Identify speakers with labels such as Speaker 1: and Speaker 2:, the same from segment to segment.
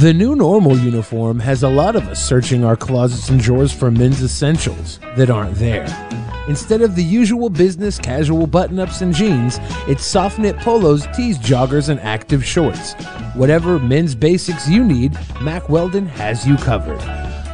Speaker 1: The new normal uniform has a lot of us searching our closets and drawers for men's essentials that aren't there. Instead of the usual business casual button ups and jeans, it's soft knit polos, tees, joggers, and active shorts. Whatever men's basics you need, Mack Weldon has you covered.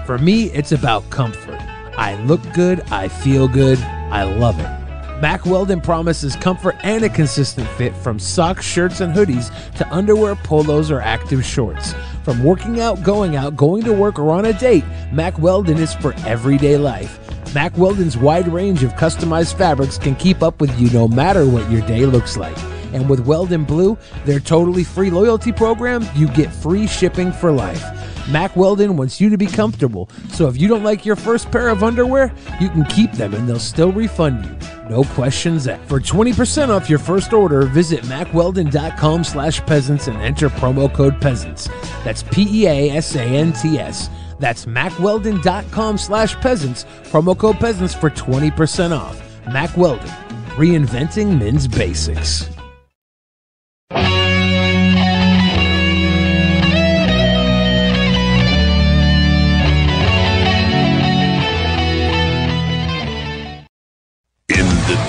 Speaker 1: For me, it's about comfort. I look good, I feel good, I love it. Mack Weldon promises comfort and a consistent fit from socks, shirts, and hoodies to underwear, polos, or active shorts. From working out, going out, going to work, or on a date, Mack Weldon is for everyday life. Mack Weldon's wide range of customized fabrics can keep up with you no matter what your day looks like. And with Weldon Blue, their totally free loyalty program, you get free shipping for life. Mack Weldon wants you to be comfortable, so if you don't like your first pair of underwear, you can keep them and they'll still refund you. No questions asked. For 20% off your first order, visit mackweldon.com slash peasants and enter promo code peasants. That's P-E-A-S-A-N-T-S. That's mackweldon.com slash peasants, promo code peasants for 20% off. Mack Weldon, reinventing men's basics.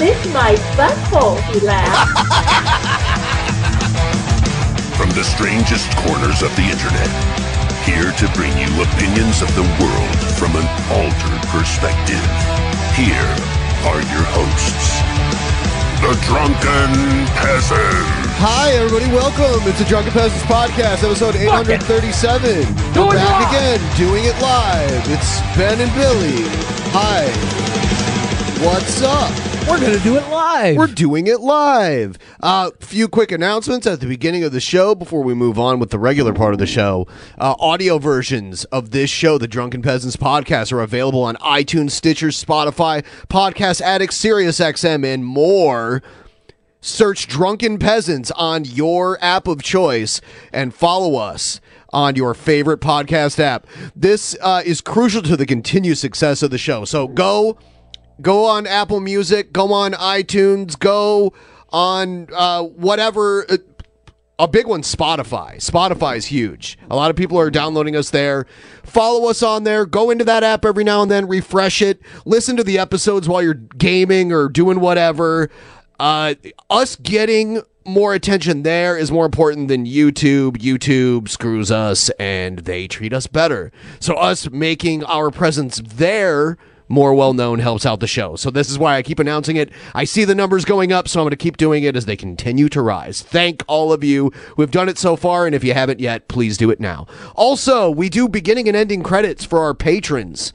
Speaker 2: Lick my butthole, he laughed.
Speaker 3: From the strangest corners of the internet, here to bring you opinions of the world from an altered perspective. Here are your hosts, the Drunken Peasants.
Speaker 4: Hi, everybody. Welcome. It's the Drunken Peasants Podcast, episode 837. We're back
Speaker 5: live.
Speaker 4: again, doing it live. It's Ben and Billy. Hi. What's up?
Speaker 1: We're going to do it live.
Speaker 4: We're doing it live. A few quick announcements at the beginning of the show before we move on with the regular part of the show. Uh, audio versions of this show, the Drunken Peasants podcast, are available on iTunes, Stitcher, Spotify, Podcast Addict, SiriusXM, and more. Search Drunken Peasants on your app of choice and follow us on your favorite podcast app. This uh, is crucial to the continued success of the show. So go go on Apple Music, go on iTunes, go on uh, whatever. Uh, a big one, Spotify. Spotify is huge. A lot of people are downloading us there. Follow us on there. Go into that app every now and then, refresh it. Listen to the episodes while you're gaming or doing whatever. Uh, us getting more attention there is more important than YouTube. YouTube screws us and they treat us better. So, us making our presence there more well known helps out the show. So this is why I keep announcing it. I see the numbers going up, so I'm going to keep doing it as they continue to rise. Thank all of you who have done it so far, and if you haven't yet, please do it now. Also, we do beginning and ending credits for our patrons.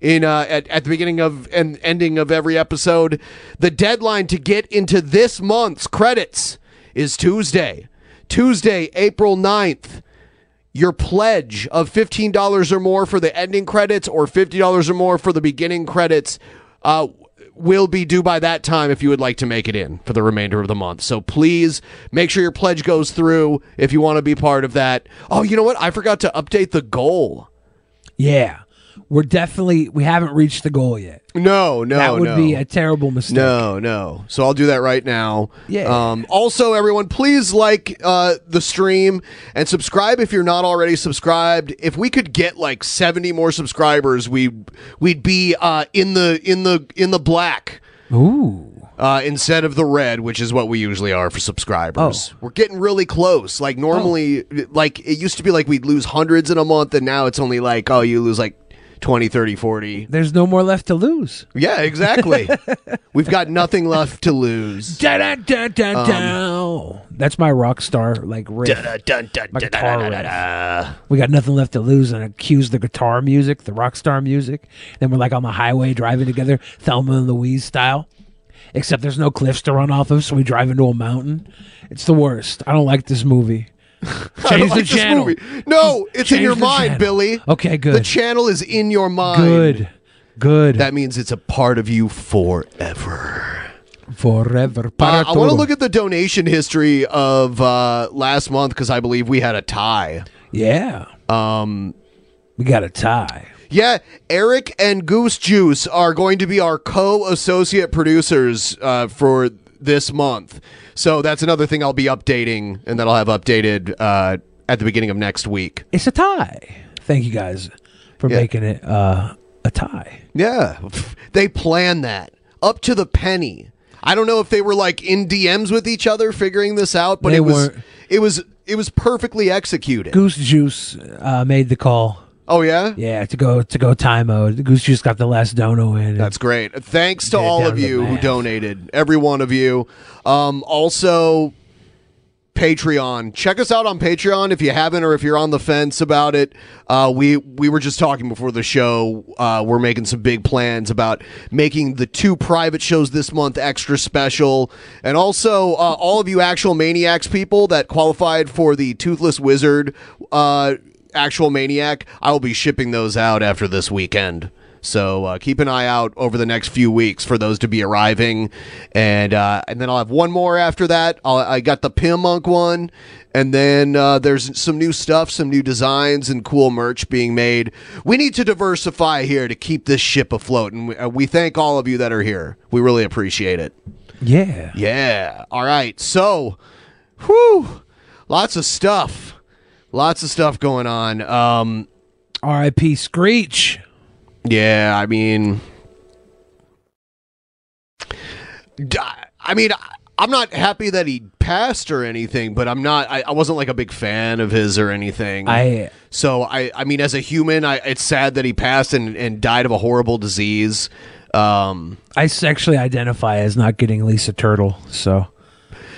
Speaker 4: In uh, at, at the beginning of and ending of every episode, the deadline to get into this month's credits is Tuesday. Tuesday, April 9th your pledge of $15 or more for the ending credits or $50 or more for the beginning credits uh, will be due by that time if you would like to make it in for the remainder of the month. So please make sure your pledge goes through if you want to be part of that. Oh, you know what? I forgot to update the goal.
Speaker 1: Yeah. We're definitely we haven't reached the goal yet.
Speaker 4: No, no,
Speaker 1: that would
Speaker 4: no.
Speaker 1: be a terrible mistake.
Speaker 4: No, no. So I'll do that right now.
Speaker 1: Yeah.
Speaker 4: Um, also, everyone, please like uh, the stream and subscribe if you're not already subscribed. If we could get like 70 more subscribers, we we'd be uh, in the in the in the black.
Speaker 1: Ooh.
Speaker 4: Uh, instead of the red, which is what we usually are for subscribers.
Speaker 1: Oh.
Speaker 4: We're getting really close. Like normally, like it used to be like we'd lose hundreds in a month, and now it's only like, oh, you lose like 20, 30, 40.
Speaker 1: There's no more left to lose.
Speaker 4: Yeah, exactly. We've got nothing left to lose.
Speaker 1: Da, da, da, da, da. That's my rock star like riff. My guitar
Speaker 4: dun, dun,
Speaker 1: riff.
Speaker 4: dun, dun.
Speaker 1: We got nothing left to lose and accuse the guitar music, the rock star music. Then we're like on the highway driving together, Thelma and Louise style. Except there's no cliffs to run off of, so we drive into a mountain. It's the worst. I don't like this movie. Change the
Speaker 4: like this
Speaker 1: channel.
Speaker 4: movie. No, it's in your mind,
Speaker 1: channel.
Speaker 4: Billy.
Speaker 1: Okay, good.
Speaker 4: The channel is in your mind.
Speaker 1: Good. Good.
Speaker 4: That means it's a part of you forever.
Speaker 1: Forever.
Speaker 4: Uh, I want to look at the donation history of uh, last month because I believe we had a tie.
Speaker 1: Yeah.
Speaker 4: Um,
Speaker 1: we got a tie.
Speaker 4: Yeah, Eric and Goose Juice are going to be our co-associate producers uh, for this month. So that's another thing I'll be updating, and that I'll have updated uh, at the beginning of next week.
Speaker 1: It's a tie. Thank you guys for
Speaker 4: Yeah.
Speaker 1: making it uh, a tie.
Speaker 4: Yeah, they planned that up to the penny. I don't know if they were like in DMs with each other figuring this out, but
Speaker 1: They
Speaker 4: it was
Speaker 1: weren't.
Speaker 4: it was it was perfectly executed.
Speaker 1: Goose Juice uh, made the call.
Speaker 4: Oh yeah,
Speaker 1: Yeah, to go to go time mode. Goose Juice got the last dono in.
Speaker 4: That's great. Thanks to all of you who donated, every one of you. Um, also, Patreon. Check us out on Patreon if you haven't, or if you're on the fence about it. Uh, we we were just talking before the show. Uh, we're making some big plans about making the two private shows this month extra special, and also uh, all of you actual maniacs people that qualified for the Toothless Wizard. Actual maniac i will be shipping those out after this weekend so uh, keep an eye out over the next few weeks for those to be arriving and uh, and then i'll have one more after that I'll, i got the pim monk one and then uh, there's some new stuff some new designs and cool merch being made we need to diversify here to keep this ship afloat and we, uh, we thank all of you that are here we really appreciate it
Speaker 1: yeah.
Speaker 4: yeah. All right. So, whew, lots of stuff. Lots of stuff going on. Um,
Speaker 1: R.I.P. Screech.
Speaker 4: yeah, I mean, I mean, I'm not happy that he passed or anything, but I'm not. I, I wasn't like a big fan of his or anything.
Speaker 1: I
Speaker 4: so I, I mean, as a human, I, it's sad that he passed and, and died of a horrible disease. Um,
Speaker 1: I sexually identify as not getting Lisa Turtle, so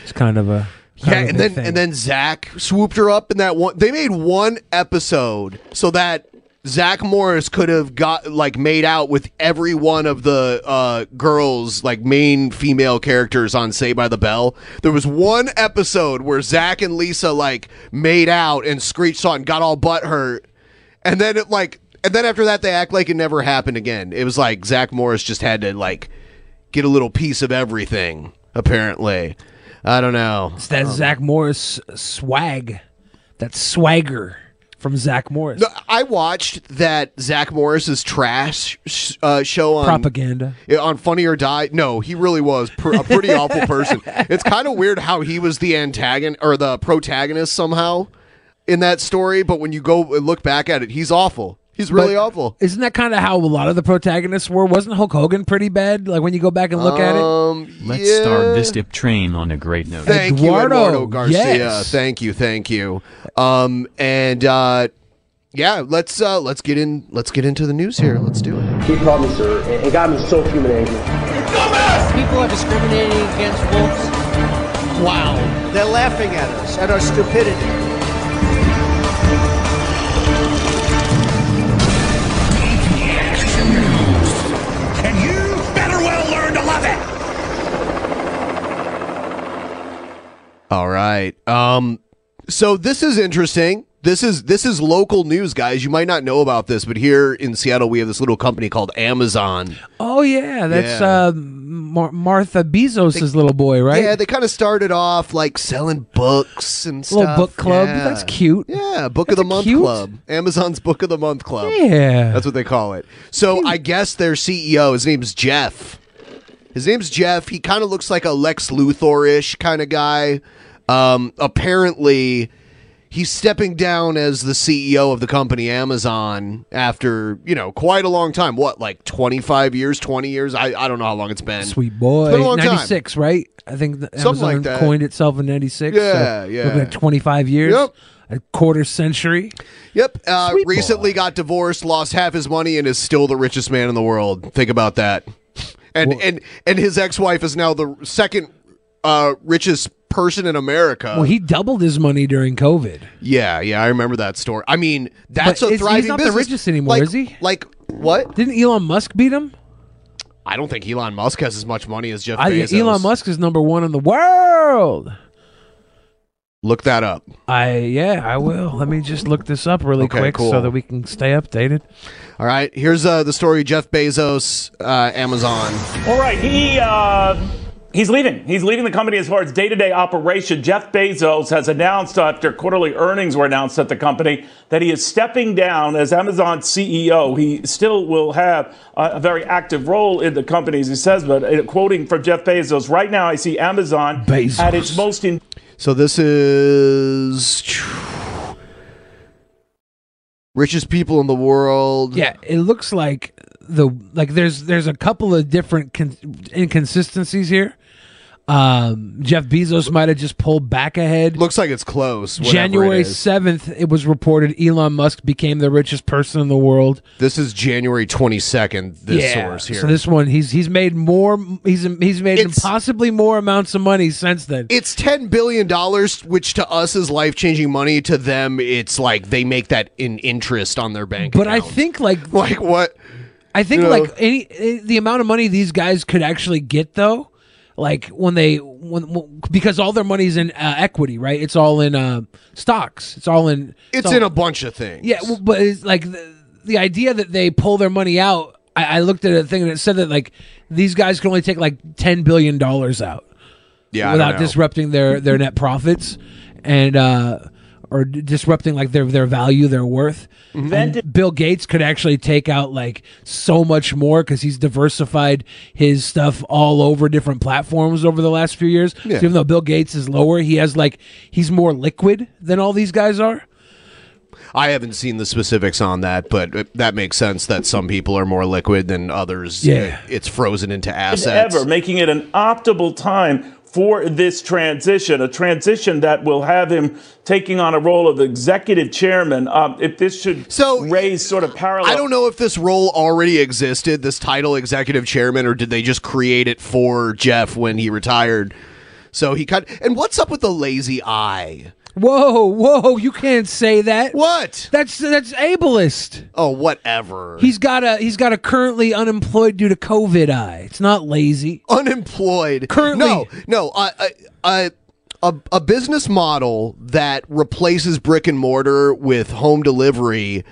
Speaker 1: it's kind of a
Speaker 4: Yeah, and then
Speaker 1: thing.
Speaker 4: and then Zach swooped her up in that one. They made one episode so that Zach Morris could have got like made out with every one of the uh, girls, like main female characters on Saved by the Bell. There was one episode where Zach and Lisa like made out and screeched and got all butt hurt, and then it like and then after that they act like it never happened again. It was like Zach Morris just had to like get a little piece of everything. Apparently, I don't know.
Speaker 1: it's that Zach Morris swag, that swagger from Zach Morris.
Speaker 4: No, I watched that Zach Morris's trash sh- uh, show on
Speaker 1: Propaganda.
Speaker 4: On Funny or Die. No, he really was pr- a pretty awful person. It's kind of weird how he was the antagonist or the protagonist somehow in that story, but when you go look back at it, he's awful. He's really
Speaker 1: But
Speaker 4: awful.
Speaker 1: Isn't that kind of how a lot of the protagonists were? Wasn't Hulk Hogan pretty bad? Like when you go back and look at it.
Speaker 4: Um,
Speaker 6: Let's
Speaker 4: yeah.
Speaker 6: start this dip train on a great note.
Speaker 4: Thank you,
Speaker 1: Eduardo,
Speaker 4: Eduardo Garcia.
Speaker 1: yes.
Speaker 4: Thank you, thank you. Um, and uh, yeah, let's uh, let's get in. Let's get into the news here. Let's do it.
Speaker 7: He called me sir. It, it got me so human angry.
Speaker 8: People are discriminating against wolves. Wow. They're laughing at us, at our stupidity.
Speaker 4: All right. Um, so this is interesting This is this is local news, guys. You might not know about this, but here in Seattle, we have this little company called Amazon.
Speaker 1: Oh yeah, that's
Speaker 4: Yeah.
Speaker 1: uh, Mar- Martha Bezos' little boy, right?
Speaker 4: Yeah, they kind of started off like selling books and stuff.
Speaker 1: Little book club.
Speaker 4: Yeah.
Speaker 1: That's cute.
Speaker 4: Yeah, Book of the Month
Speaker 1: cute.
Speaker 4: Club. Amazon's Book of the Month Club.
Speaker 1: Yeah.
Speaker 4: That's what they call it. So I guess their CEO, his name's Jeff. His name's Jeff. He kind of looks like a Lex Luthor ish kind of guy. Um, apparently, he's stepping down as the CEO of the company Amazon after, you know, quite a long time. What, like 25 years, 20 years? I, I don't know how long it's been.
Speaker 1: Sweet boy.
Speaker 4: It's been a long time.
Speaker 1: 96, right? I think the
Speaker 4: Something like
Speaker 1: Amazon
Speaker 4: that.
Speaker 1: coined itself in 96.
Speaker 4: Yeah,
Speaker 1: so
Speaker 4: yeah.
Speaker 1: Looking 25 years.
Speaker 4: Yep.
Speaker 1: A quarter century.
Speaker 4: Yep. Uh, recently got divorced, lost half his money, and is still the richest man in the world. Think about that. And and and his ex-wife is now the second uh, richest person in America.
Speaker 1: well, he doubled his money during COVID.
Speaker 4: yeah, yeah, I remember that story. I mean, that's
Speaker 1: But
Speaker 4: a thriving
Speaker 1: he's not the richest anymore,
Speaker 4: Like-
Speaker 1: is he?
Speaker 4: Like what?
Speaker 1: Didn't Elon Musk beat him?
Speaker 4: I don't think Elon Musk has as much money as Jeff
Speaker 1: I,
Speaker 4: Bezos.
Speaker 1: Elon Musk is number one in the world.
Speaker 4: Look that up.
Speaker 1: I yeah, I will. Let me just look this up really
Speaker 4: Okay,
Speaker 1: quick
Speaker 4: cool.
Speaker 1: so that we can stay updated.
Speaker 4: All right, here's uh, the story: Jeff Bezos, uh, Amazon.
Speaker 9: All right, he uh, he's leaving. He's leaving the company as far as day-to-day operation. Jeff Bezos has announced after quarterly earnings were announced at the company that he is stepping down as Amazon CEO. He still will have a, a very active role in the company, as he says. But uh, quoting from Jeff Bezos, right now I see Amazon
Speaker 1: Bezos.
Speaker 9: at its most in.
Speaker 4: So this is richest people in the world.
Speaker 1: Yeah, it looks like the like there's there's a couple of different con- inconsistencies here. Um, Jeff Bezos might have just pulled back ahead.
Speaker 4: Looks like it's close.
Speaker 1: January seventh, it was reported Elon Musk became the richest person in the world.
Speaker 4: This is January twenty second. This
Speaker 1: yeah.
Speaker 4: source here.
Speaker 1: So this one, he's he's made more. He's he's made
Speaker 4: It's-
Speaker 1: possibly more amounts of money since then.
Speaker 4: it's ten billion dollars, which to us is life changing money. To them, it's like they make that in interest on their bank.
Speaker 1: But I think like
Speaker 4: like what?
Speaker 1: I think
Speaker 4: You know-
Speaker 1: like any eh, the amount of money these guys could actually get though, like when they when, when- because all their money's in uh, equity, right? It's all in uh, stocks. It's all in.
Speaker 4: It's
Speaker 1: all-
Speaker 4: in a bunch of things.
Speaker 1: Yeah, well, but it's like the, the idea that they pull their money out. I, I looked at a thing and it said that like these guys can only take like ten billion dollars out.
Speaker 4: Yeah,
Speaker 1: without disrupting their their net profits and uh or disrupting like their their value, their worth.
Speaker 4: Mm-hmm.
Speaker 1: Bill Gates could actually take out like so much more because he's diversified his stuff all over different platforms over the last few years.
Speaker 4: Yeah.
Speaker 1: So even though Bill Gates is lower, he has like he's more liquid than all these guys are.
Speaker 4: I haven't seen the specifics on that, but that makes sense that some people are more liquid than others.
Speaker 1: Yeah.
Speaker 4: it's frozen into assets.
Speaker 9: ever, making it an optimal time for this transition, a transition that will have him taking on a role of executive chairman. Um, if this should
Speaker 4: So,
Speaker 9: raise sort of parallel.
Speaker 4: I don't know if this role already existed, this title, executive chairman, or did they just create it for Jeff when he retired? So he cut. And what's up with the lazy eye?
Speaker 1: Whoa, whoa! You can't say that.
Speaker 4: What?
Speaker 1: That's that's ableist.
Speaker 4: Oh, whatever.
Speaker 1: He's got a he's got a currently unemployed due to COVID eye. It's not lazy.
Speaker 4: unemployed.
Speaker 1: Currently-
Speaker 4: no, no. Uh, uh, uh, a, a business model that replaces brick and mortar with home delivery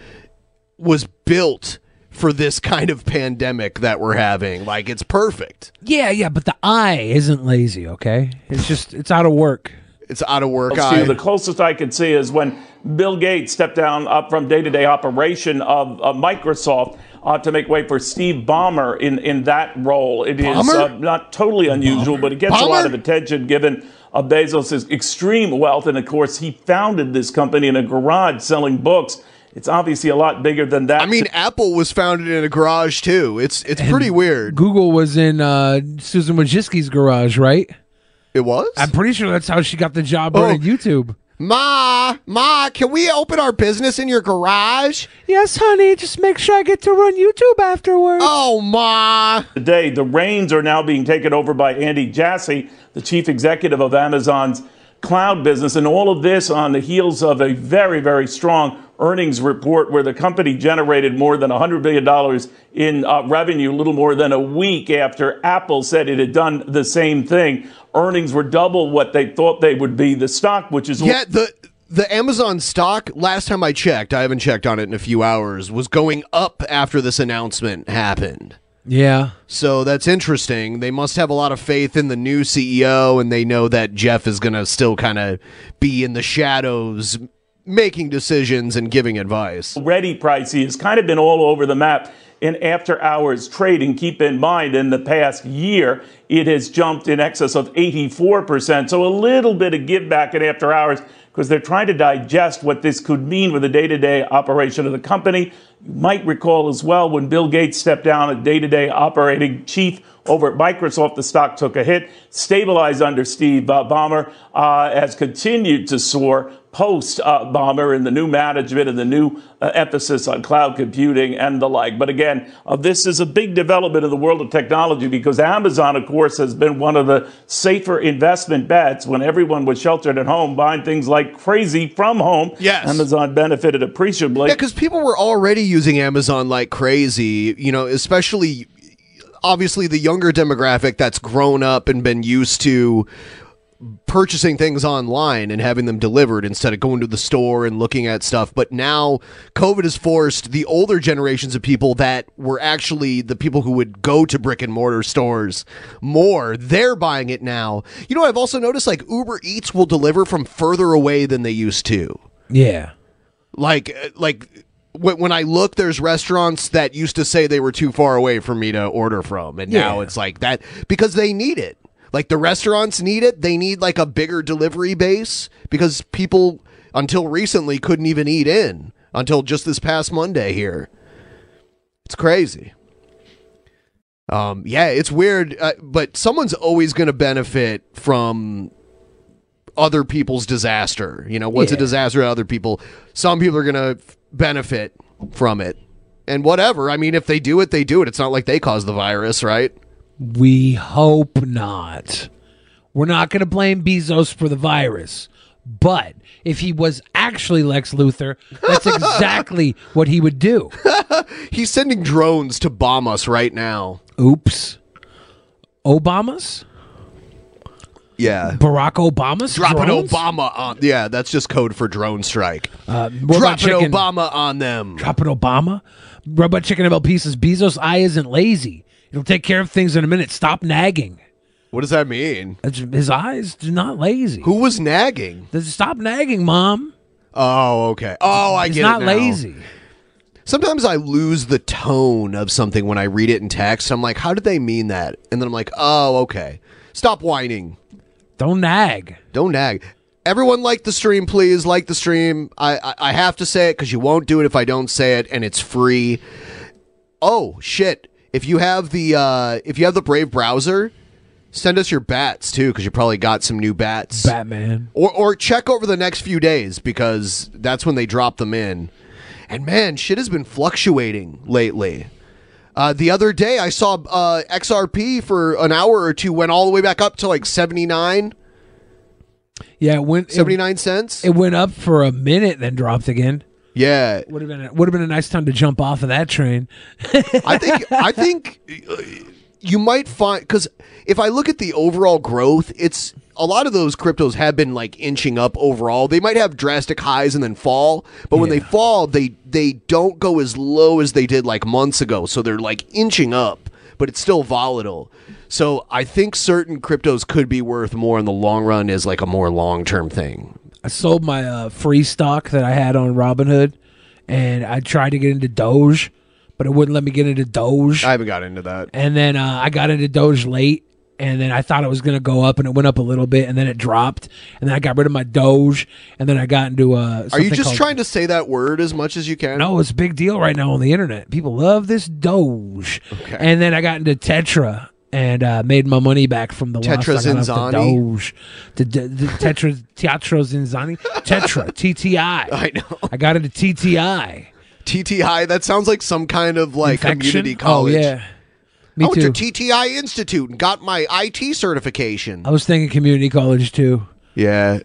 Speaker 4: was built for this kind of pandemic that we're having. Like it's perfect.
Speaker 1: Yeah, yeah, but the eye isn't lazy. Okay, it's just it's out of work.
Speaker 4: It's out of work.
Speaker 9: to
Speaker 4: eye.
Speaker 9: the closest I could see is when Bill Gates stepped down up from day-to-day operation of, of Microsoft uh, to make way for Steve Ballmer in, in that role. It is
Speaker 4: Ballmer?
Speaker 9: uh, not totally unusual, but it gets a lot of attention given uh, Bezos' extreme wealth. And of course, he founded this company in a garage selling books. It's obviously a lot bigger than that.
Speaker 4: I mean, Apple was founded in a garage too. It's it's pretty weird.
Speaker 1: Google was in uh, Susan Wojcicki's garage, right?
Speaker 4: It was.
Speaker 1: I'm pretty sure that's how she got the job
Speaker 4: Oh.
Speaker 1: running YouTube.
Speaker 4: Ma, Ma, can we open our business in your garage?
Speaker 1: Yes, honey. Just make sure I get to run YouTube afterwards.
Speaker 4: Oh, Ma.
Speaker 9: today, the reins are now being taken over by Andy Jassy, the chief executive of Amazon's cloud business. And all of this on the heels of a very, very strong earnings report where the company generated more than $100 billion in uh, revenue, a little more than a week after Apple said it had done the same thing. Earnings were double what they thought they would be. The stock, which is
Speaker 4: Yeah, the the Amazon stock, last time I checked, I haven't checked on it in a few hours, was going up after this announcement happened.
Speaker 1: Yeah.
Speaker 4: So that's interesting. They must have a lot of faith in the new CEO, and they know that Jeff is going to still kind of be in the shadows, making decisions and giving advice.
Speaker 9: already pricey. has kind of been all over the map in after hours trading. Keep in mind, in the past year, it has jumped in excess of 84%. So a little bit of give back in after hours because they're trying to digest what this could mean with the day to day operation of the company. You might recall as well when Bill Gates stepped down as day to day operating chief over at Microsoft, the stock took a hit, stabilized under Steve Ballmer, uh, has continued to soar post uh, Ballmer and the new management and the new uh, emphasis on cloud computing and the like. But again, uh, this is a big development in the world of technology because Amazon, of course, has been one of the safer investment bets when everyone was sheltered at home buying things like crazy from home.
Speaker 4: Yes.
Speaker 9: Amazon benefited appreciably.
Speaker 4: Yeah, because people were already using Amazon like crazy, you know, especially obviously the younger demographic that's grown up and been used to purchasing things online and having them delivered instead of going to the store and looking at stuff. But now COVID has forced the older generations of people that were actually the people who would go to brick and mortar stores more. They're buying it now. You know, I've also noticed like Uber Eats will deliver from further away than they used to.
Speaker 1: Yeah.
Speaker 4: Like, uh, like when when I look, there's restaurants that used to say they were too far away for me to order from, and now it's like that because they need it. Like the restaurants need it. They need like a bigger delivery base because people until recently couldn't even eat in until just this past Monday here. It's crazy. Um, yeah, it's weird, uh, but someone's always going to benefit from other people's disaster. You know, what's a disaster to other people? Some people are going to benefit from it. And whatever. I mean, if they do it, they do it. It's not like they caused the virus, right?
Speaker 1: We hope not. We're not going to blame Bezos for the virus. But if he was actually Lex Luthor, that's exactly what he would do.
Speaker 4: He's sending drones to bomb us right now.
Speaker 1: Oops. Obama's?
Speaker 4: Yeah.
Speaker 1: Barack Obama's?
Speaker 4: Dropping
Speaker 1: drones?
Speaker 4: Obama on. Yeah, that's just code for drone strike.
Speaker 1: Uh, about
Speaker 4: Dropping? Obama on them.
Speaker 1: Dropping Obama? Robot Chicken MLP says Bezos' eye isn't lazy. It'll take care of things in a minute. Stop nagging.
Speaker 4: What does that mean?
Speaker 1: His eyes are not lazy.
Speaker 4: Who was nagging?
Speaker 1: Stop nagging, Mom.
Speaker 4: Oh, okay. Oh, I
Speaker 1: He's
Speaker 4: get
Speaker 1: not
Speaker 4: it now.
Speaker 1: lazy.
Speaker 4: Sometimes I lose the tone of something when I read it in text. I'm like, how did they mean that? And then I'm like, oh, okay. Stop whining.
Speaker 1: Don't nag.
Speaker 4: Don't nag. Everyone like the stream, please. Like the stream. I I, I have to say it because you won't do it if I don't say it, and it's free. Oh shit! If you have the uh, if you have the Brave browser, send us your bats too because you probably got some new bats.
Speaker 1: Batman.
Speaker 4: Or or check over the next few days because that's when they drop them in. And man, shit has been fluctuating lately. Uh, the other day, I saw uh, XRP for an hour or two went all the way back up to like seventy nine.
Speaker 1: Yeah, it went
Speaker 4: 79 cents.
Speaker 1: It went up for a minute, then dropped again.
Speaker 4: Yeah,
Speaker 1: Would have been would have been a nice time to jump off of that train.
Speaker 4: I think I think uh, you might find because if I look at the overall growth, it's a lot of those cryptos have been like inching up overall. They might have drastic highs and then fall, but when they fall, they they don't go as low as they did like months ago. So they're like inching up, but it's still volatile. So I think certain cryptos could be worth more in the long run as like a more long term thing.
Speaker 1: I sold my uh, free stock that I had on Robinhood, and I tried to get into Doge, but it wouldn't let me get into Doge.
Speaker 4: I haven't got into that.
Speaker 1: And then uh, I got into Doge late, and then I thought it was going to go up, and it went up a little bit, and then it dropped, and then I got rid of my Doge, and then I got into uh.
Speaker 4: Are you just
Speaker 1: called-
Speaker 4: trying to say that word as much as you can?
Speaker 1: No, it's a big deal right now on the internet. People love this Doge. And then I got into Tetra and uh, made my money back from the loss
Speaker 4: Tetra
Speaker 1: I got off the
Speaker 4: ZinZanni?
Speaker 1: Doge. The, the, the Tetra Teatro ZinZanni. Tetra TTI.
Speaker 4: I know.
Speaker 1: I got into TTI.
Speaker 4: TTI. That sounds like some kind of like
Speaker 1: Infection?
Speaker 4: community college.
Speaker 1: Oh yeah. Me
Speaker 4: I went
Speaker 1: too.
Speaker 4: to TTI Institute and got my IT certification.
Speaker 1: I was thinking community college too.
Speaker 4: Yeah.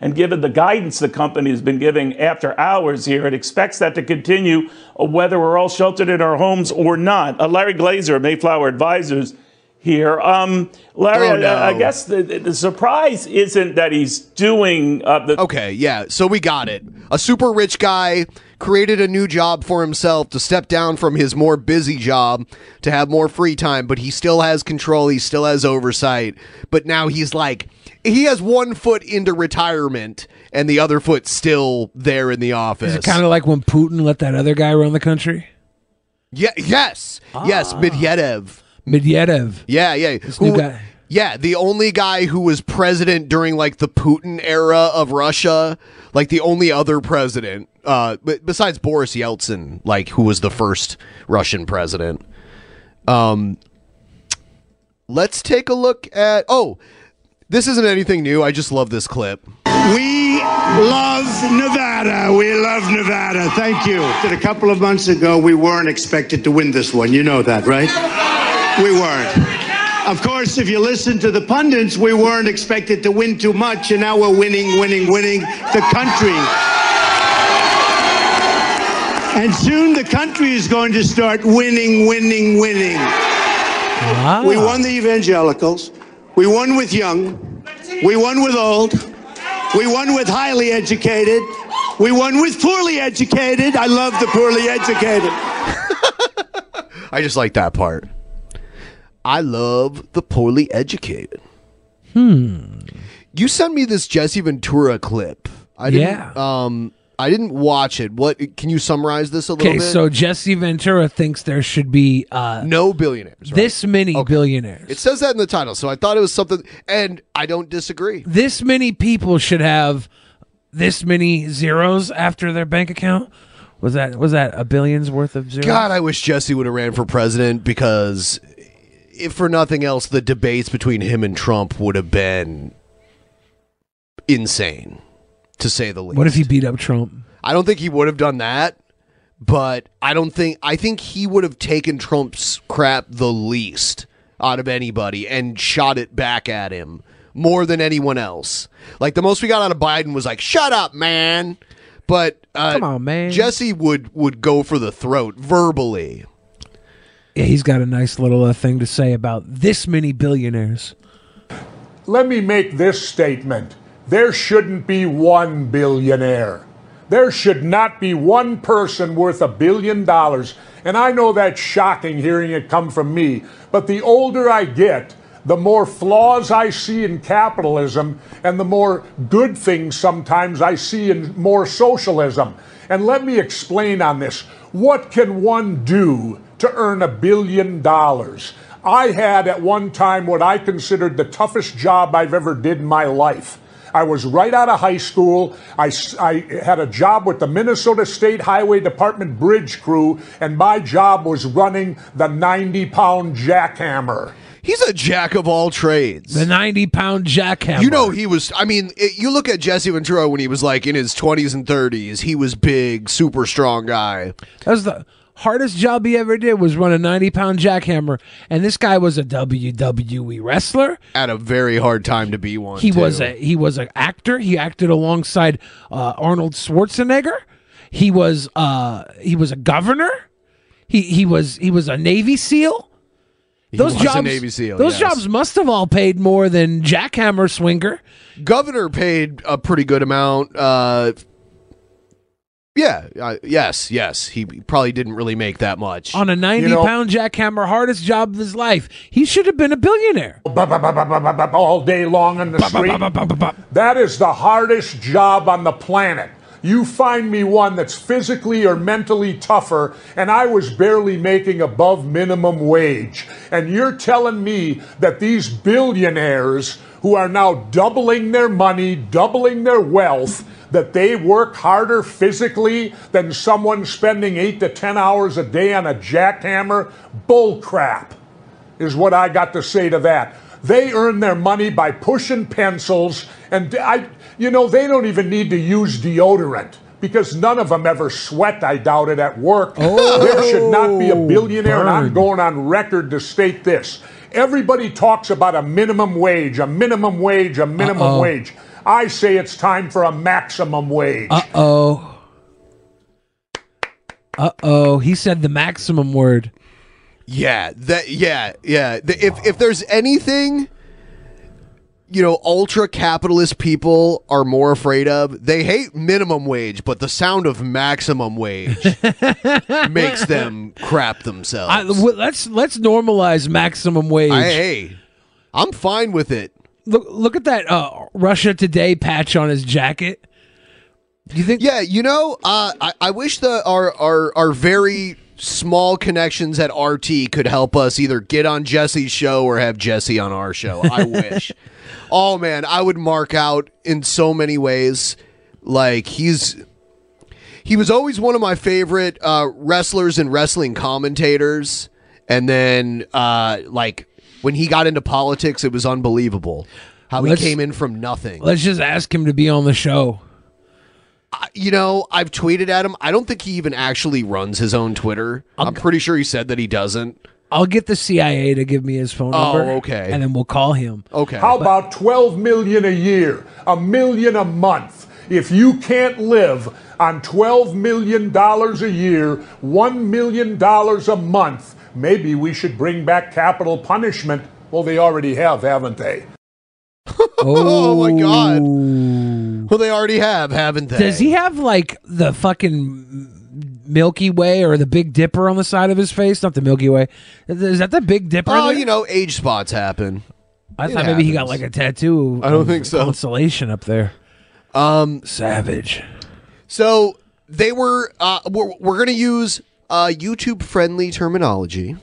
Speaker 9: And given the guidance the company has been giving after hours here, it expects that to continue uh, whether we're all sheltered in our homes or not. Uh, Larry Glazer Mayflower Advisors here. Um, Larry,
Speaker 4: Oh,
Speaker 9: I-
Speaker 4: no.
Speaker 9: I, guess the, the surprise isn't that he's doing uh, the.
Speaker 4: Okay, yeah. So we got it. A super rich guy created a new job for himself to step down from his more busy job to have more free time, but he still has control, he still has oversight. But now he's like he has one foot into retirement and the other foot still there in the office.
Speaker 1: Is it kind of like when Putin let that other guy run the country?
Speaker 4: Yeah, yes. Yes, Medvedev.
Speaker 1: Medvedev.
Speaker 4: Yeah, yeah.
Speaker 1: new
Speaker 4: Who-
Speaker 1: guy.
Speaker 4: Yeah, the only guy who was president during like the Putin era of Russia, like the only other president, uh, b- besides Boris Yeltsin, like who was the first Russian president. Um, let's take a look at. Oh, this isn't anything new. I just love this clip.
Speaker 10: We love Nevada. We love Nevada. Thank you. That a couple of months ago, we weren't expected to win this one. You know that, right? We weren't. Of course, if you listen to the pundits, we weren't expected to win too much, and now we're winning, winning, winning the country. And soon the country is going to start winning, winning, winning. Wow. We won the evangelicals. We won with young. We won with old. We won with highly educated. We won with poorly educated. I love the poorly educated.
Speaker 4: I just like that part. I love the poorly educated.
Speaker 1: Hmm.
Speaker 4: You sent me this Jesse Ventura clip. I didn't,
Speaker 1: Yeah.
Speaker 4: Um, I didn't watch it. What can you summarize this a little bit?
Speaker 1: Okay, so Jesse Ventura thinks there should be uh,
Speaker 4: no billionaires.
Speaker 1: this many billionaires.
Speaker 4: It says that in the title, so I thought it was something, and I don't disagree.
Speaker 1: This many people should have this many zeros after their bank account. Was that was that a billion's worth of zeros?
Speaker 4: God, I wish Jesse would have ran for president because, if for nothing else, the debates between him and Trump would have been insane, to say the least.
Speaker 1: What if he beat up Trump?
Speaker 4: I don't think he would have done that, but I don't think I think he would have taken Trump's crap the least out of anybody and shot it back at him more than anyone else. Like the most we got out of Biden was like, "Shut up, man." But uh,
Speaker 1: Come on, man.
Speaker 4: Jesse would would go for the throat verbally.
Speaker 1: Yeah, he's got a nice little uh, thing to say about this many billionaires.
Speaker 11: Let me make this statement. There shouldn't be one billionaire. There should not be one person worth a billion dollars. And I know that's shocking hearing it come from me. But the older I get, the more flaws I see in capitalism and the more good things sometimes I see in more socialism. And let me explain on this. What can one do to earn a billion dollars? I had at one time what I considered the toughest job I've ever did in my life. I was right out of high school. I, I had a job with the Minnesota State Highway Department bridge crew, and my job was running the 90 pound jackhammer.
Speaker 4: He's a jack of all trades.
Speaker 1: The 90 pound jackhammer.
Speaker 4: You know, he was. I mean, it, you look at Jesse Ventura when he was like in his 20s and 30s. He was big, super strong guy.
Speaker 1: That was the hardest job he ever did was run a 90 pound jackhammer. And this guy was a WWE wrestler.
Speaker 4: Had a very hard time to be one.
Speaker 1: He
Speaker 4: too.
Speaker 1: was a he was an actor. He acted alongside uh, Arnold Schwarzenegger. He was uh he was a governor. He he was he was a Navy SEAL.
Speaker 4: He
Speaker 1: Those jobs,
Speaker 4: Navy SEAL,
Speaker 1: those
Speaker 4: yes.
Speaker 1: jobs must have all paid more than jackhammer swinger.
Speaker 4: Governor paid a pretty good amount. Uh, yeah, uh, yes, yes. He probably didn't really make that much
Speaker 1: On a 90 pound jackhammer, hardest job of his life. He should have been a billionaire.
Speaker 11: all day long on the street. That is the hardest job on the planet. You find me one that's physically or mentally tougher, and I was barely making above minimum wage. And you're telling me that these billionaires who are now doubling their money, doubling their wealth, that they work harder physically than someone spending eight to ten hours a day on a jackhammer? Bull crap is what I got to say to that. They earn their money by pushing pencils, and I, you know, they don't even need to use deodorant because none of them ever sweat. I doubt it at work. there should not be a oh, billionaire, and I'm going on record to state this. Everybody talks about a minimum wage, a minimum wage, a minimum
Speaker 1: Uh-oh.
Speaker 11: wage. I say it's time for a maximum wage.
Speaker 1: Uh oh. Uh oh. He said the maximum word.
Speaker 4: Yeah, that yeah, yeah. The, if if there's anything you know, ultra capitalist people are more afraid of. They hate minimum wage, but the sound of maximum wage makes them crap themselves.
Speaker 1: I, w- let's let's normalize maximum wage.
Speaker 4: I- hey, I'm fine with it.
Speaker 1: Look look at that uh, Russia Today patch on his jacket.
Speaker 4: You think? Yeah, you know, uh, I, I wish the our our our very small connections at RT could help us either get on Jesse's show or have Jesse on our show. I wish. oh man, I would mark out in so many ways. Like he's he was always one of my favorite uh, wrestlers and wrestling commentators. And then, uh, like when he got into politics, it was unbelievable how
Speaker 1: Let's-
Speaker 4: he came in from nothing.
Speaker 1: Let's just ask him to be on the show.
Speaker 4: you know, I've tweeted at him. I don't think he even actually runs his own Twitter. I'm pretty sure he said that he doesn't.
Speaker 1: I'll get the CIA to give me his phone
Speaker 4: Oh,
Speaker 1: number.
Speaker 4: okay.
Speaker 1: And then we'll call him.
Speaker 4: Okay.
Speaker 11: How about 12 million a year, a million a month? If you can't live on 12 million dollars a year, 1 million dollars a month, maybe we should bring back capital punishment. Well, they already have, haven't they?
Speaker 4: Oh, my god. Well, they already have, haven't they?
Speaker 1: Does he have like the fucking Milky Way or the Big Dipper on the side of his face? Not the Milky Way. Is that the Big Dipper?
Speaker 4: Oh, you know, age spots happen.
Speaker 1: I
Speaker 4: It
Speaker 1: thought maybe he got like a tattoo.
Speaker 4: I don't think so.
Speaker 1: Constellation up there.
Speaker 4: Um,
Speaker 1: savage.
Speaker 4: So they were. Uh, we're we're going to use uh, YouTube friendly terminology.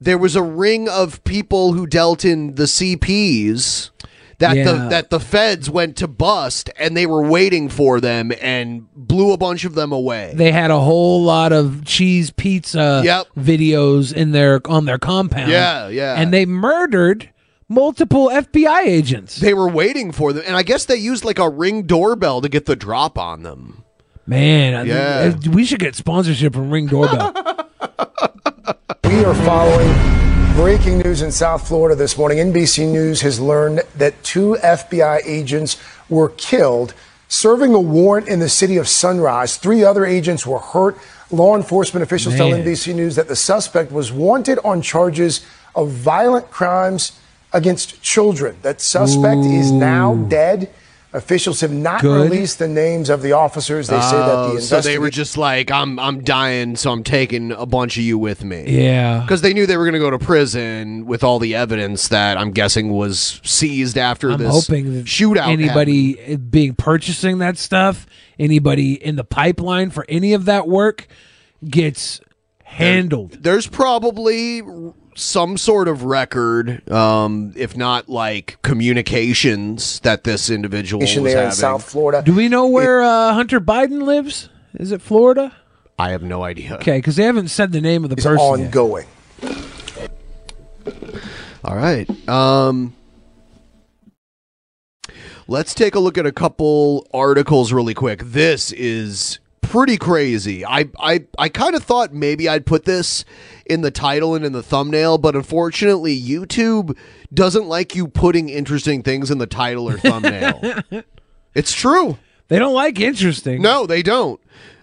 Speaker 4: There was a ring of people who dealt in the CPs that
Speaker 1: Yeah.
Speaker 4: the that the feds went to bust, and they were waiting for them and blew a bunch of them away.
Speaker 1: They had a whole lot of cheese pizza
Speaker 4: Yep.
Speaker 1: videos in their on their compound.
Speaker 4: Yeah, yeah.
Speaker 1: And they murdered multiple FBI agents.
Speaker 4: They were waiting for them, and I guess they used like a ring doorbell to get the drop on them.
Speaker 1: Man, I-
Speaker 4: Yeah.
Speaker 1: we should get sponsorship from Ring Doorbell.
Speaker 12: We are following breaking news in South Florida this morning. NBC News has learned that two FBI agents were killed serving a warrant in the city of Sunrise. Three other agents were hurt. Law enforcement officials tell NBC News that the suspect was wanted on charges of violent crimes against children. That suspect is now dead. Officials have not
Speaker 4: Good.
Speaker 12: released the names of the officers. They say that the
Speaker 4: Oh, so they were just like, "I'm I'm dying, so I'm taking a bunch of you with me."
Speaker 1: Yeah.
Speaker 4: because they knew they were going to go to prison with all the evidence that I'm guessing was seized after
Speaker 1: I'm
Speaker 4: this
Speaker 1: hoping that
Speaker 4: shootout.
Speaker 1: anybody uh, being purchasing that stuff, anybody in the pipeline for any of that work gets handled.
Speaker 4: There's probably some sort of record, um, if not like communications, that this individual was
Speaker 12: there in. South Florida.
Speaker 1: Do we know where uh, Hunter Biden lives? Is it Florida?
Speaker 4: I have no idea.
Speaker 1: Okay, because they haven't said the name of the
Speaker 12: is
Speaker 1: person. yet.
Speaker 12: ongoing.
Speaker 4: All right. Um Let's take a look at a couple articles really quick. This is pretty crazy. I I I kind of thought maybe I'd put this in the title and in the thumbnail, but unfortunately YouTube doesn't like you putting interesting things in the title or thumbnail. it's true.
Speaker 1: They don't like interesting.
Speaker 4: No, they don't.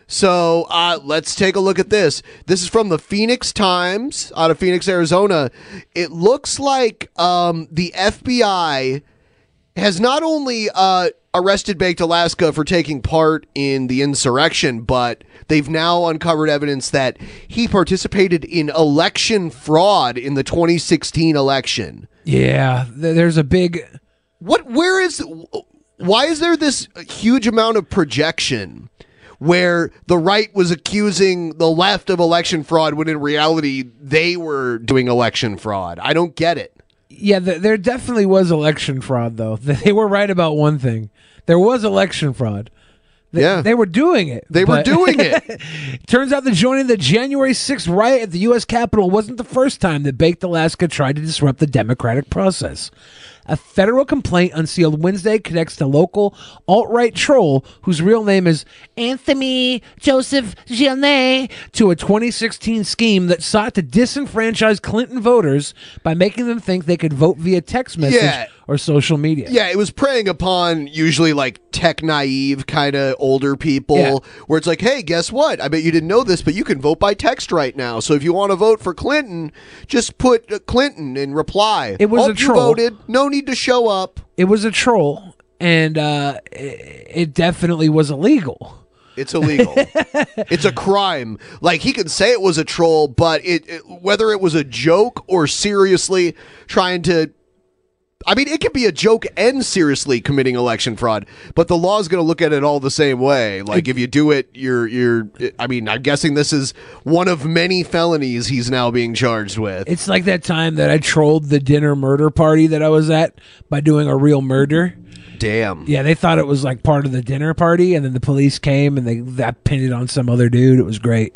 Speaker 4: So uh, let's take a look at this. This is from the Phoenix Times out of Phoenix, Arizona. It looks like um, the FBI has not only uh, arrested Baked Alaska for taking part in the insurrection, but they've now uncovered evidence that he participated in election fraud in the 2016 election.
Speaker 1: Yeah, th- there's a big.
Speaker 4: What? Where is? Why is there this huge amount of projection where the right was accusing the left of election fraud when in reality they were doing election fraud? I don't get it.
Speaker 1: Yeah, th- there definitely was election fraud, though. They were right about one thing: there was election fraud. They,
Speaker 4: Yeah.
Speaker 1: they were doing it.
Speaker 4: They were doing it.
Speaker 1: Turns out the joining the January 6th riot at the U.S. Capitol wasn't the first time that Baked Alaska tried to disrupt the democratic process. A federal complaint unsealed Wednesday connects the local alt right troll, whose real name is Anthony Joseph Gionet, to a 2016 scheme that sought to disenfranchise Clinton voters by making them think they could vote via text message
Speaker 4: Yeah.
Speaker 1: Or social media.
Speaker 4: Yeah, it was preying upon usually like tech naive kind of older people
Speaker 1: Yeah.
Speaker 4: where it's like, hey, guess what? I bet you didn't know this, but you can vote by text right now. So if you want to vote for Clinton, just put uh, Clinton in reply.
Speaker 1: It was a
Speaker 4: you
Speaker 1: troll.
Speaker 4: voted. No need to show up.
Speaker 1: It was a troll, and uh, it, it definitely was illegal.
Speaker 4: It's illegal. it's a crime. Like he can say it was a troll, but it, it whether it was a joke or seriously trying to I mean, it could be a joke and seriously committing election fraud, but the law is going to look at it all the same way. Like if you do it, you're you're. I mean, I'm guessing this is one of many felonies he's now being charged with.
Speaker 1: It's like that time that I trolled the dinner murder party that I was at by doing a real murder.
Speaker 4: Damn.
Speaker 1: Yeah, they thought it was like part of the dinner party, and then the police came and they that pinned it on some other dude. It was great.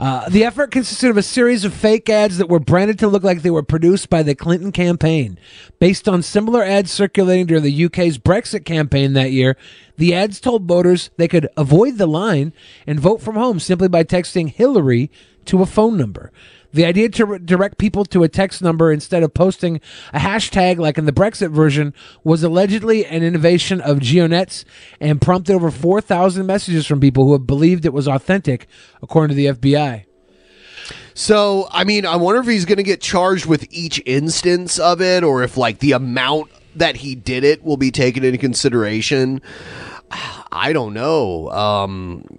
Speaker 1: Uh, the effort consisted of a series of fake ads that were branded to look like they were produced by the Clinton campaign. Based on similar ads circulating during the UK's Brexit campaign that year, the ads told voters they could avoid the line and vote from home simply by texting Hillary to a phone number. The idea to re- direct people to a text number instead of posting a hashtag like in the Brexit version was allegedly an innovation of Gionet's and prompted over 4,000 messages from people who have believed it was authentic, according to the FBI.
Speaker 4: So, I mean, I wonder if he's going to get charged with each instance of it, or if like the amount that he did it will be taken into consideration. I don't know. Um,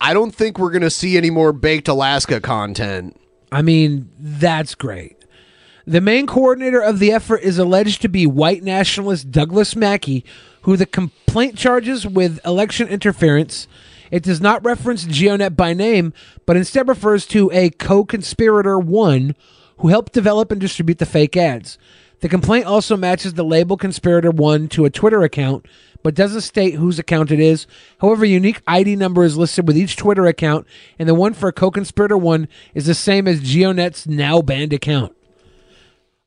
Speaker 4: I don't think we're going to see any more baked Alaska content.
Speaker 1: I mean, that's great. The main coordinator of the effort is alleged to be white nationalist Douglas Mackey, who the complaint charges with election interference. It does not reference Gionet by name, but instead refers to a co conspirator one who helped develop and distribute the fake ads. The complaint also matches the label Conspirator One to a Twitter account, but doesn't state whose account it is. However, a unique ID number is listed with each Twitter account, and the one for co conspirator one is the same as Gionet's now banned account.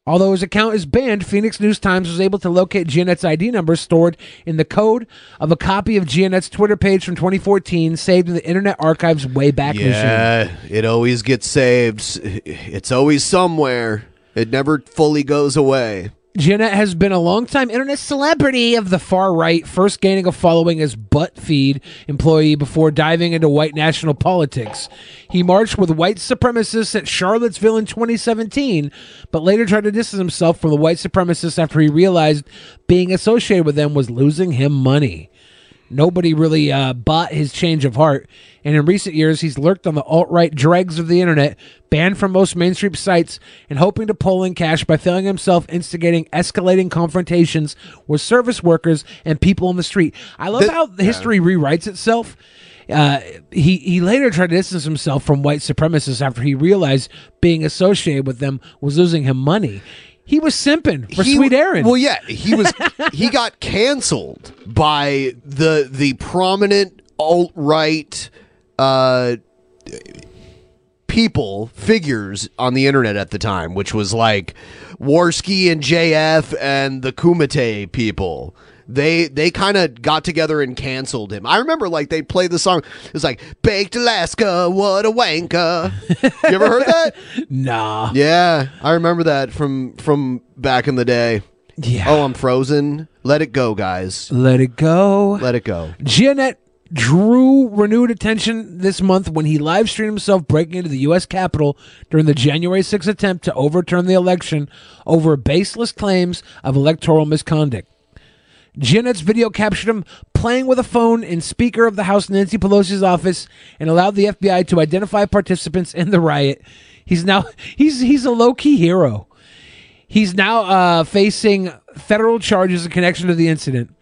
Speaker 1: Although his account is banned, Phoenix News Times was able to locate Gionet's ID number stored in the code of a copy of Gionet's Twitter page from 2014, saved in the Internet Archive's Wayback Machine.
Speaker 4: Yeah, it always gets saved. It's always somewhere. It never fully goes away.
Speaker 1: Gionet has been a longtime internet celebrity of the far right, first gaining a following as ButtFeed employee before diving into white national politics. He marched with white supremacists at Charlottesville in 2017, but later tried to distance himself from the white supremacists after he realized being associated with them was losing him money. Nobody really uh, bought his change of heart, and in recent years, he's lurked on the alt right dregs of the internet, banned from most mainstream sites, and hoping to pull in cash by filming himself instigating escalating confrontations with service workers and people on the street. I love how the history rewrites itself. Uh, he he later tried to distance himself from white supremacists after he realized being associated with them was losing him money. He was simping for
Speaker 4: He-
Speaker 1: Sweet Aaron.
Speaker 4: Well, yeah, he was. he got canceled by the the prominent alt right uh, people figures on the internet at the time, which was like Warski and JF and the Kumite people. They they kind of got together and canceled him. I remember like they played the song. It was like Baked Alaska, what a wanker. you ever heard that?
Speaker 1: nah.
Speaker 4: Yeah, I remember that from from back in the day.
Speaker 1: Yeah.
Speaker 4: Oh, I'm frozen. Let it go, guys.
Speaker 1: Let it go.
Speaker 4: Let it go.
Speaker 1: Gionet drew renewed attention this month when he live streamed himself breaking into the U.S. Capitol during the January 6th attempt to overturn the election over baseless claims of electoral misconduct. Gionet's video captured him playing with a phone in Speaker of the House Nancy Pelosi's office and allowed the FBI to identify participants in the riot. He's now he's he's a low key hero. He's now uh, facing federal charges in connection to the incident.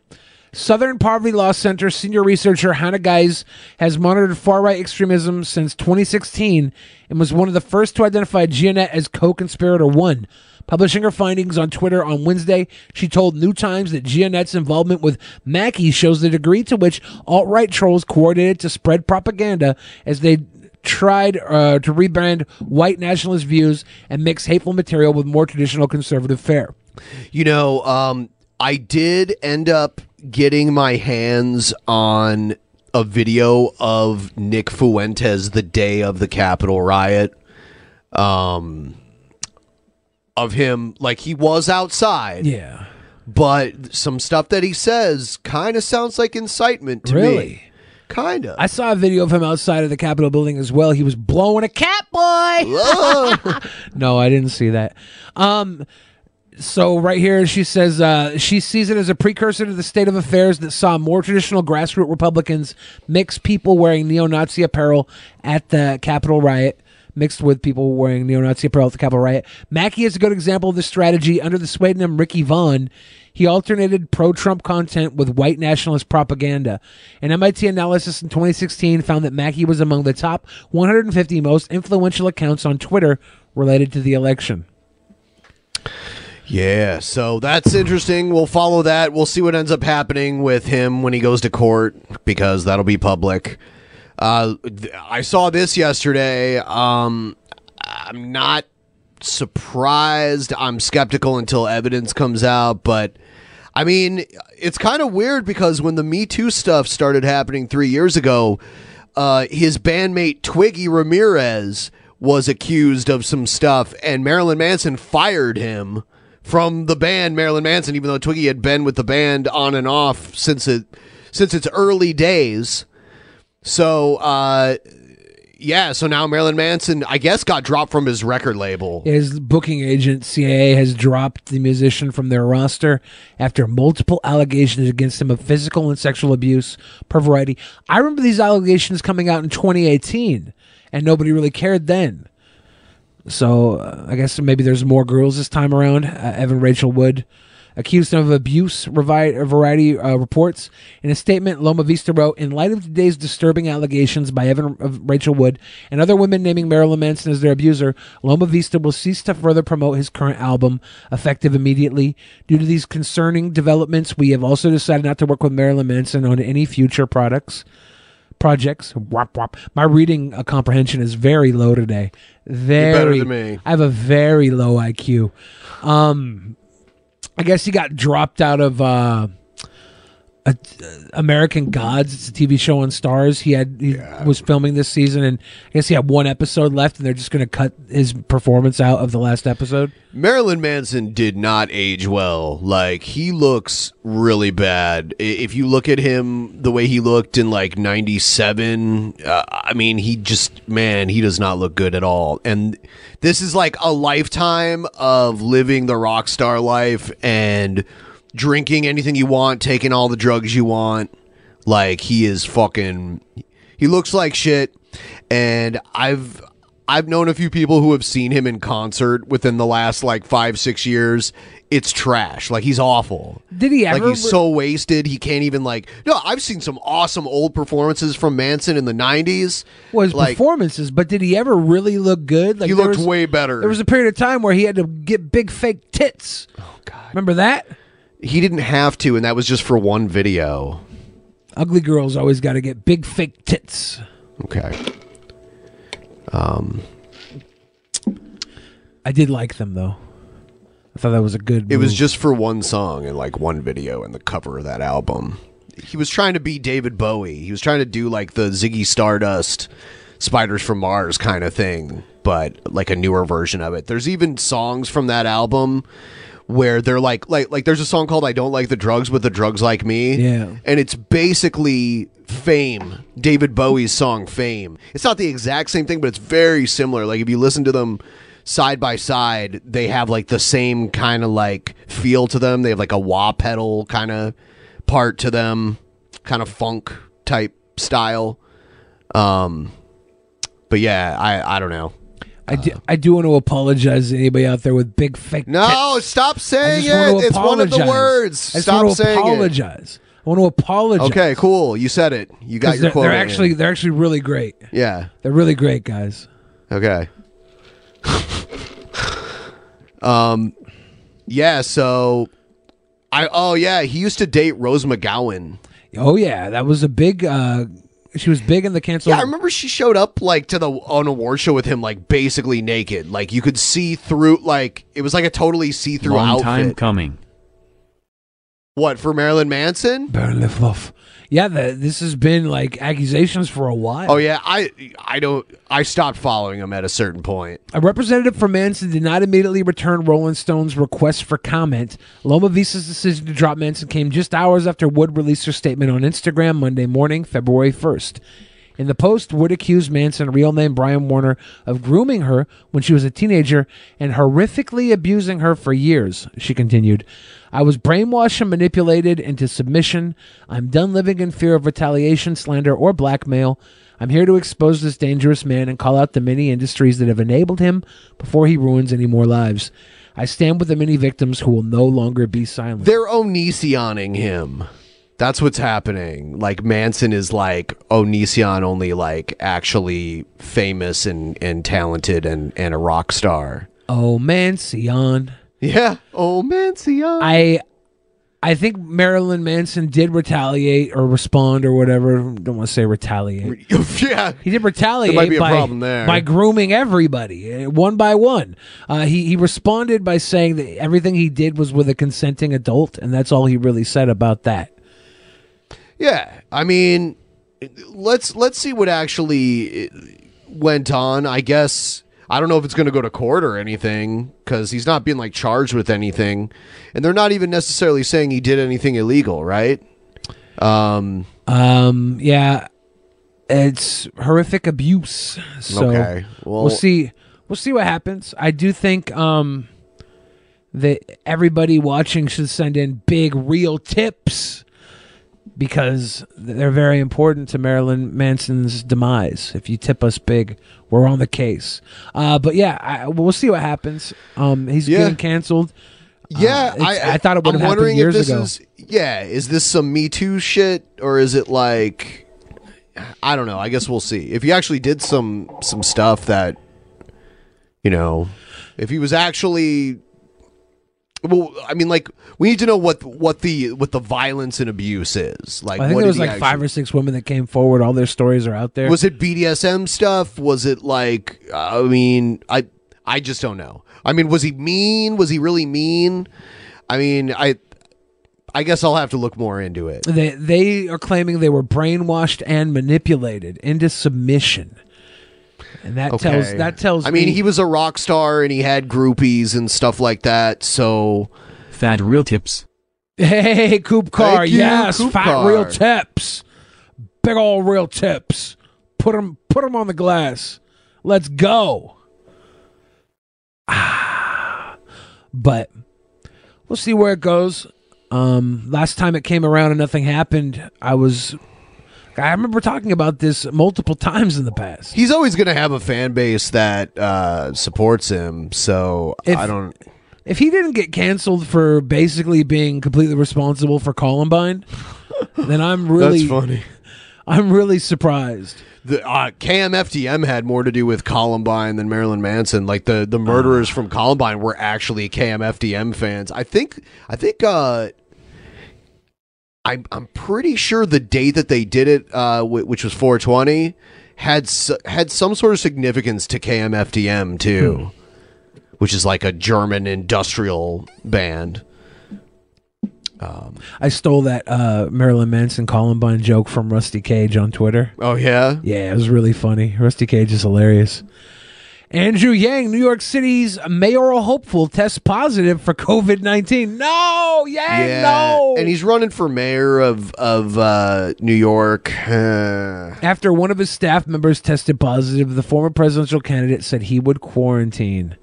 Speaker 1: Southern Poverty Law Center senior researcher Hannah Gais has monitored far right extremism since 2016 and was one of the first to identify Gionet as co conspirator one. Publishing her findings on Twitter on Wednesday, she told New Times that Gionet's involvement with Mackey shows the degree to which alt right trolls coordinated to spread propaganda as they tried uh, to rebrand white nationalist views and mix hateful material with more traditional conservative fare.
Speaker 4: You know, um, I did end up getting my hands on a video of Nick Fuentes the day of the Capitol riot. Um, of him, like he was outside.
Speaker 1: Yeah.
Speaker 4: But some stuff that he says kind of sounds like incitement to me.
Speaker 1: Really?
Speaker 4: me. Kind of.
Speaker 1: I saw a video of him outside of the Capitol building as well. He was blowing a cat boy. no, I didn't see that. Um, so right here, she says uh, she sees it as a precursor to the state of affairs that saw more traditional grassroots Republicans mix people wearing neo-Nazi apparel at the Capitol riot. Mixed with people wearing neo-Nazi apparel at the Capitol riot. Mackey is a good example of this strategy. Under the pseudonym Ricky Vaughn, he alternated pro-Trump content with white nationalist propaganda. An MIT analysis in 2016 found that Mackey was among the top 150 most influential accounts on Twitter related to the election.
Speaker 4: Yeah, so that's interesting. We'll follow that. We'll see what ends up happening with him when he goes to court because that'll be public. Uh, I saw this yesterday. Um, I'm not surprised. I'm skeptical until evidence comes out, but I mean, it's kind of weird because when the Me Too stuff started happening three years ago, uh, his bandmate Twiggy Ramirez was accused of some stuff, and Marilyn Manson fired him from the band Marilyn Manson, even though Twiggy had been with the band on and off since it since its early days. So, uh, yeah, so now Marilyn Manson, I guess, got dropped from his record label.
Speaker 1: His booking agent, CAA, has dropped the musician from their roster after multiple allegations against him of physical and sexual abuse per variety. I remember these allegations coming out in 2018, and nobody really cared then. So uh, I guess maybe there's more girls this time around. Uh, Evan Rachel Wood accused him of abuse, revi- variety uh, reports. In a statement, Loma Vista wrote, In light of today's disturbing allegations by Evan Rachel Wood and other women naming Marilyn Manson as their abuser, Loma Vista will cease to further promote his current album, effective immediately. Due to these concerning developments, we have also decided not to work with Marilyn Manson on any future products. Projects. My reading uh, comprehension is very low today. Very.
Speaker 4: better than me.
Speaker 1: I have a very low IQ. Um, I guess he got dropped out of uh, a, American Gods. It's a TV show on Starz. He had he was filming this season, and I guess he had one episode left, and they're just going to cut his performance out of the last episode.
Speaker 4: Marilyn Manson did not age well. Like he looks really bad. If you look at him the way he looked in like 97, uh, I mean, he just man, he does not look good at all. And this is like a lifetime of living the rock star life and drinking anything you want, taking all the drugs you want. Like he is fucking he looks like shit and I've I've known a few people who have seen him in concert within the last like 5 6 years. It's trash. Like he's awful.
Speaker 1: Did he
Speaker 4: Like
Speaker 1: ever?
Speaker 4: he's so wasted, he can't even like No, I've seen some awesome old performances from Manson in the 90s.
Speaker 1: was
Speaker 4: like
Speaker 1: performances, but did he ever really look good? Like
Speaker 4: He
Speaker 1: there
Speaker 4: looked
Speaker 1: was-
Speaker 4: way better.
Speaker 1: There was a period of time where he had to get big fake tits. Oh God! Remember that?
Speaker 4: He didn't have to and that was just for one video.
Speaker 1: Ugly girls always got to get big fake tits.
Speaker 4: Okay. Um
Speaker 1: I did like them though. I thought that was a good.
Speaker 4: It was just for one song and like one video and the cover of that album. He was trying to be David Bowie. He was trying to do like the Ziggy Stardust, Spiders from Mars kind of thing, but like a newer version of it. There's even songs from that album where they're like like like there's a song called I don't like the drugs but the drugs like me.
Speaker 1: Yeah.
Speaker 4: And it's basically Fame, David Bowie's song Fame. It's not the exact same thing but it's very similar. Like if you listen to them side by side, they have like the same kind of like feel to them. They have like a wah pedal kind of part to them, kind of funk type style. Um but yeah, I I don't know.
Speaker 1: I do, I do want to apologize to anybody out there with big fake.
Speaker 4: No,
Speaker 1: tits.
Speaker 4: stop saying it. It's one of the words. Stop
Speaker 1: want to
Speaker 4: saying it.
Speaker 1: apologize. I want to apologize.
Speaker 4: Okay, cool. You said it. You got your
Speaker 1: they're,
Speaker 4: quote.
Speaker 1: they're
Speaker 4: in.
Speaker 1: actually they're actually really great.
Speaker 4: Yeah.
Speaker 1: They're really great guys.
Speaker 4: Okay. um, yeah. So, I oh yeah, he used to date Rose McGowan.
Speaker 1: Oh yeah, that was a big. uh She was big in the cancel.
Speaker 4: Yeah, I remember she showed up like to the on award show with him like basically naked. Like you could see through like it was like a totally see through
Speaker 6: Long
Speaker 4: outfit.
Speaker 6: time coming.
Speaker 4: What for Marilyn Manson?
Speaker 1: Burn the fluff. Yeah, the, this has been like accusations for a while.
Speaker 4: Oh yeah, I I don't I stopped following him at a certain point.
Speaker 1: A representative for Manson did not immediately return Rolling Stone's request for comment. Loma Vista's decision to drop Manson came just hours after Wood released her statement on Instagram Monday morning, February 1st. In the post, Wood accused Manson, real name Brian Warner, of grooming her when she was a teenager and horrifically abusing her for years. She continued, I was brainwashed and manipulated into submission. I'm done living in fear of retaliation, slander, or blackmail. I'm here to expose this dangerous man and call out the many industries that have enabled him before he ruins any more lives. I stand with the many victims who will no longer be silent.
Speaker 4: They're Onisioning him. That's what's happening. Like Manson is like Onision only like actually famous and, and talented and, and a rock star.
Speaker 1: Oh man, Sion.
Speaker 4: Yeah. Oh man, Sion.
Speaker 1: I I think Marilyn Manson did retaliate or respond or whatever. Don't want to say retaliate.
Speaker 4: yeah.
Speaker 1: He did retaliate
Speaker 4: There might be a
Speaker 1: by,
Speaker 4: problem there.
Speaker 1: by grooming everybody uh, one by one. Uh, he he responded by saying that everything he did was with a consenting adult, and that's all he really said about that.
Speaker 4: Yeah, I mean, let's let's see what actually uh, went on. I guess I don't know if it's going to go to court or anything because he's not being like charged with anything, and they're not even necessarily saying he did anything illegal, right? Um,
Speaker 1: Um, yeah, it's horrific abuse. So
Speaker 4: Okay, well-
Speaker 1: we'll see. We'll see what happens. I do think um that everybody watching should send in big real tips because they're very important to Marilyn Manson's demise. If you tip us big, we're on the case. Uh, but yeah, I, we'll see what happens. Um, he's
Speaker 4: Yeah.
Speaker 1: getting canceled.
Speaker 4: yeah,
Speaker 1: Uh, it's- I, thought it would
Speaker 4: I'm
Speaker 1: have happened
Speaker 4: wondering
Speaker 1: years
Speaker 4: if this
Speaker 1: ago.
Speaker 4: is yeah. Is this some Me Too shit or is it like I don't know. I guess we'll see. If he actually did some some stuff that you know, if he was actually well, I mean, like we need to know what what the what the violence and abuse is. Like,
Speaker 1: I think
Speaker 4: what
Speaker 1: there was like
Speaker 4: actually-
Speaker 1: five or six women that came forward. All their stories are out there.
Speaker 4: Was it BDSM stuff? Was it like? I mean, I I just don't know. I mean, was he mean? Was he really mean? I mean, I I guess I'll have to look more into it.
Speaker 1: They they are claiming they were brainwashed and manipulated into submission, and that tells that tells.
Speaker 4: I mean,
Speaker 1: me-
Speaker 4: he was a rock star and he had groupies and stuff like that. So,
Speaker 6: Fat real tips.
Speaker 1: Hey, Coop Car,
Speaker 4: Thank you,
Speaker 1: yes,
Speaker 4: Coop
Speaker 1: fat
Speaker 4: Car.
Speaker 1: real tips, big old real tips. Put them, put them on the glass. Let's go. Ah, but we'll see where it goes. Um, last time it came around and nothing happened, I was. I remember talking about this multiple times in the past.
Speaker 4: he's always going to have a fan base that uh, supports him. So
Speaker 1: If-
Speaker 4: I don't.
Speaker 1: If he didn't get canceled for basically being completely responsible for Columbine, then I'm really
Speaker 4: That's funny.
Speaker 1: I'm really surprised.
Speaker 4: The uh, KMFDM had more to do with Columbine than Marilyn Manson. Like the the murderers from Columbine were actually KMFDM fans. I think I think uh, I'm I'm pretty sure the date that they did it, uh, wh- which was 420, had had some sort of significance to KMFDM too, which is like a German industrial band.
Speaker 1: I stole that uh, Marilyn Manson Columbine joke from Rusty Cage on Twitter.
Speaker 4: Oh yeah,
Speaker 1: yeah, it was really funny. Rusty Cage is hilarious. Andrew Yang, New York City's mayoral hopeful, tests positive for COVID nineteen. No, Yang, no.
Speaker 4: and he's running for mayor of of uh, New York.
Speaker 1: After one of his staff members tested positive, the former presidential candidate said he would quarantine.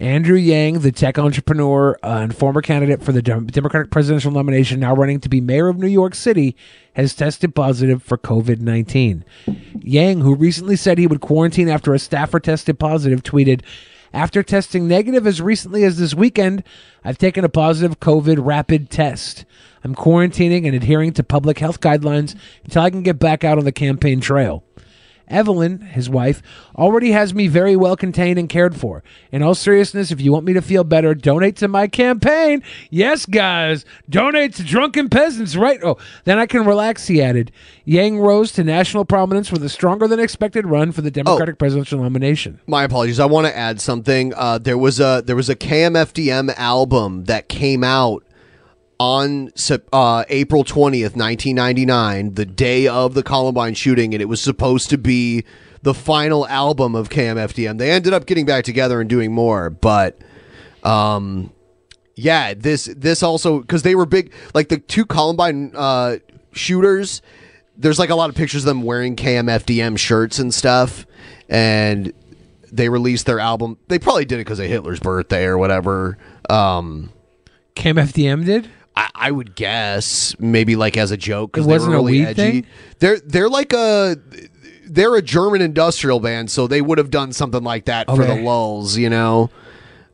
Speaker 1: Andrew Yang, the tech entrepreneur uh, and former candidate for the Dem- Democratic presidential nomination, now running to be mayor of New York City, has tested positive for COVID 19. Yang, who recently said he would quarantine after a staffer tested positive, tweeted, After testing negative as recently as this weekend, I've taken a positive COVID rapid test. I'm quarantining and adhering to public health guidelines until I can get back out on the campaign trail. Evelyn, his wife, already has me very well contained and cared for. In all seriousness, if you want me to feel better, donate to my campaign. Yes, guys, donate to Drunken Peasants, right? Oh, then I can relax, he added. Yang rose to national prominence with a stronger than expected run for the Democratic presidential nomination.
Speaker 4: My apologies. I want to add something. Uh, there was a there was a KMFDM album that came out on uh, April twentieth, nineteen ninety nine, the day of the Columbine shooting, and it was supposed to be the final album of KMFDM. They ended up getting back together and doing more, but um, yeah, this this also because they were big, like the two Columbine uh, shooters. There's like a lot of pictures of them wearing KMFDM shirts and stuff, and they released their album. They probably did it because of Hitler's birthday or whatever. Um,
Speaker 1: KMFDM did.
Speaker 4: I, I would guess maybe like as a joke because they
Speaker 1: wasn't
Speaker 4: were really edgy.
Speaker 1: thing?
Speaker 4: They're they're like a they're a German industrial band, so they would have done something like that for the lulls, you know.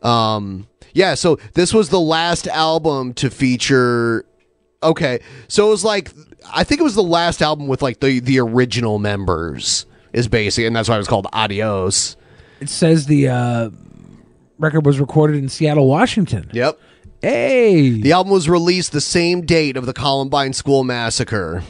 Speaker 4: Um, yeah. So this was the last album to feature. Okay, so it was like I think it was the last album with like the the original members is basic, and that's why it was called Adios.
Speaker 1: It says the uh, record was recorded in Seattle, Washington.
Speaker 4: Yep.
Speaker 1: Hey.
Speaker 4: The album was released the same date of the Columbine School Massacre.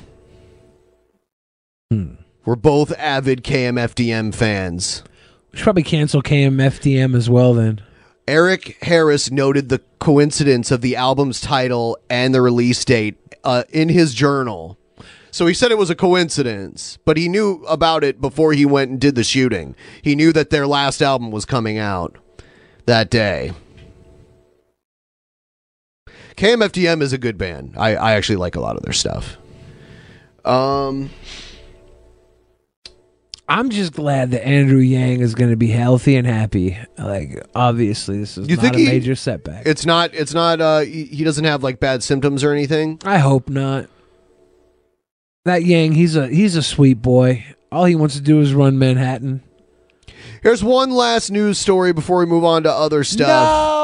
Speaker 1: Hmm.
Speaker 4: We're both avid KMFDM fans.
Speaker 1: We should probably cancel KMFDM as well then.
Speaker 4: Eric Harris noted the coincidence of the album's title and the release date uh, in his journal. So he said it was a coincidence, but he knew about it before he went and did the shooting. He knew that their last album was coming out that day. KMFDM is a good band. I, I actually like a lot of their stuff. Um,
Speaker 1: I'm just glad that Andrew Yang is going to be healthy and happy. Like, obviously, this is
Speaker 4: you
Speaker 1: not
Speaker 4: think
Speaker 1: a
Speaker 4: he-
Speaker 1: major setback.
Speaker 4: It's not. It's not. Uh, he he doesn't have like bad symptoms or anything.
Speaker 1: I hope not. That Yang, he's a he's a sweet boy. All he wants to do is run Manhattan.
Speaker 4: Here's one last news story before we move on to other stuff.
Speaker 1: No!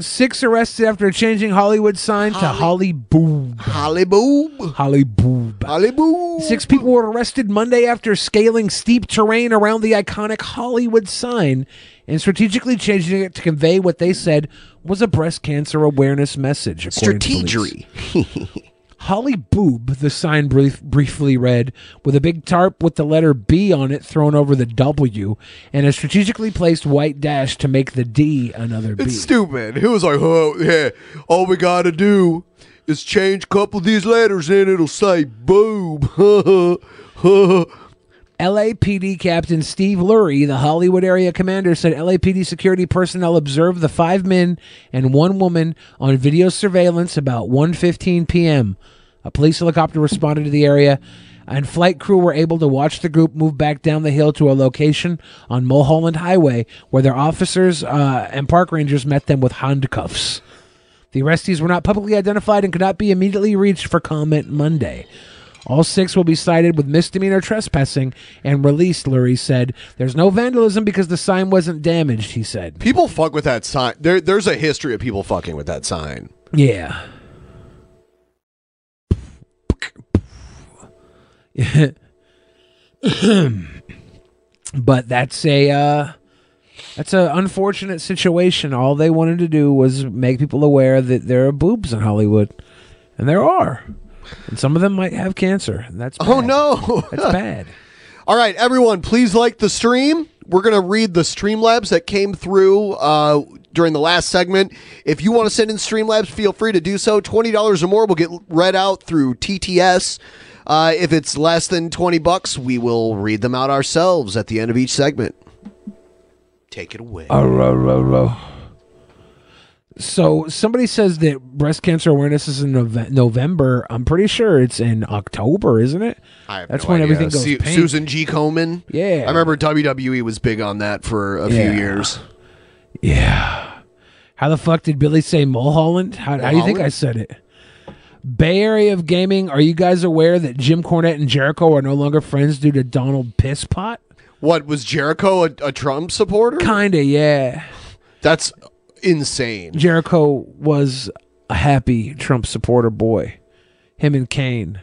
Speaker 1: Six arrested after changing Hollywood sign to Holly Boob.
Speaker 4: Holly Boob.
Speaker 1: Holly Boob.
Speaker 4: Holly Boob.
Speaker 1: Six people were arrested Monday after scaling steep terrain around the iconic Hollywood sign and strategically changing it to convey what they said was a breast cancer awareness message. according.
Speaker 4: Strategery.
Speaker 1: Holly Boob, the sign brief, briefly read, with a big tarp with the letter B on it thrown over the W, and a strategically placed white dash to make the D another B.
Speaker 4: It's stupid. It was like, oh yeah, all we gotta do is change a couple of these letters and it'll say boob.
Speaker 1: LAPD Captain Steve Lurie, the Hollywood area commander, said LAPD security personnel observed the five men and one woman on video surveillance about 1:15 p.m. A police helicopter responded to the area, and flight crew were able to watch the group move back down the hill to a location on Mulholland Highway, where their officers uh, and park rangers met them with handcuffs. The arrestees were not publicly identified and could not be immediately reached for comment Monday. All six will be cited with misdemeanor trespassing and released, Lurie said. There's no vandalism because the sign wasn't damaged, he said.
Speaker 4: people fuck with that sign. There, there's a history of people fucking with that sign.
Speaker 1: Yeah. but that's a uh, that's an unfortunate situation. All they wanted to do was make people aware that there are boobs in Hollywood, and there are, and some of them might have cancer. and That's bad.
Speaker 4: Oh no,
Speaker 1: that's bad.
Speaker 4: All right, everyone, please like the stream. We're going to read the Streamlabs that came through uh, during the last segment. If you want to send in Streamlabs, feel free to do so. $20 or more will get read out through TTS. Uh, if it's less than 20 bucks, we will read them out ourselves at the end of each segment. Take it away.
Speaker 1: So somebody says that breast cancer awareness is in Nove- November. I'm pretty sure it's in October, isn't it?
Speaker 4: I have
Speaker 1: That's
Speaker 4: no
Speaker 1: when
Speaker 4: idea.
Speaker 1: everything goes
Speaker 4: Su-
Speaker 1: pink.
Speaker 4: Susan G. Komen.
Speaker 1: Yeah.
Speaker 4: I remember WWE was big on that for a few years.
Speaker 1: Yeah. How the fuck did Billy say Mulholland? How, how do you think I said it? Bay Area of gaming. Are you guys aware that Jim Cornette and Jericho are no longer friends due to Donald Pisspot?
Speaker 4: What was Jericho a, a Trump supporter?
Speaker 1: Kinda, yeah.
Speaker 4: That's insane.
Speaker 1: Jericho was a happy Trump supporter boy. Him and Kane,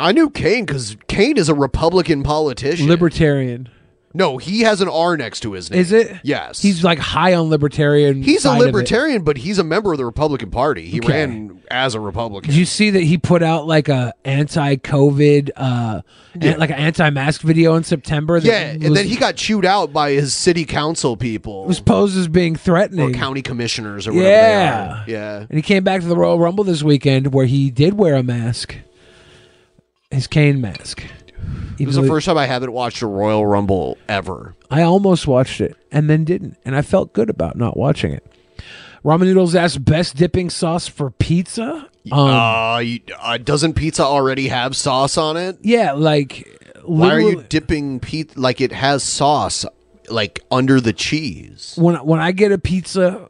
Speaker 4: I knew Kane because Kane is a Republican politician.
Speaker 1: libertarian.
Speaker 4: No, he has an R next to his name.
Speaker 1: Is it?
Speaker 4: Yes.
Speaker 1: He's like high on libertarian.
Speaker 4: He's a
Speaker 1: side of it.
Speaker 4: libertarian, but he's a member of the Republican Party. He
Speaker 1: Okay.
Speaker 4: ran as a Republican.
Speaker 1: Did you see that he put out like a anti-COVID, uh, an- like an anti-mask video in September? that
Speaker 4: yeah, and then he got chewed out by his city council people
Speaker 1: was posed as being
Speaker 4: or
Speaker 1: threatening.
Speaker 4: county commissioners or whatever
Speaker 1: Yeah.
Speaker 4: they are. Yeah.
Speaker 1: And he came back to the Royal Rumble this weekend where he did wear a mask, his cane mask.
Speaker 4: It was the first time I haven't watched a Royal Rumble ever.
Speaker 1: I almost watched it and then didn't, and I felt good about not watching it. Ramen noodles asked best dipping sauce for pizza. Um,
Speaker 4: uh, you, uh, doesn't pizza already have sauce on it?
Speaker 1: yeah, like
Speaker 4: Why are you dipping pizza like it has sauce like under the cheese?
Speaker 1: when when I get a pizza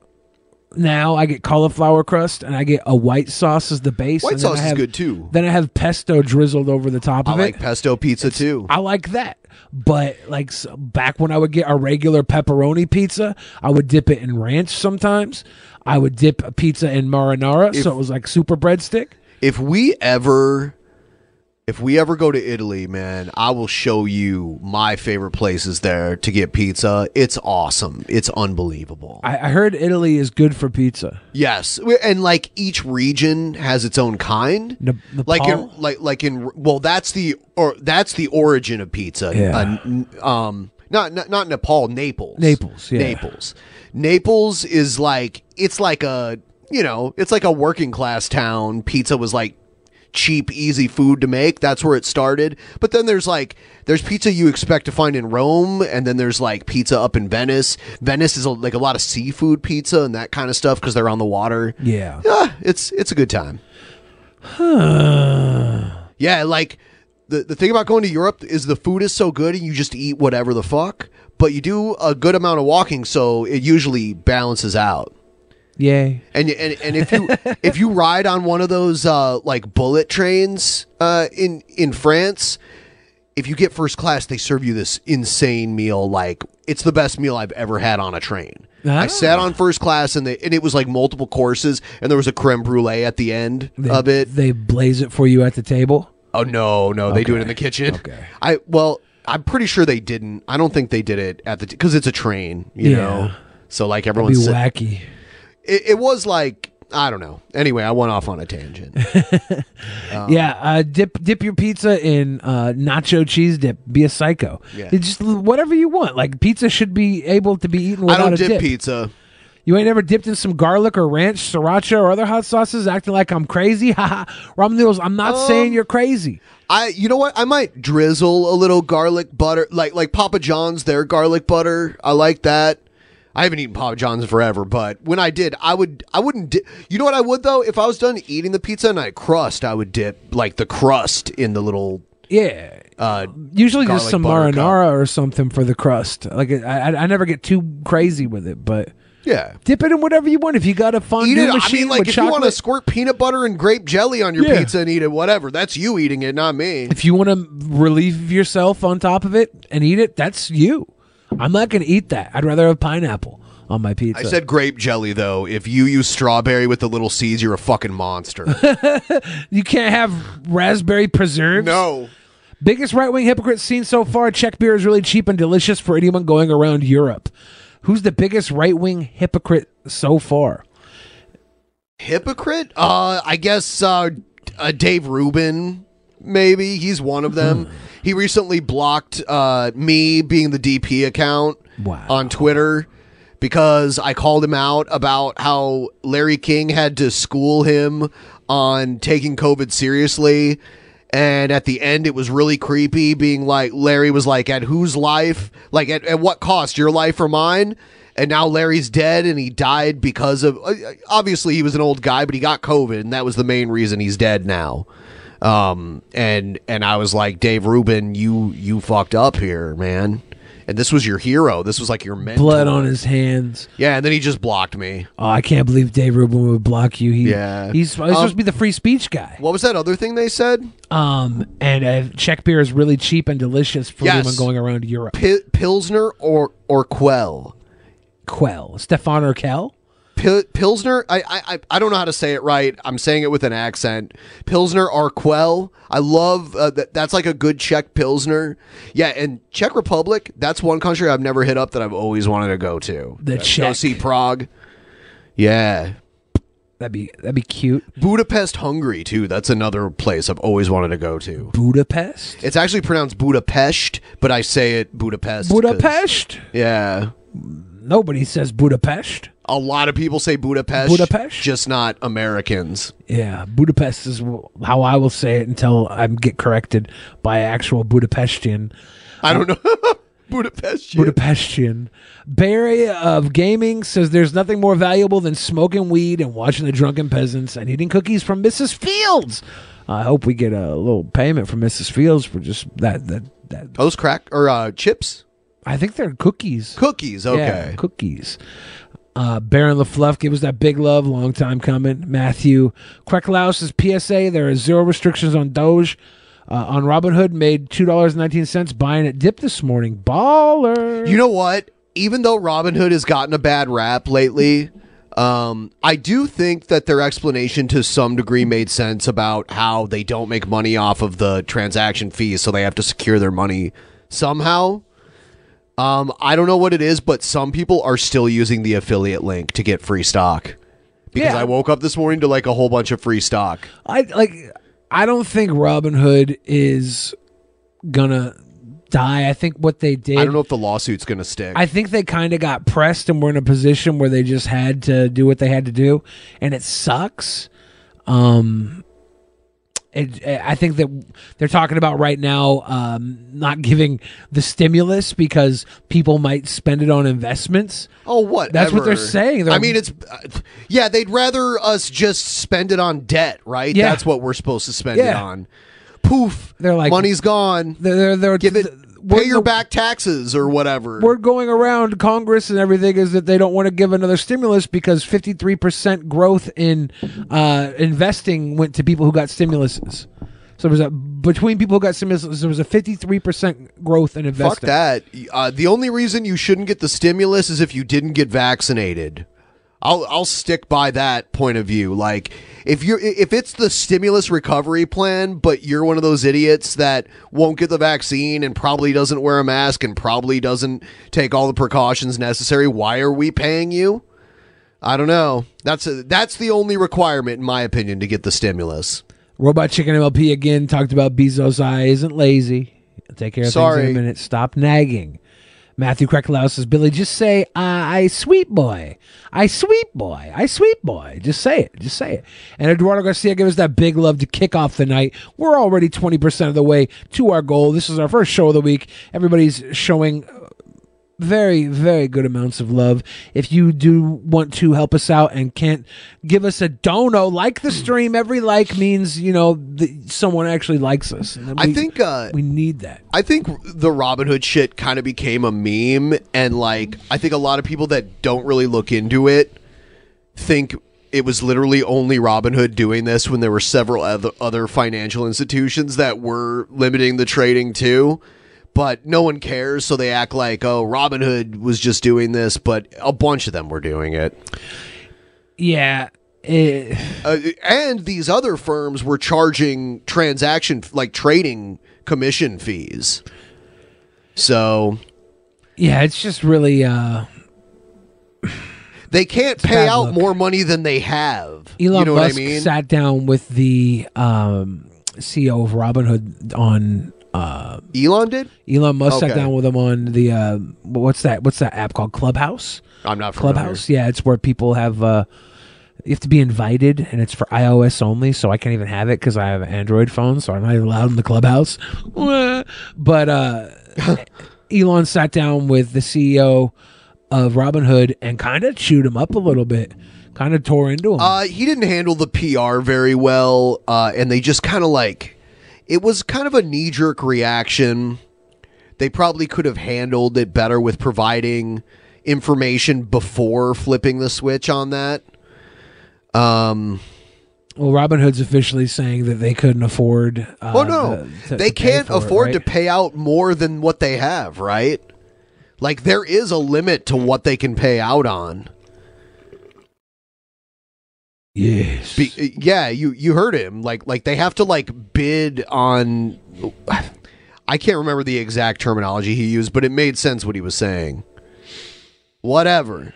Speaker 1: now, I get cauliflower crust and I get a white sauce as the base.
Speaker 4: White sauce
Speaker 1: I
Speaker 4: is
Speaker 1: have-
Speaker 4: good, too.
Speaker 1: Then I have pesto drizzled over the top
Speaker 4: I
Speaker 1: of it.
Speaker 4: like pesto pizza too.
Speaker 1: I like that. But like s back when I would get a regular pepperoni pizza, I would dip it in ranch sometimes. I would dip a pizza in marinara, so it was like super breadstick.
Speaker 4: if we ever if we ever go to Italy, man, I will show you my favorite places there to get pizza. It's awesome. It's unbelievable.
Speaker 1: I, I heard Italy is good for pizza.
Speaker 4: Yes, and like each region has its own kind. like in like like in well, that's the or that's the origin of pizza.
Speaker 1: Yeah.
Speaker 4: Uh, um, not, not not Nepal, Naples.
Speaker 1: Naples, yeah.
Speaker 4: Naples. Naples is like it's like a you know it's like a working class town. Pizza was like cheap, easy food to make. That's where it started. But then there's like there's pizza you expect to find in Rome, and then there's like pizza up in Venice. Venice is a, like a lot of seafood pizza and that kind of stuff because they're on the water.
Speaker 1: Yeah.
Speaker 4: Yeah, it's it's a good time. Yeah, like the the thing about going to Europe is the food is so good and you just eat whatever the fuck, but you do a good amount of walking, so it usually balances out.
Speaker 1: Yay.
Speaker 4: And and, and if you if you ride on one of those uh, like bullet trains uh, in in France, if you get first class, they serve you this insane meal. Like it's the best meal I've ever had on a train. I sat on first class and they, and it was like multiple courses, and there was a creme brulee at the end
Speaker 1: They,
Speaker 4: of it.
Speaker 1: they blaze it for you at the table.
Speaker 4: Oh no, no, they do it in the kitchen. Okay. I well, I'm pretty sure they didn't. I don't think they did it at the because it's a train, you
Speaker 1: Yeah.
Speaker 4: know. So like everyone's
Speaker 1: be wacky.
Speaker 4: It, it was like I don't know. Anyway, I went off on a tangent. Um,
Speaker 1: yeah, uh, dip dip your pizza in uh, nacho cheese dip. Be a psycho.
Speaker 4: Yeah.
Speaker 1: It's just whatever you want. Like pizza should be able to be eaten
Speaker 4: I
Speaker 1: without
Speaker 4: don't
Speaker 1: a
Speaker 4: dip,
Speaker 1: dip.
Speaker 4: pizza.
Speaker 1: You ain't ever dipped in some garlic or ranch, sriracha, or other hot sauces, acting like I'm crazy. Haha. Ramen noodles. I'm not
Speaker 4: Um,
Speaker 1: saying you're crazy.
Speaker 4: I you know what? I might drizzle a little garlic butter, like like Papa John's their garlic butter. I like that. I haven't eaten Papa John's forever, but when I did, I would I wouldn't. Di- you know what I would though? If I was done eating the pizza and I crust, I would dip like the crust in the little
Speaker 1: Yeah.
Speaker 4: uh,
Speaker 1: Usually just some
Speaker 4: butter cup.
Speaker 1: marinara or something for the crust. Like I, I, I never get too crazy with it, but
Speaker 4: Yeah.
Speaker 1: dip it in whatever you want. If you got a fondue
Speaker 4: Eat it. I
Speaker 1: machine
Speaker 4: mean, like if you want to squirt peanut butter and grape jelly on your
Speaker 1: Yeah.
Speaker 4: pizza and eat it, whatever. That's you eating it, not me.
Speaker 1: if you want to relieve yourself on top of it and eat it, that's you. I'm not going to eat that. I'd rather have pineapple on my pizza.
Speaker 4: I said grape jelly though. If you use strawberry with the little seeds, you're a fucking monster.
Speaker 1: you can't have raspberry preserves.
Speaker 4: No.
Speaker 1: Biggest right wing hypocrite seen so far. Czech beer is really cheap and delicious for anyone going around Europe. Who's the biggest right wing hypocrite so far?
Speaker 4: Hypocrite? Uh, I guess uh, uh, Dave Rubin. Maybe he's one of them. he recently blocked uh, me being the DP account on Twitter because I called him out about how Larry King had to school him on taking COVID seriously. And at the end, it was really creepy, being like, Larry was like, at whose life? Like, at, at what cost? Your life or mine? And now Larry's dead and he died because of. uh, Obviously, he was an old guy, but he got COVID, and that was the main reason he's dead now. Um, and and I was like, Dave Rubin, you you fucked up here, man. And this was your hero. This was like your mentor.
Speaker 1: Blood on his hands.
Speaker 4: Yeah, and then he just blocked me.
Speaker 1: Oh, I can't believe Dave Rubin would block you. He,
Speaker 4: Yeah.
Speaker 1: he's, he's
Speaker 4: Um,
Speaker 1: supposed to be the free speech guy.
Speaker 4: What was that other thing they said?
Speaker 1: Um, and uh, Czech beer is really cheap and delicious for
Speaker 4: Yes.
Speaker 1: anyone going around Europe.
Speaker 4: Pi- Pilsner or or Quell?
Speaker 1: Quell, Stefan Urkel.
Speaker 4: Pil- Pilsner. I, I I- don't know how to say it right. I'm saying it with an accent. Pilsner Urquell. I love uh, that. That's like a good Czech Pilsner. Yeah, and Czech Republic. That's one country I've never hit up that I've always wanted to go to.
Speaker 1: The
Speaker 4: Go
Speaker 1: Czech.
Speaker 4: see Prague. Yeah.
Speaker 1: That'd be that'd be cute.
Speaker 4: Budapest, Hungary, too. That's another place I've always wanted to go to.
Speaker 1: Budapest.
Speaker 4: It's actually pronounced Budapest, but I say it Budapest. 'cause-
Speaker 1: Budapest.
Speaker 4: Yeah.
Speaker 1: Nobody says Budapest.
Speaker 4: A lot of people say Budapest.
Speaker 1: Budapest?
Speaker 4: Just not Americans.
Speaker 1: Yeah, Budapest is how I will say it until I get corrected by actual Budapestian.
Speaker 4: I don't know. Budapest.
Speaker 1: Budapestian. Barry of Gaming says there's nothing more valuable than smoking weed and watching the drunken peasants and eating cookies from Mrs. Fields. I hope we get a little payment from Mrs. Fields for just that. That, that.
Speaker 4: Those crack or uh, chips?
Speaker 1: I think they're cookies.
Speaker 4: Cookies. Okay.
Speaker 1: Yeah, cookies. Uh, Baron LaFluff give us that big love. Long time coming. Matthew Quecklaus's PSA. There are zero restrictions on Doge. Uh, on Robinhood, made two dollars nineteen cents buying it dip this morning. Baller.
Speaker 4: You know what? Even though Robinhood has gotten a bad rap lately, um, I do think that their explanation to some degree made sense about how they don't make money off of the transaction fees, so they have to secure their money somehow. Um, I don't know what it is, but some people are still using the affiliate link to get free stock. Because
Speaker 1: Yeah.
Speaker 4: I woke up this morning to like a whole bunch of free stock.
Speaker 1: I like. I don't think Robinhood is gonna die. I think what they did.
Speaker 4: I don't know if the lawsuit's going to stick.
Speaker 1: I think they kind of got pressed and were in a position where they just had to do what they had to do, and it sucks. Um, it, I think that they're talking about right now um, not giving the stimulus because people might spend it on investments.
Speaker 4: Oh, what?
Speaker 1: That's what they're saying. They're-
Speaker 4: I mean, it's uh, yeah. They'd rather us just spend it on debt, right?
Speaker 1: Yeah.
Speaker 4: That's what we're supposed to spend it on. Poof.
Speaker 1: They're like
Speaker 4: money's gone.
Speaker 1: They're they're, they're
Speaker 4: Give it. Pay your back taxes or whatever.
Speaker 1: We're going around Congress and everything is that they don't want to give another stimulus because 53% growth in uh, investing went to people who got stimuluses. So there was a between people who got stimulus, there was a 53% growth in investing.
Speaker 4: Fuck that. Uh, the only reason you shouldn't get the stimulus is if you didn't get vaccinated. I'll I'll stick by that point of view. Like if you're if it's the stimulus recovery plan, but you're one of those idiots that won't get the vaccine and probably doesn't wear a mask and probably doesn't take all the precautions necessary, why are we paying you? I don't know. That's a, that's the only requirement in my opinion to get the stimulus.
Speaker 1: Robot Chicken MLP again talked about Bezos' eye isn't lazy. Take care of things
Speaker 4: Sorry.
Speaker 1: in a minute. Stop nagging. Matthew Krecklau says, Billy, just say, I, I sweet boy. I sweet boy. I sweet boy. Just say it. Just say it. And Eduardo Garcia gives us that big love to kick off the night. We're already 20% of the way to our goal. This is our first show of the week. Everybody's showing very, very good amounts of love. If you do want to help us out and can't give us a dono, like the stream, every like means, you know, that someone actually likes us. And
Speaker 4: I think uh,
Speaker 1: we need that.
Speaker 4: I think the Robinhood shit kind of became a meme, and like I think a lot of people that don't really look into it think it was literally only Robinhood doing this when there were several other, other financial institutions that were limiting the trading too. But no one cares, so they act like, oh, Robinhood was just doing this, but a bunch of them were doing it.
Speaker 1: Yeah. eh,
Speaker 4: Uh, and these other firms were charging transaction, like trading commission fees. So
Speaker 1: yeah, it's just really uh
Speaker 4: they can't pay out
Speaker 1: luck.
Speaker 4: more money than they have.
Speaker 1: Elon
Speaker 4: you know
Speaker 1: Musk
Speaker 4: what I mean?
Speaker 1: sat down with the um, CEO of Robinhood on uh,
Speaker 4: Elon did.
Speaker 1: Elon Musk sat down with him on the uh, what's that? What's that app called? Clubhouse.
Speaker 4: I'm not familiar.
Speaker 1: Clubhouse. Yeah, it's where people have. Uh, you have to be invited, and it's for iOS only. So I can't even have it because I have an Android phone, so I'm not even allowed in the clubhouse. but uh, Elon sat down with the CEO of Robinhood and kind of chewed him up a little bit, kind of tore into him.
Speaker 4: Uh, he didn't handle the PR very well, uh, and they just kind of like it was kind of a knee jerk reaction. They probably could have handled it better with providing information before flipping the switch on that. Um,
Speaker 1: well, Robinhood's officially saying that they couldn't afford. Uh,
Speaker 4: oh no,
Speaker 1: the- to-
Speaker 4: they
Speaker 1: to
Speaker 4: can't
Speaker 1: for it,
Speaker 4: afford
Speaker 1: right?
Speaker 4: to pay out more than what they have, right? Like there is a limit to what they can pay out on.
Speaker 1: Yes.
Speaker 4: Be, yeah, you you heard him. Like like they have to like bid on. I can't remember the exact terminology he used, but it made sense what he was saying. Whatever.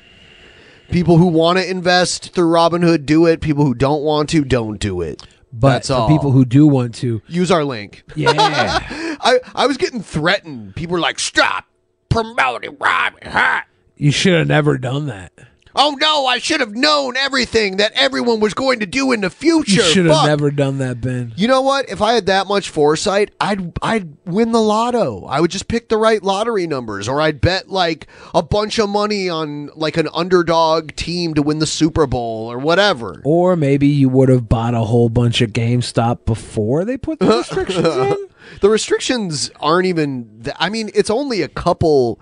Speaker 4: People who want to invest through Robinhood do it. People who don't want to don't do it.
Speaker 1: But
Speaker 4: That's
Speaker 1: for
Speaker 4: all.
Speaker 1: people who do want to,
Speaker 4: use our link.
Speaker 1: Yeah.
Speaker 4: I I was getting threatened. People were like, "Stop promoting Robinhood."
Speaker 1: you should have never done that.
Speaker 4: Oh no, I should have known everything that everyone was going to do in the future.
Speaker 1: You should have never done that, Ben.
Speaker 4: You know what? If I had that much foresight, I'd I'd win the lotto. I would just pick the right lottery numbers, or I'd bet like a bunch of money on like an underdog team to win the Super Bowl or whatever.
Speaker 1: Or maybe you would have bought a whole bunch of GameStop before they put the restrictions in.
Speaker 4: the restrictions aren't even. Th- I mean, it's only a couple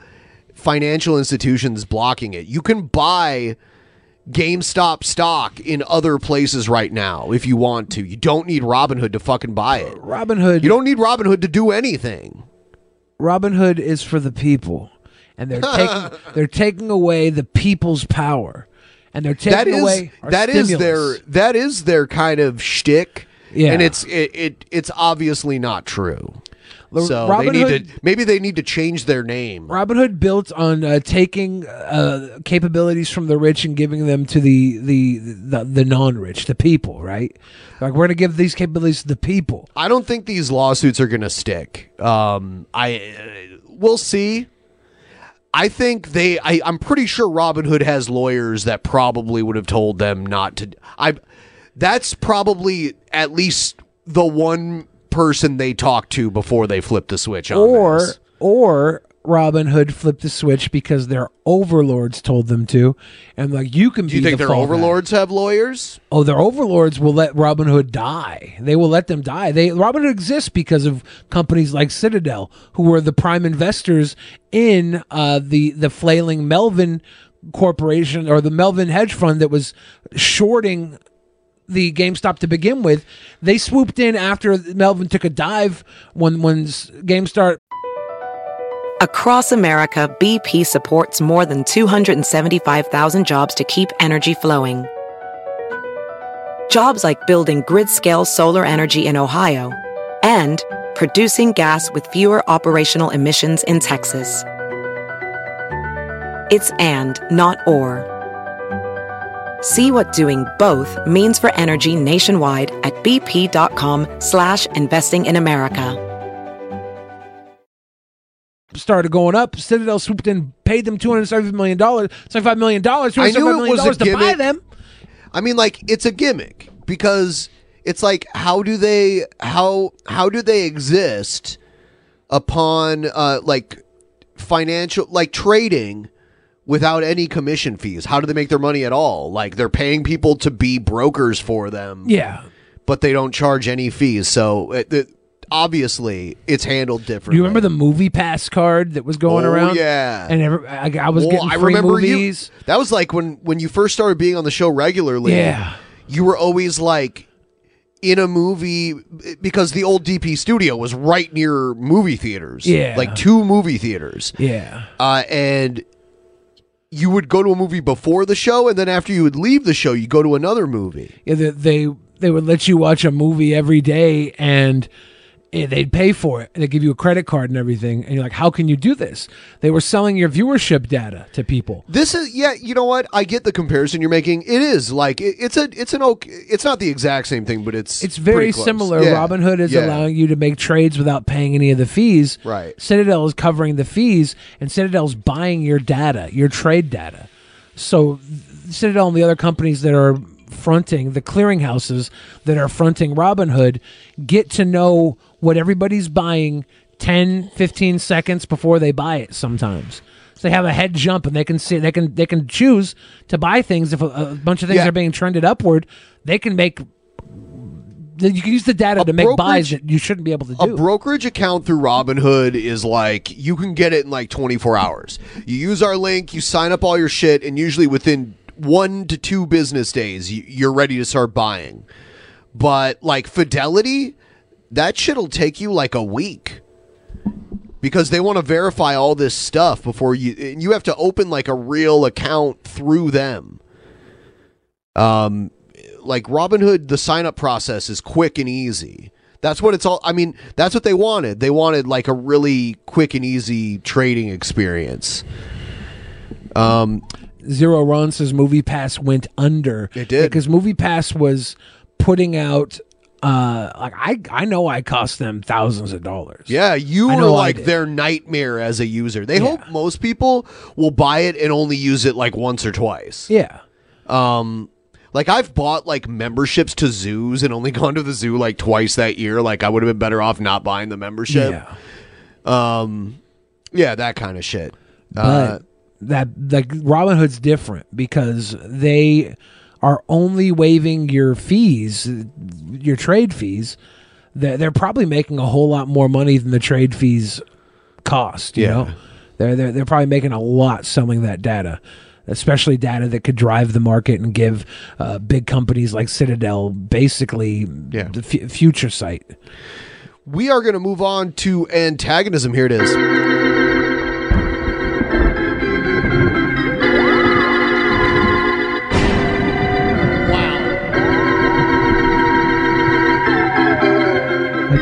Speaker 4: financial institutions blocking it. You can buy GameStop stock in other places right now if you want to. You don't need Robinhood to fucking buy it.
Speaker 1: Robinhood.
Speaker 4: You don't need Robinhood to do anything.
Speaker 1: Robinhood is for the people, and they're taking they're taking away the people's power, and they're taking
Speaker 4: that is
Speaker 1: away
Speaker 4: that is their that is their kind of shtick.
Speaker 1: Yeah.
Speaker 4: and it's it, it it's obviously not true.
Speaker 1: The
Speaker 4: so
Speaker 1: Robin
Speaker 4: they need
Speaker 1: Hood-
Speaker 4: to maybe they need to change their name.
Speaker 1: Robinhood built on uh, taking uh, capabilities from the rich and giving them to the the the, the non-rich, the people. Right? Like we're gonna give these capabilities to the people.
Speaker 4: I don't think these lawsuits are going to stick. Um, I uh, we'll see. I think they. I, I'm pretty sure Robinhood has lawyers that probably would have told them not to. I. That's probably at least the one person they talked to before they flipped the switch on
Speaker 1: or
Speaker 4: this.
Speaker 1: or Robinhood flipped the switch because their overlords told them to, and like you can
Speaker 4: Do you
Speaker 1: be
Speaker 4: think
Speaker 1: the
Speaker 4: their overlords have lawyers?
Speaker 1: Oh, their overlords will let Robinhood die. They will let them die. They Robinhood exists because of companies like Citadel, who were the prime investors in uh, the the flailing Melvin Corporation or the Melvin hedge fund that was shorting the GameStop to begin with. They swooped in after Melvin took a dive when when GameStop
Speaker 13: Across America, BP supports more than 275,000 jobs to keep energy flowing. Jobs like building grid scale solar energy in Ohio and producing gas with fewer operational emissions in Texas. It's and, not or. See what doing both means for energy nationwide at bp.com slash investing in America.
Speaker 1: started going up, Citadel swooped in, paid them two hundred seventy million dollars, seventy five million dollars, two
Speaker 4: I knew
Speaker 1: five
Speaker 4: it
Speaker 1: million
Speaker 4: was a
Speaker 1: dollars to buy
Speaker 4: gimmick.
Speaker 1: them.
Speaker 4: I mean, like it's a gimmick because it's like how do they how how do they exist upon uh like financial like trading without any commission fees? How do they make their money at all? Like they're paying people to be brokers for them.
Speaker 1: Yeah.
Speaker 4: But they don't charge any fees. So it, it, obviously it's handled differently.
Speaker 1: you remember the MoviePass card that was going
Speaker 4: Oh,
Speaker 1: around?
Speaker 4: yeah.
Speaker 1: and every, I, I was
Speaker 4: Well,
Speaker 1: getting
Speaker 4: I
Speaker 1: free
Speaker 4: remember you-
Speaker 1: movies.
Speaker 4: that was like when when you first started being on the show regularly.
Speaker 1: Yeah.
Speaker 4: you were always like in a movie because the old DP studio was right near movie theaters.
Speaker 1: Yeah.
Speaker 4: like two movie theaters.
Speaker 1: Yeah.
Speaker 4: uh, and you would go to a movie before the show, and then after you would leave the show, you go to another movie.
Speaker 1: Yeah, they, they they would let you watch a movie every day, and Eh, they'd pay for it. And they give you a credit card and everything. And you're like, how can you do this? They were selling your viewership data to people.
Speaker 4: This is yeah, you know what? I get the comparison you're making. It is like it, it's a it's an okay. It's not the exact same thing, but it's
Speaker 1: It's very similar.
Speaker 4: Yeah.
Speaker 1: Robinhood is
Speaker 4: Yeah.
Speaker 1: allowing you to make trades without paying any of the fees.
Speaker 4: Right.
Speaker 1: Citadel is covering the fees, and Citadel's buying your data, your trade data. So Citadel and the other companies that are fronting the clearinghouses that are fronting Robinhood get to know what everybody's buying 10, 15 seconds before they buy it sometimes. So they have a head jump and they can see they can they can choose to buy things if a, a bunch of things
Speaker 4: Yeah.
Speaker 1: are being trended upward, they can make you can use the data to make buys that you shouldn't be able to do.
Speaker 4: A brokerage account through Robinhood is like you can get it in like 24 hours. You use our link, you sign up all your shit, and usually within one to two business days, you're ready to start buying. But like Fidelity, that shit'll take you like a week because they want to verify all this stuff before you. And you have to open like a real account through them. Um, like Robinhood, the sign up process is quick and easy. That's what it's all. I mean, that's what they wanted. They wanted like a really quick and easy trading experience. Um,
Speaker 1: Zero Ron says MoviePass went under. It
Speaker 4: did
Speaker 1: because MoviePass was putting out. Uh, like I, I know I cost them thousands of dollars.
Speaker 4: Yeah, you
Speaker 1: I
Speaker 4: were
Speaker 1: know
Speaker 4: like their nightmare as a user. They hope most people will buy it and only use it like once or twice.
Speaker 1: Yeah.
Speaker 4: Um like I've bought like memberships to zoos and only gone to the zoo like twice that year. Like I would have been better off not buying the membership.
Speaker 1: Yeah.
Speaker 4: Um yeah, that kind of shit.
Speaker 1: But
Speaker 4: Uh,
Speaker 1: that like Robinhood's different because they are only waiving your fees, your trade fees. They're, they're probably making a whole lot more money than the trade fees cost. You
Speaker 4: Yeah.
Speaker 1: know, they're, they're they're probably making a lot selling that data. Especially data that could drive the market and give uh, big companies like Citadel basically the f- future sight.
Speaker 4: we are going to move on to antagonism. Here it is.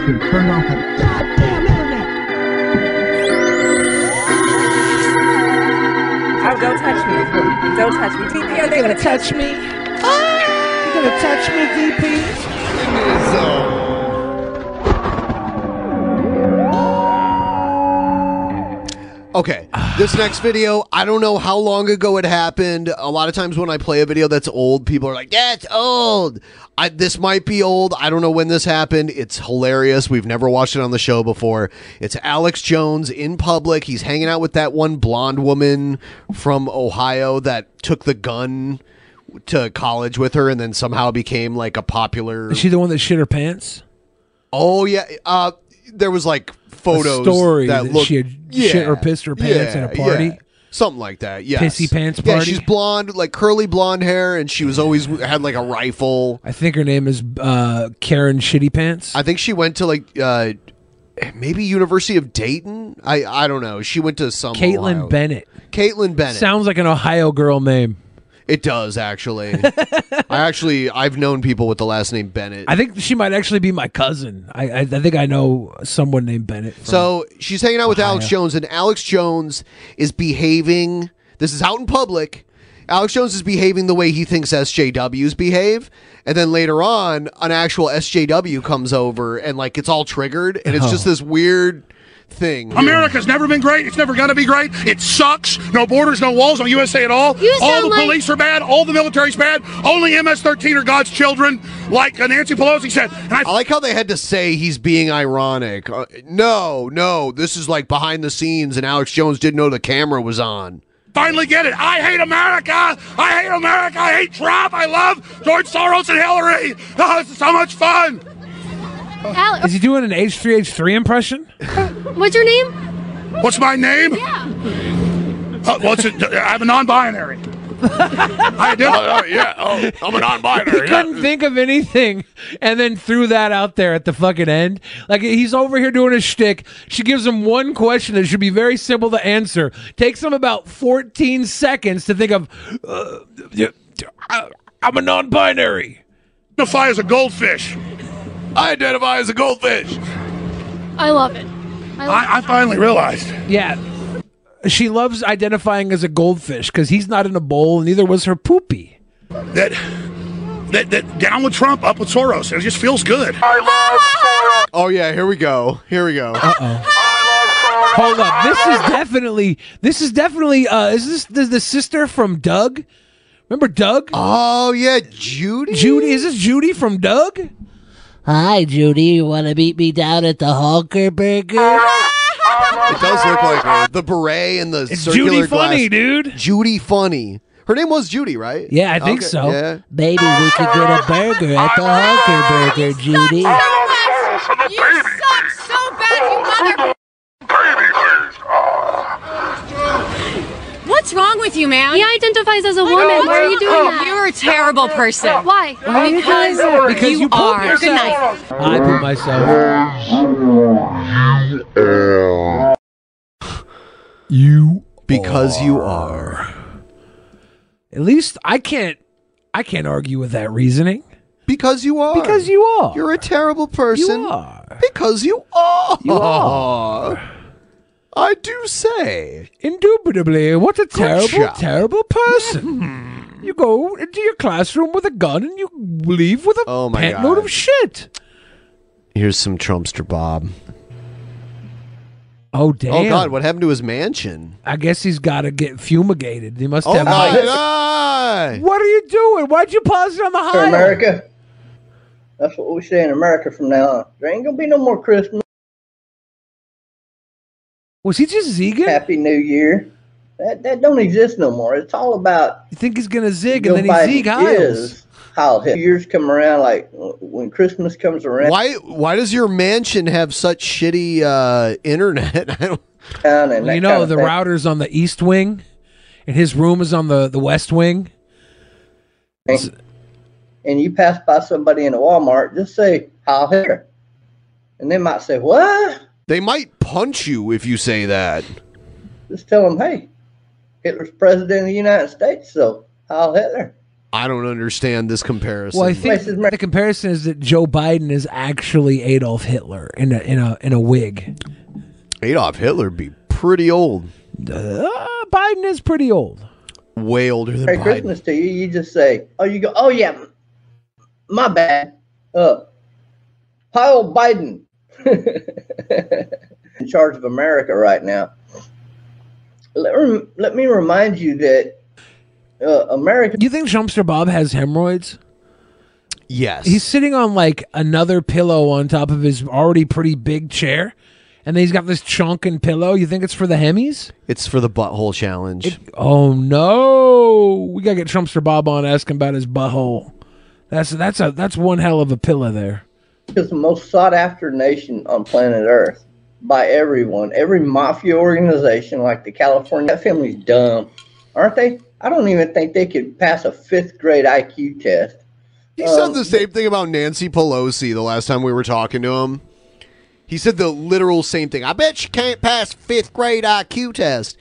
Speaker 5: Should turn off the goddamn internet.
Speaker 14: Oh, don't touch me. Don't touch me. TP, are they going to touch me?
Speaker 5: You gonna touch me, DP? In the zone.
Speaker 4: Okay, this next video, I don't know how long ago it happened. A lot of times when I play a video that's old, people are like, "Yeah, it's old." I, this might be old. I don't know when this happened. It's hilarious. We've never watched it on the show before. It's Alex Jones in public. He's hanging out with that one blonde woman from Ohio that took the gun to college with her and then somehow became like a popular
Speaker 1: Is she the one that shit her pants?
Speaker 4: Oh yeah, uh, there was like photos
Speaker 1: story
Speaker 4: that,
Speaker 1: that
Speaker 4: look
Speaker 1: she had shit or pissed her pants at a party?
Speaker 4: yeah. something like that. Yeah,
Speaker 1: Pissy pants party.
Speaker 4: Yeah, she's blonde, like curly blonde hair, and she was always had like a rifle.
Speaker 1: I think her name is uh, Karen Shitty Pants.
Speaker 4: I think she went to like uh, maybe University of Dayton. I I don't know. She went to some
Speaker 1: Kaitlin
Speaker 4: Ohio-
Speaker 1: Bennett.
Speaker 4: Kaitlin Bennett.
Speaker 1: Sounds like an Ohio girl name.
Speaker 4: It does actually. I actually I've known people with the last name Bennett.
Speaker 1: I think she might actually be my cousin. I I, I think I know someone named Bennett.
Speaker 4: So she's hanging out with Alex Jones, and Alex Jones is behaving. This is out in public. Alex Jones is behaving the way he thinks SJWs behave. And then later on, an actual SJW comes over and like it's all triggered, and it's
Speaker 1: Oh.
Speaker 4: just this weird thing.
Speaker 15: America's never been great. It's never going to be great. It sucks. No borders, no walls, no USA at all.
Speaker 5: You
Speaker 15: all the
Speaker 5: like-
Speaker 15: police are bad. All the military's bad. Only MS-13 are God's children, like Nancy Pelosi said. And I
Speaker 4: I like how they had to say he's being ironic. Uh, no, no, this is like behind the scenes, and Alex Jones didn't know the camera was on.
Speaker 15: finally get it. I hate America. I hate America. I hate Trump. I love George Soros and Hillary. Oh, this is so much fun.
Speaker 1: Is he doing an H three H three impression?
Speaker 16: What's your name?
Speaker 15: What's my name? Yeah. Uh, what's it? I'm a non-binary. I do.
Speaker 4: Oh, yeah. Oh, I'm a non-binary.
Speaker 1: He couldn't think of anything, and then threw that out there at the fucking end. Like he's over here doing a shtick. She gives him one question that should be very simple to answer. Takes him about fourteen seconds to think of. Uh, I- I'm a non-binary.
Speaker 15: Identify as a goldfish.
Speaker 4: I identify as a goldfish.
Speaker 16: I love it. I love
Speaker 15: I, I finally realized.
Speaker 1: Yeah. She loves identifying as a goldfish because he's not in a bowl, and neither was her poopy.
Speaker 15: that that that down with Trump, up with Soros. It just feels good. I love Soros.
Speaker 4: Oh yeah, here we go. Here we go.
Speaker 1: Uh oh. Hold up. This is definitely. This is definitely. Uh, is this the, the sister from Doug? Remember Doug?
Speaker 4: Oh yeah, Judy.
Speaker 1: Judy. Is this Judy from Doug?
Speaker 17: Hi, Judy. You want to meet me down at the Honker Burger?
Speaker 4: It does look like her. The beret and the
Speaker 1: It's
Speaker 4: circular
Speaker 1: Judy Funnie,
Speaker 4: glass.
Speaker 1: dude.
Speaker 4: Judy Funnie. Her name was Judy, right?
Speaker 1: Yeah, I think
Speaker 4: Okay,
Speaker 1: so.
Speaker 4: Yeah.
Speaker 17: Maybe we could get a burger at the Honker Burger, Judy.
Speaker 5: You suck so bad, you mother.
Speaker 18: What's wrong with you, man?
Speaker 16: He identifies as a woman. Why are you doing oh, that?
Speaker 18: You're a terrible person.
Speaker 16: Why?
Speaker 18: Because,
Speaker 1: Because you, poop
Speaker 18: are. Good
Speaker 1: yourself.
Speaker 18: night.
Speaker 1: I poop myself. You
Speaker 4: Because you are.
Speaker 1: At least I can't. I can't argue with that reasoning.
Speaker 4: Because you are.
Speaker 1: Because you are.
Speaker 4: You're a terrible person.
Speaker 1: You are.
Speaker 4: Because you are.
Speaker 1: You are.
Speaker 4: I do say.
Speaker 1: Indubitably, what a terrible, terrible person. Hmm. You go into your classroom with a gun and you leave with a
Speaker 4: Oh my
Speaker 1: pant
Speaker 4: God.
Speaker 1: load of shit.
Speaker 4: Here's some Trumpster Bob.
Speaker 1: Oh damn!
Speaker 4: Oh God, what happened to his mansion?
Speaker 1: I guess he's got to get fumigated. He must
Speaker 4: Oh
Speaker 1: have.
Speaker 4: my
Speaker 1: mice.
Speaker 4: God!
Speaker 1: What are you doing? Why'd you pause it on the
Speaker 19: For
Speaker 1: high?
Speaker 19: America. That's what we say in America from now on. There ain't gonna be no more Christmas.
Speaker 1: Was he just zigging?
Speaker 19: Happy New Year. That that don't exist no more. It's all about.
Speaker 1: You think he's gonna zig and then he
Speaker 19: Biden
Speaker 1: zig Hiles?
Speaker 19: is Heil Hitler. Years come around like when Christmas comes around.
Speaker 4: Why? Why does your mansion have such shitty uh, internet? I don't.
Speaker 1: Well, you know the
Speaker 19: thing.
Speaker 1: router's on the east wing, and his room is on the the west wing.
Speaker 19: and you pass by somebody in a Walmart, just say Heil here," and they might say what?
Speaker 4: They might punch you if you say that.
Speaker 19: Just tell them, hey, Hitler's president of the United States, so Heil Hitler.
Speaker 4: I don't understand this comparison.
Speaker 1: Well, I think the comparison is that Joe Biden is actually Adolf Hitler in a in a in a wig.
Speaker 4: Adolf Hitler be pretty old.
Speaker 1: Uh, Biden is pretty old.
Speaker 4: Way older than
Speaker 19: Merry
Speaker 4: Biden.
Speaker 19: Christmas to you. You just say, oh, you go, oh yeah, my bad. Uh, Heil Biden in charge of America right now. Let, let me remind you that uh, America.
Speaker 1: You think Trumpster Bob has hemorrhoids?
Speaker 4: Yes.
Speaker 1: He's sitting on like another pillow on top of his already pretty big chair, and then he's got this chunkin pillow. You think it's for the hemis?
Speaker 4: It's for the butthole challenge.
Speaker 1: Oh no! We gotta get Trumpster Bob on asking about his butthole. That's that's a that's one hell of a pillow there.
Speaker 19: is the most sought after nation on planet Earth by everyone. Every mafia organization, like the California family's dumb, aren't they? I don't even think they could pass a fifth grade IQ test.
Speaker 4: He
Speaker 19: Um,
Speaker 4: said the same thing about Nancy Pelosi the last time we were talking to him. He said the literal same thing. I bet she can't pass fifth grade IQ test.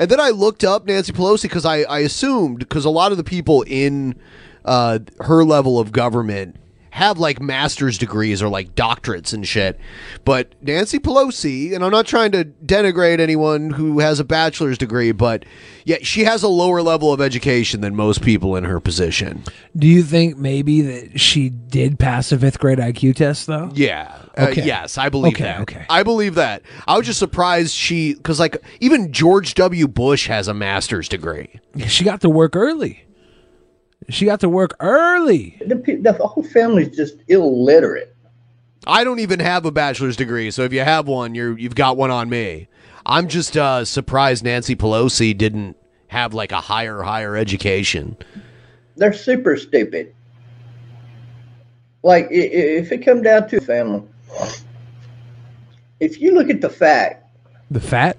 Speaker 4: And then I looked up Nancy Pelosi because I, I assumed because a lot of the people in uh, her level of government have like master's degrees or like doctorates and shit. But Nancy Pelosi, and I'm not trying to denigrate anyone who has a bachelor's degree, but yeah, she has a lower level of education than most people in her position.
Speaker 1: Do you think maybe that she did pass a fifth grade IQ test though?
Speaker 4: Yeah. Uh, yes, I believe
Speaker 1: Okay,
Speaker 4: that.
Speaker 1: okay.
Speaker 4: I believe that. I was just surprised she, because like even George W. Bush has a master's degree.
Speaker 1: She got to work early. She got to work early.
Speaker 19: The, the whole family's just illiterate.
Speaker 4: I don't even have a bachelor's degree, so if you have one, you're you've got one on me. I'm just uh, surprised Nancy Pelosi didn't have like a higher higher education.
Speaker 19: They're super stupid. Like, i- i- if it come down to family, if you look at the fact
Speaker 1: The fat?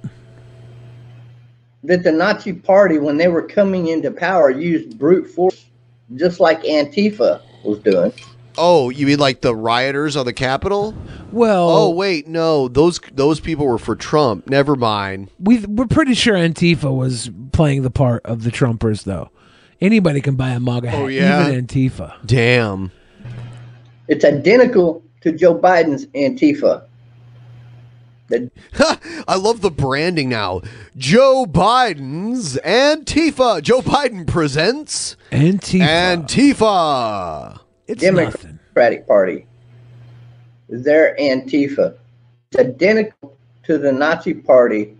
Speaker 19: that the Nazi Party, when they were coming into power, used brute force, just like Antifa was doing.
Speaker 4: Oh, you mean like the rioters on the Capitol?
Speaker 1: Well,
Speaker 4: oh wait, no, those those people were for Trump. Never mind.
Speaker 1: We we're pretty sure Antifa was playing the part of the Trumpers though. Anybody can buy a MAGA hat,
Speaker 4: Oh, yeah?
Speaker 1: even Antifa.
Speaker 4: Damn.
Speaker 19: It's identical to Joe Biden's Antifa.
Speaker 4: I love the branding now. Joe Biden's Antifa. Joe Biden presents
Speaker 1: Antifa.
Speaker 4: Antifa.
Speaker 1: It's
Speaker 19: Democratic Party. Their Antifa. It's identical to the Nazi Party.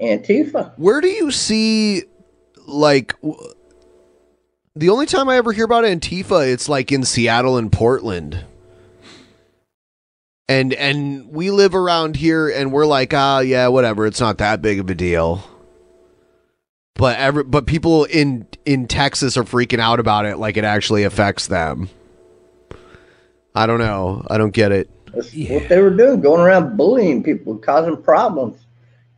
Speaker 19: Antifa.
Speaker 4: Where do you see like w- the only time I ever hear about Antifa, it's like in Seattle and Portland. And and we live around here and we're like, ah, yeah, whatever, it's not that big of a deal. But every, but people in in Texas are freaking out about it like it actually affects them. I don't know. I don't get it.
Speaker 19: That's what they were doing, going around bullying people, causing problems,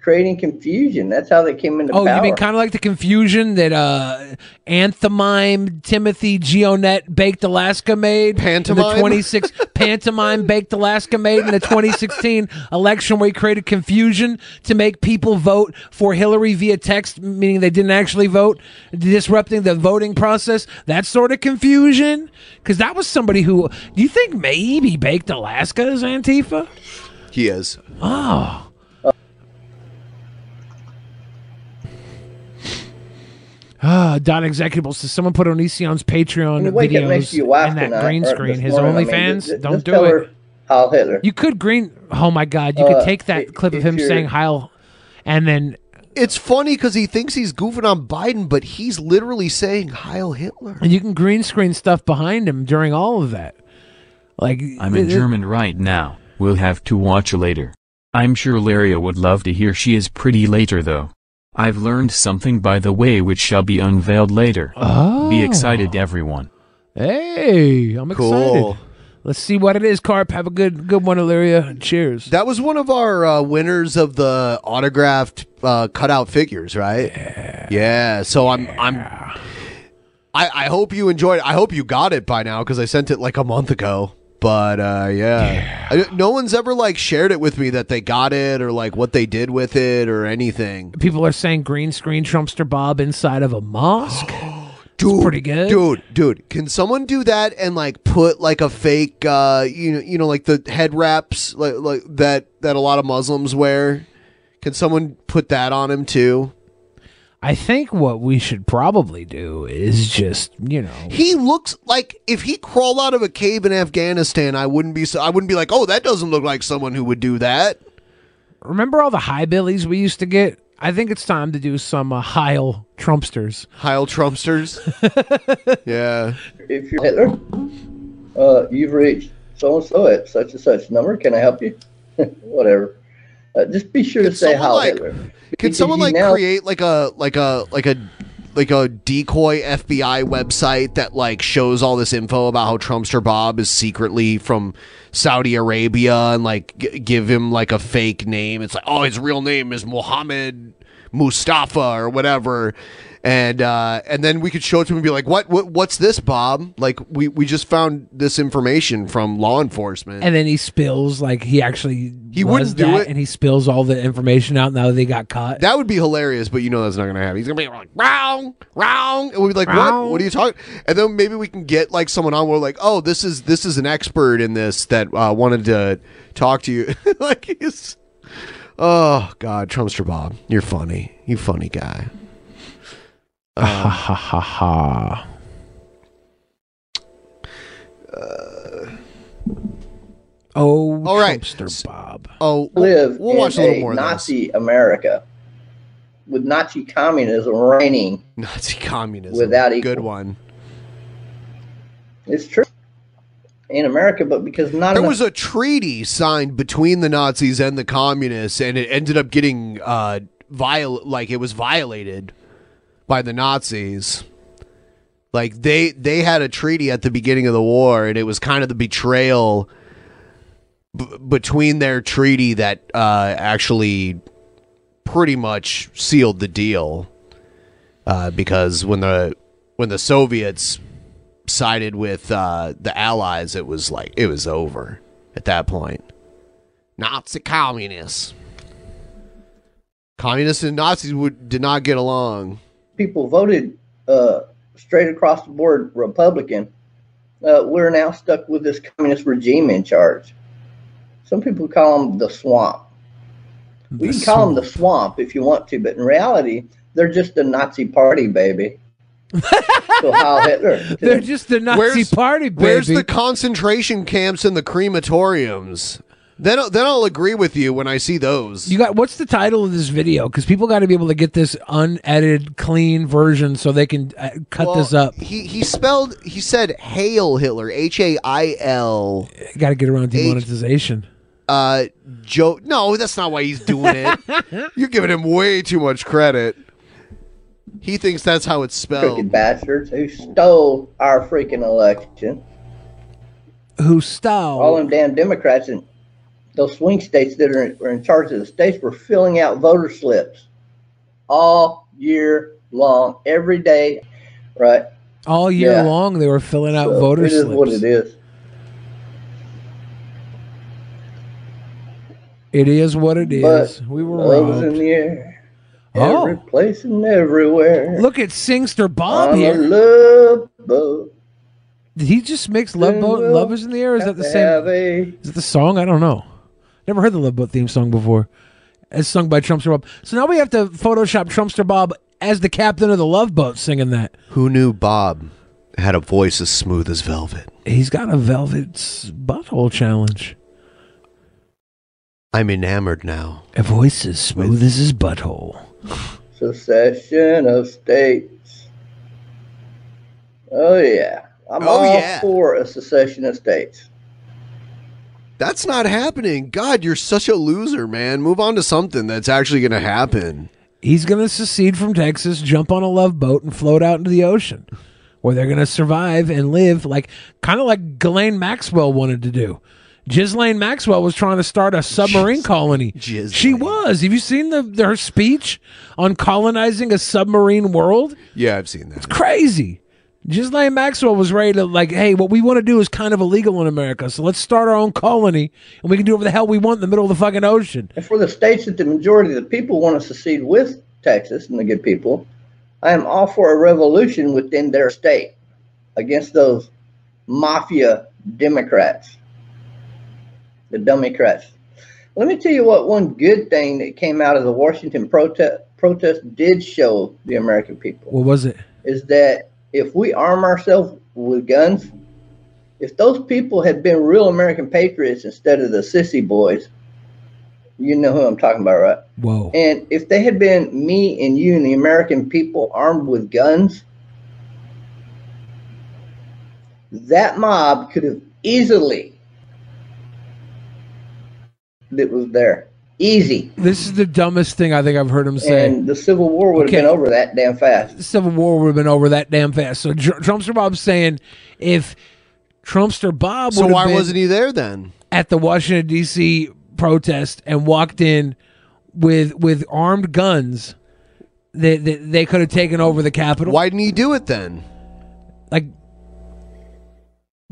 Speaker 19: creating confusion. That's how they came into power.
Speaker 1: Oh,
Speaker 19: power.
Speaker 1: you mean kind of like the confusion that uh Anthemime Timothy Gionet Baked Alaska made
Speaker 4: Pantomime?
Speaker 1: in the 26 Pantomime Baked Alaska made in the 2016 election where he created confusion to make people vote for Hillary via text meaning they didn't actually vote disrupting the voting process that sort of confusion cuz that was somebody who do you think maybe Baked Alaska is Antifa?
Speaker 4: He is.
Speaker 1: Oh. Ah, Don executables. says someone put Onision's Patreon
Speaker 19: When you wake up next
Speaker 1: videos
Speaker 19: to your wife
Speaker 1: and that
Speaker 19: tonight,
Speaker 1: green screen. His
Speaker 19: morning, I mean,
Speaker 1: OnlyFans, don't
Speaker 19: just
Speaker 1: do
Speaker 19: tell
Speaker 1: it.
Speaker 19: her Heil Hitler.
Speaker 1: You could green. Oh my God, you
Speaker 19: Uh,
Speaker 1: could take that clip of him
Speaker 19: you're-
Speaker 1: saying Heil, and then
Speaker 4: It's funny because he thinks he's goofing on Biden, but he's literally saying Heil Hitler.
Speaker 1: and you can green screen stuff behind him during all of that. Like
Speaker 6: I'm in
Speaker 1: it-
Speaker 6: German right now. We'll have to watch later. I'm sure Laria would love to hear she is pretty later though. I've learned something by the way which shall be unveiled later.
Speaker 1: Oh.
Speaker 6: Be excited everyone.
Speaker 1: Hey, I'm
Speaker 4: Cool.
Speaker 1: excited. Let's see what it is, Carp. Have a good good one, Illyria. Cheers.
Speaker 4: That was one of our uh, winners of the autographed uh, cutout figures, right? Yeah. yeah. So I'm I'm. I, I hope you enjoyed. it. I hope you got it by now because I sent it like a month ago. But uh, yeah, I- no one's ever like shared it with me that they got it or like what they did with it or anything.
Speaker 1: People are saying green screen Trumpster Bob inside of a mosque.
Speaker 4: Dude,
Speaker 1: pretty good.
Speaker 4: dude, dude. Can someone do that and like put like a fake, uh, you know, you know, like the head wraps, like like that that a lot of Muslims wear? Can someone put that on him too?
Speaker 1: I think what we should probably do is just, you know,
Speaker 4: He looks like if he crawled out of a cave in Afghanistan, I wouldn't be so. I wouldn't be like, oh, that doesn't look like someone who would do that.
Speaker 1: remember all the high billies we used to get? I think it's time to do some uh, Heil Trumpsters.
Speaker 4: Heil Trumpsters. yeah.
Speaker 19: If you're Hitler, uh, you've reached so and so at such and such number. Can I help you? Whatever. Uh, just be sure to say Heil
Speaker 4: like-
Speaker 19: Hitler.
Speaker 4: Can someone like
Speaker 19: now-
Speaker 4: create like a like a like a like a decoy FBI website that like shows all this info about how Trumpster Bob is secretly from Saudi Arabia and like g- give him like a fake name. It's like, oh, his real name is Mohammed Mustafa or whatever. And uh, and then we could show it to him and be like, what, what what's this, Bob? Like we, we just found this information from law enforcement.
Speaker 1: And then he spills like he actually
Speaker 4: He wouldn't do
Speaker 1: that,
Speaker 4: it.
Speaker 1: and he spills all the information out now that they got caught.
Speaker 4: That would be hilarious, but you know that's not going to happen. He's going to be like, wrong, wrong. And we'll be like,
Speaker 1: Wrong.
Speaker 4: what? What are you talking? And then maybe we can get like someone on. We're like, oh, this is this is an expert in this that uh, wanted to talk to you. like he's, oh God, Trumpster Bob, you're funny. You funny guy.
Speaker 1: Ha ha ha ha. Oh,
Speaker 4: All right.
Speaker 1: Trumpster Bob.
Speaker 4: Oh,
Speaker 19: live
Speaker 4: we'll watch a
Speaker 19: in
Speaker 4: little more of this.
Speaker 19: Nazi America with Nazi communism reigning
Speaker 4: Nazi communism.
Speaker 19: without equal.
Speaker 4: Good one.
Speaker 19: It's true in America, but because not
Speaker 4: There
Speaker 19: enough
Speaker 4: was a treaty signed between the Nazis and the communists, and it ended up getting uh, viol like it was violated by the Nazis. Like they they had a treaty at the beginning of the war, and it was kind of the betrayal b- between their treaty that uh, actually pretty much sealed the deal. Uh, because when the when the Soviets sided with uh, the Allies, it was like it was over at that point. Nazi communists, communists and Nazis would did not get along.
Speaker 19: People voted uh, straight across the board Republican. Uh, we're now stuck with this communist regime in charge. Some people call them the swamp. We can call them the swamp if you want to, but in reality, they're just a Nazi party, baby. so Heil Hitler. to
Speaker 1: They're just the Nazi
Speaker 4: Where's-
Speaker 1: party, baby.
Speaker 4: Where's the concentration camps and the crematoriums? Then then I'll agree with you when I see those.
Speaker 1: You got what's the title of this video? Because people got to be able to get this unedited, clean version so they can uh, cut
Speaker 4: Well,
Speaker 1: this up.
Speaker 4: He he spelled he said Hail Hitler H A I L.
Speaker 1: Got to get around demonetization.
Speaker 4: Uh, Joe. No, that's not why he's doing it. You're giving him way too much credit. He thinks that's how it's spelled.
Speaker 19: crooked bastards who stole our freaking election.
Speaker 1: Who stole?
Speaker 19: All them damn Democrats and those swing states that are in, were in charge of the states were filling out voter slips all year long, every day, right?
Speaker 1: All year
Speaker 19: Yeah.
Speaker 1: long, they were filling out
Speaker 19: So
Speaker 1: voter
Speaker 19: it is
Speaker 1: slips.
Speaker 19: what it is.
Speaker 1: It is what it is.
Speaker 19: But
Speaker 1: we were
Speaker 19: love's in the air,
Speaker 1: Oh.
Speaker 19: every place and everywhere.
Speaker 1: Look at Singster Bob
Speaker 19: a
Speaker 1: here.
Speaker 19: love boat.
Speaker 1: Did he just mix Love Boat and Love is in the Air? Is that the same? Is it the song? I don't know. Never heard the Love Boat theme song before. As sung by Trumpster Bob. So now we have to Photoshop Trumpster Bob as the captain of the Love Boat singing that.
Speaker 4: Who knew Bob had a voice as smooth as velvet?
Speaker 1: He's got a velvet s- butthole challenge.
Speaker 4: I'm enamored now.
Speaker 1: A voice as smooth as his butthole.
Speaker 19: secession of states. Oh yeah, I'm
Speaker 4: Oh,
Speaker 19: all
Speaker 4: yeah.
Speaker 19: for a secession of states.
Speaker 4: That's not happening. God, you're such a loser, man. Move on to something that's actually going to happen.
Speaker 1: He's going to secede from Texas, jump on a love boat, and float out into the ocean, where they're going to survive and live like kind of like Ghislaine Maxwell wanted to do. Ghislaine Maxwell was trying to start a submarine colony. She was. Have you seen the, the her speech on colonizing a submarine world?
Speaker 4: Yeah, I've seen that.
Speaker 1: It's crazy. Ghislaine Maxwell was ready to like, hey, what we want to do is kind of illegal in America, so let's start our own colony, and we can do whatever the hell we want in the middle of the fucking ocean.
Speaker 19: And for the states that the majority of the people want to secede with Texas and the good people, I am all for a revolution within their state against those mafia Democrats, the Democrats. Let me tell you what one good thing that came out of the Washington protest protest did show the American people
Speaker 1: What was it?
Speaker 19: is that if we arm ourselves with guns, if those people had been real American patriots instead of the sissy boys, you know who I'm talking about, right?
Speaker 1: Whoa.
Speaker 19: And if they had been me and you and the American people armed with guns, that mob could have easily that was there. Easy.
Speaker 1: This is the dumbest thing I think I've heard him say.
Speaker 19: And the Civil War would have
Speaker 1: Okay.
Speaker 19: been over that damn fast.
Speaker 1: the Civil War would have been over that damn fast. So Tr- Trumpster Bob's saying if Trumpster Bob
Speaker 4: So
Speaker 1: would have
Speaker 4: why
Speaker 1: been
Speaker 4: wasn't he there then?
Speaker 1: at the Washington D.C. protest and walked in with with armed guns, they they, they could have taken over the Capitol.
Speaker 4: Why didn't he do it then?
Speaker 1: Like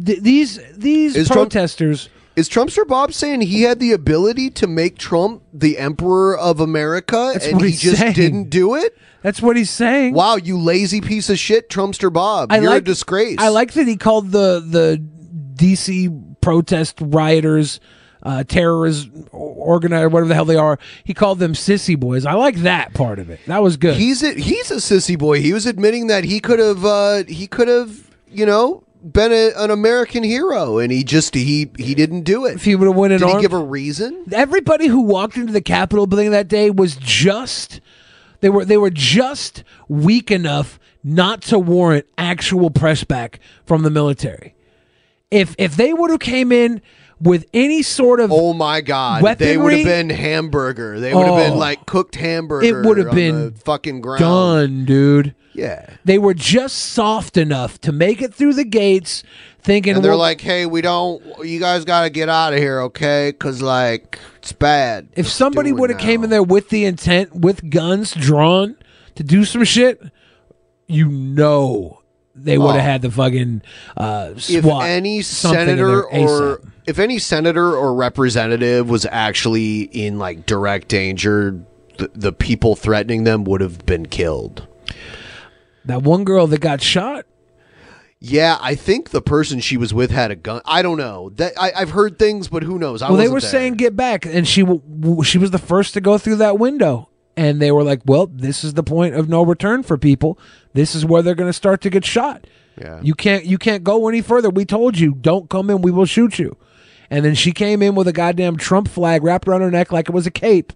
Speaker 1: th- these these
Speaker 4: Is Trump-
Speaker 1: protesters.
Speaker 4: Is Trumpster Bob saying he had the ability to make Trump the emperor of America
Speaker 1: That's
Speaker 4: and
Speaker 1: what
Speaker 4: he
Speaker 1: he's
Speaker 4: just
Speaker 1: saying.
Speaker 4: didn't do it?
Speaker 1: That's what he's saying.
Speaker 4: Wow, you lazy piece of shit, Trumpster Bob.
Speaker 1: I
Speaker 4: You're
Speaker 1: like
Speaker 4: a disgrace.
Speaker 1: I like that he called the the DC protest rioters, uh, terrorist organizer, whatever the hell they are. He called them sissy boys. I like that part of it. That was good.
Speaker 4: He's a, he's a sissy boy. He was admitting that he could have uh, he could have you know been a, an American hero, and he just he he didn't do it.
Speaker 1: if he would have went in
Speaker 4: Did he give a reason?
Speaker 1: everybody who walked into the Capitol building that day was just they were they were just weak enough not to warrant actual press back from the military. If if they would have came in with any sort of
Speaker 4: Oh my God! they would
Speaker 1: Weaponry?
Speaker 4: have been hamburger. They would have
Speaker 1: Oh.
Speaker 4: been like cooked hamburger.
Speaker 1: it would have
Speaker 4: on
Speaker 1: been
Speaker 4: the fucking ground.
Speaker 1: done, dude.
Speaker 4: Yeah.
Speaker 1: They were just soft enough to make it through the gates, thinking
Speaker 4: And they're
Speaker 1: well,
Speaker 4: like, "Hey, we don't. You guys got to get out of here, okay? Because like it's bad."
Speaker 1: if somebody would have came in there with the intent, with guns drawn to do some shit, you know they would have
Speaker 4: Oh.
Speaker 1: had the fucking uh,
Speaker 4: if
Speaker 1: SWAT.
Speaker 4: any senator or if any senator or representative was actually in like direct danger, the, the people threatening them would have been killed.
Speaker 1: That one girl that got shot.
Speaker 4: Yeah, I think the person she was with had a gun. I don't know. That I, I've heard things, but who knows? I
Speaker 1: well, they were
Speaker 4: there.
Speaker 1: saying get back, and she w- w- she was the first to go through that window, and they were like, "Well, this is the point of no return for people. This is where they're going to start to get shot.
Speaker 4: Yeah.
Speaker 1: You can't you can't go any further. We told you, don't come in. We will shoot you." And then she came in with a goddamn Trump flag wrapped around her neck like it was a cape.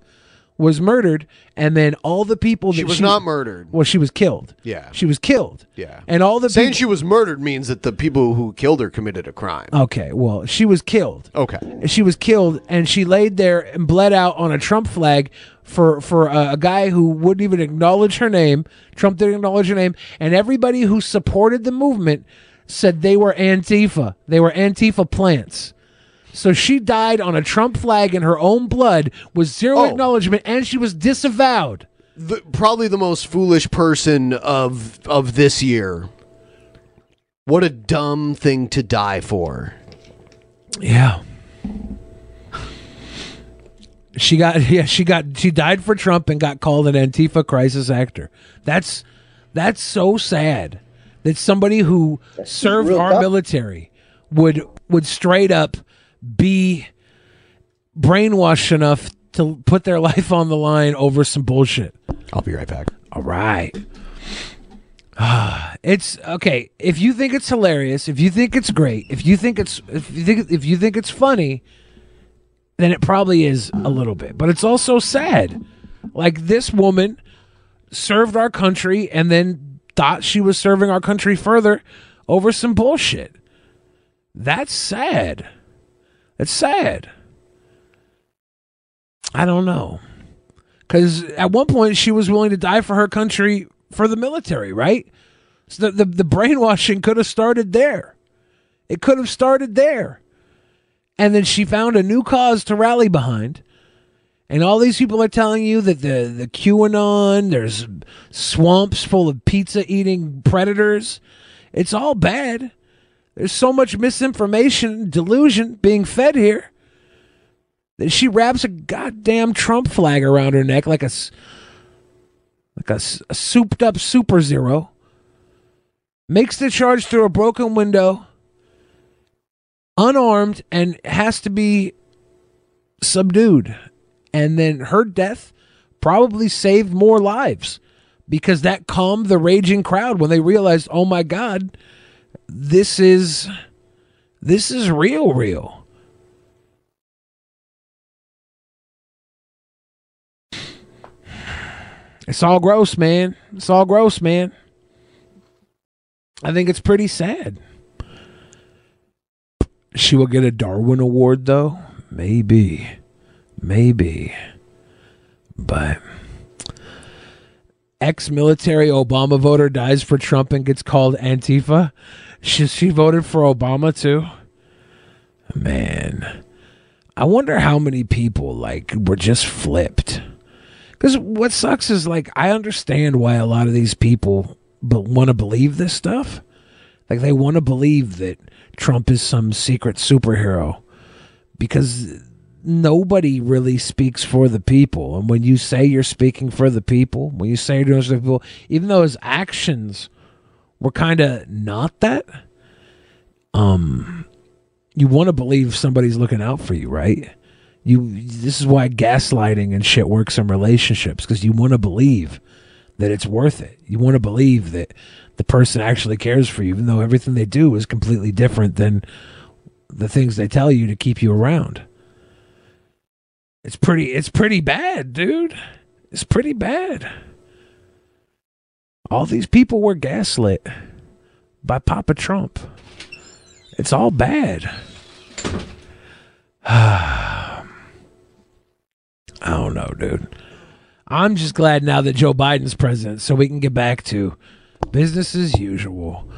Speaker 1: Was murdered, and then all the people that
Speaker 4: She was not murdered.
Speaker 1: Well, she was killed.
Speaker 4: Yeah.
Speaker 1: she was killed.
Speaker 4: Yeah.
Speaker 1: and all the
Speaker 4: saying
Speaker 1: people-
Speaker 4: she was murdered means that the people who killed her committed a crime.
Speaker 1: Okay, well, she was killed.
Speaker 4: Okay.
Speaker 1: She was killed, and she laid there and bled out on a Trump flag for for a, a guy who wouldn't even acknowledge her name. Trump didn't acknowledge her name, and everybody who supported the movement said they were Antifa. They were Antifa plants. So she died on a Trump flag in her own blood with zero
Speaker 4: Oh.
Speaker 1: acknowledgement, and she was disavowed.
Speaker 4: The, probably the most foolish person of of this year. What a dumb thing to die for.
Speaker 1: Yeah. She got yeah, she got she died for Trump and got called an Antifa crisis actor. That's that's so sad that somebody who served our
Speaker 19: tough.
Speaker 1: military would would straight up be brainwashed enough to put their life on the line over some bullshit.
Speaker 4: I'll be right back.
Speaker 1: All right. it's okay. If you think it's hilarious, if you think it's great, if you think it's if you think if you think it's funny, then it probably is a little bit. But it's also sad. Like this woman served our country and then thought she was serving our country further over some bullshit. That's sad. It's sad. I don't know. Because at one point she was willing to die for her country for the military, right? So the, the, the brainwashing could have started there. It could have started there. And then she found a new cause to rally behind. And all these people are telling you that the, the QAnon, there's swamps full of pizza eating predators. It's all bad. There's so much misinformation, delusion being fed here that she wraps a goddamn Trump flag around her neck like a like a, a souped up super zero. Makes the charge through a broken window, unarmed, and has to be subdued. And then her death probably saved more lives because that calmed the raging crowd when they realized, oh my God, this is this is real, real. It's all gross, man. It's all gross, man. I think it's pretty sad. She will get a Darwin Award, though? Maybe. Maybe. But ex military Obama voter dies for Trump and gets called Antifa. She, she voted for Obama, too? Man. I wonder how many people, like, were just flipped. Because what sucks is like I understand why a lot of these people but want to believe this stuff. Like they want to believe that Trump is some secret superhero because nobody really speaks for the people. And when you say you're speaking for the people, when you say you're doing for the people, even though his actions were kind of not that, um, you want to believe somebody's looking out for you, right? You this is why gaslighting and shit works in relationships because you want to believe that it's worth it. You want to believe that the person actually cares for you, even though everything they do is completely different than the things they tell you to keep you around. It's pretty it's pretty bad, dude. It's pretty bad. All these people were gaslit by Papa Trump. It's all bad. I don't know, dude. I'm just glad now that Joe Biden's president so we can get back to business as usual.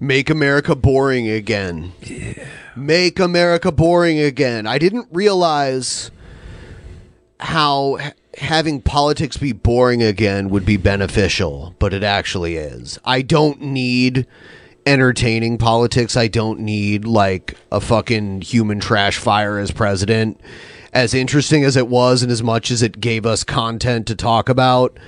Speaker 4: Make America boring again. Make America boring again. I didn't realize how having politics be boring again would be beneficial, but it actually is. I don't need entertaining politics. I don't need like a fucking human trash fire as president. As interesting as it was and as much as it gave us content to talk about,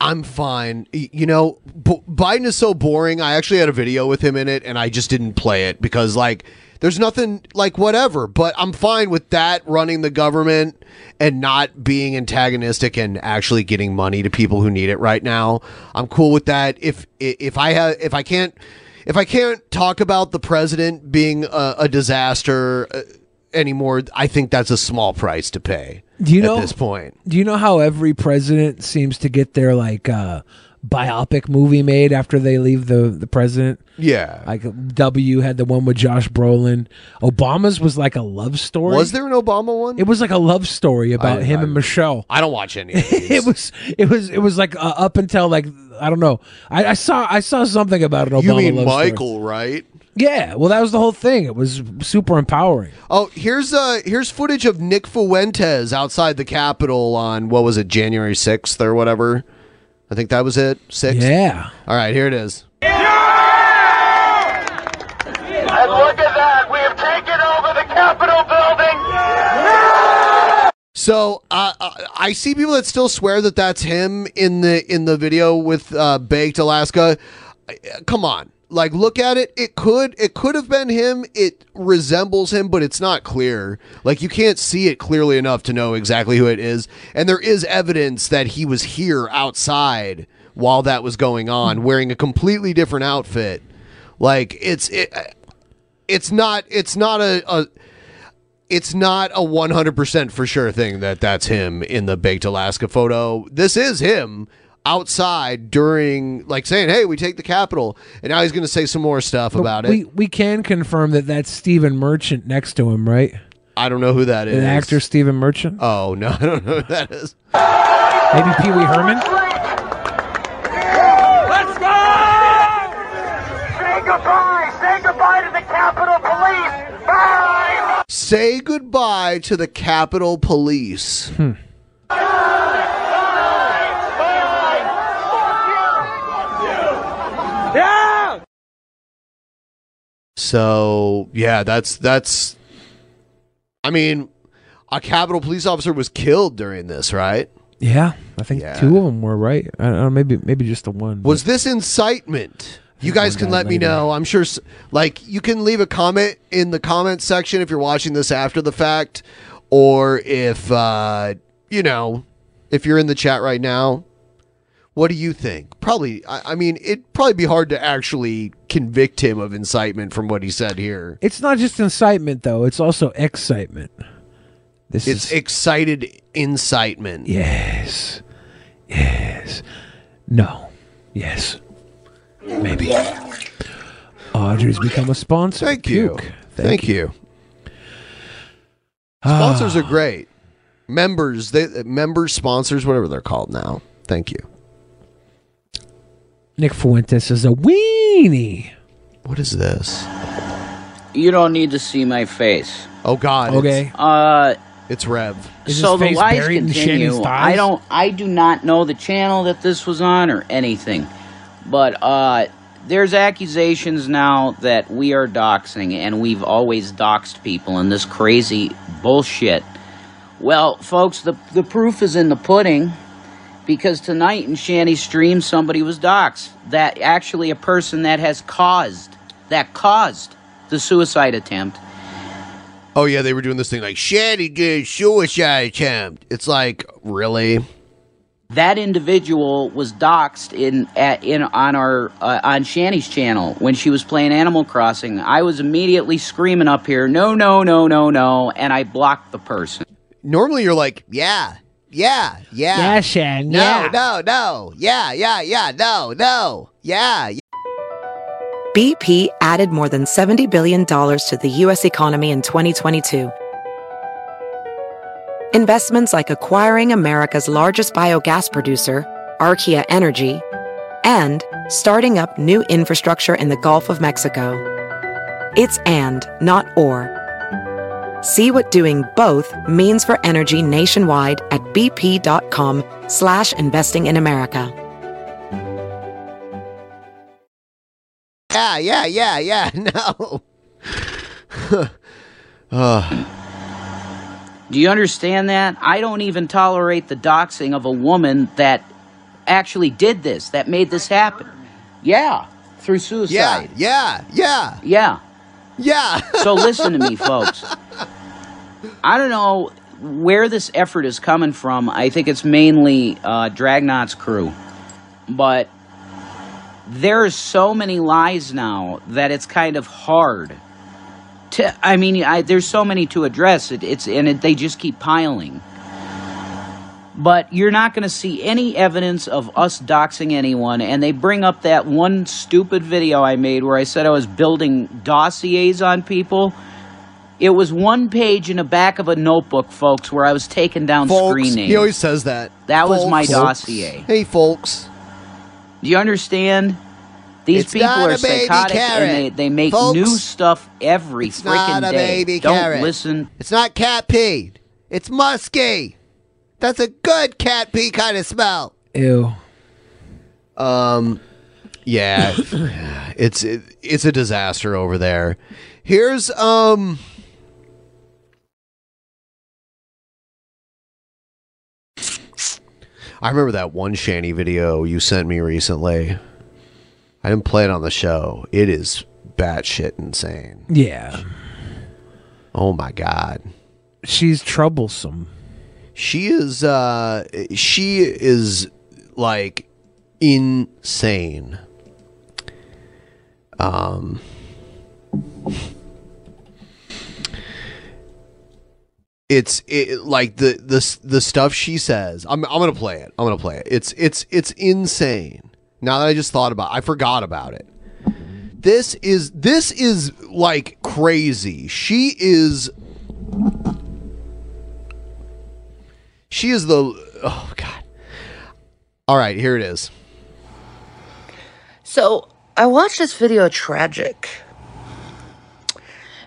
Speaker 4: I'm fine. You know, B- Biden is so boring. I actually had a video with him in it and I just didn't play it because like there's nothing like whatever, but I'm fine with that running the government and not being antagonistic and actually getting money to people who need it right now. I'm cool with that. If if I have if I can't if I can't talk about the president being a, a disaster uh, anymore, I think that's a small price to pay.
Speaker 1: Do you know
Speaker 4: at this point?
Speaker 1: Do you know how every president seems to get their like uh biopic movie made after they leave the the president?
Speaker 4: Yeah.
Speaker 1: Like W had the one with Josh Brolin. Obama's was like a love story.
Speaker 4: Was there an Obama one?
Speaker 1: It was like a love story about
Speaker 4: I-
Speaker 1: him
Speaker 4: I-
Speaker 1: and Michelle.
Speaker 4: I don't watch any. Of
Speaker 1: it was it was it was like uh, up until like I don't know. I, I saw I saw something about an Obama
Speaker 4: you mean
Speaker 1: love story.
Speaker 4: Michael, right?
Speaker 1: Yeah, well, that was the whole thing. It was super empowering.
Speaker 4: Oh, here's uh here's footage of Nick Fuentes outside the Capitol on what was it, January sixth or whatever. I think that was it. Sixth.
Speaker 1: Yeah.
Speaker 4: All right, here it is.
Speaker 15: And look at that. We have taken over the Capitol building.
Speaker 4: So uh, uh, I see people that still swear that that's him in the in the video with uh, Baked Alaska. Uh, Come on, like look at it. It could it could have been him. It resembles him, but it's not clear. Like you can't see it clearly enough to know exactly who it is. And there is evidence that he was here outside while that was going on, wearing a completely different outfit. Like it's it. It's not. It's not a. a it's not a 100% for sure thing that that's him in the baked alaska photo this is him outside during like saying hey we take the capitol and now he's going to say some more stuff about
Speaker 1: we,
Speaker 4: it
Speaker 1: We can confirm that that's Stephen Merchant next to him, right?
Speaker 4: i don't know who that is
Speaker 1: The actor Stephen Merchant.
Speaker 4: oh no i don't know who that is
Speaker 1: Maybe Pee Wee Herman.
Speaker 15: Let's go! Say goodbye. Say goodbye to the Capitol Police. Bye.
Speaker 4: say goodbye to the capitol police
Speaker 15: Yeah.
Speaker 4: So yeah that's that's i mean a capitol police officer was killed during this right
Speaker 1: Yeah, I think two of them were right. I don't know, maybe maybe just the one.
Speaker 4: Was this incitement? You guys can let me know. I'm sure, like, you can leave a comment in the comment section if you're watching this after the fact, or if, uh, you know, if you're in the chat right now. What do you think? Probably, I, I mean, it'd probably be hard to actually convict him of incitement from what he said here.
Speaker 1: It's not just incitement though; it's also excitement. This
Speaker 4: It's
Speaker 1: is
Speaker 4: excited incitement.
Speaker 1: yes, yes, no, yes, maybe. Audrey's become a sponsor.
Speaker 4: Thank you.
Speaker 1: Puke.
Speaker 4: Thank, you. Ah. Sponsors are great. Members, they members, sponsors, whatever they're called now. Thank you.
Speaker 1: Nick Fuentes is a weenie.
Speaker 4: What is this?
Speaker 20: You don't need to see my face.
Speaker 4: Oh God.
Speaker 1: Okay.
Speaker 20: Uh,
Speaker 4: it's Rev.
Speaker 20: so the lies continue. I don't. I do not know the channel that this was on or anything, but uh, there's accusations now that we are doxing, and we've always doxed people in this crazy bullshit. Well, folks, the the proof is in the pudding. Because tonight in Shanny's stream, somebody was doxxed. That actually a person that has caused, that caused the suicide attempt.
Speaker 4: Oh yeah, they were doing this thing like Shanny did suicide attempt. It's like really.
Speaker 20: that individual was doxxed in at, in on our uh, on Shanny's channel when she was playing Animal Crossing. I was immediately screaming up here, "No, no, no, no, no!" and I blocked the person.
Speaker 4: Normally you're like, yeah, yeah, yeah,
Speaker 1: Yeah, Shan,
Speaker 4: No,
Speaker 1: yeah.
Speaker 4: no, no, yeah, yeah, yeah, no, no, yeah. yeah.
Speaker 13: BP added more than $70 billion to the U.S. economy in 2022. Investments like acquiring America's largest biogas producer, Archaea Energy, and starting up new infrastructure in the Gulf of Mexico. It's and, not or. See what doing both means for energy nationwide at bp.com slash investing in America.
Speaker 4: Yeah, yeah, yeah, yeah. No. uh,
Speaker 20: Do you understand that? I don't even tolerate the doxing of a woman that actually did this, that made this happen. Yeah, through suicide.
Speaker 4: Yeah, yeah,
Speaker 20: yeah,
Speaker 4: yeah.
Speaker 20: so listen to me, folks. I don't know where this effort is coming from. I think it's mainly uh, Dragnot's crew, but there's so many lies now that it's kind of hard to. I mean, I, there's so many to address. It, it's and it, they just keep piling. But you're not going to see any evidence of us doxing anyone. And they bring up that one stupid video I made where I said I was building dossiers on people. It was one page in the back of a notebook, folks, where I was taking down
Speaker 4: folks,
Speaker 20: screen names.
Speaker 4: he always says that.
Speaker 20: That was my
Speaker 4: Folks.
Speaker 20: dossier.
Speaker 4: Hey, folks.
Speaker 20: Do you understand? These
Speaker 4: It's
Speaker 20: people are psychotic and they, they make
Speaker 4: Folks,
Speaker 20: new stuff every
Speaker 4: It's not
Speaker 20: freaking
Speaker 4: a
Speaker 20: day.
Speaker 4: baby
Speaker 20: Don't
Speaker 4: carrot.
Speaker 20: listen.
Speaker 4: It's not cat pee. It's musky. That's a good cat pee kind of smell.
Speaker 1: Ew.
Speaker 4: Um, yeah, it's it, it's a disaster over there. Here's um. I remember that one Shanny video you sent me recently. I didn't play it on the show. It is batshit insane.
Speaker 1: Yeah.
Speaker 4: Oh my god.
Speaker 1: She's troublesome.
Speaker 4: She is uh she is like insane. Um It's it, like the the the stuff she says. I'm I'm to play it. I'm to play it. It's it's it's insane. Now that I just thought about I forgot about it. This is this is like crazy. She is She is the oh god. All right, here it is.
Speaker 21: So I watched this video, Tragic.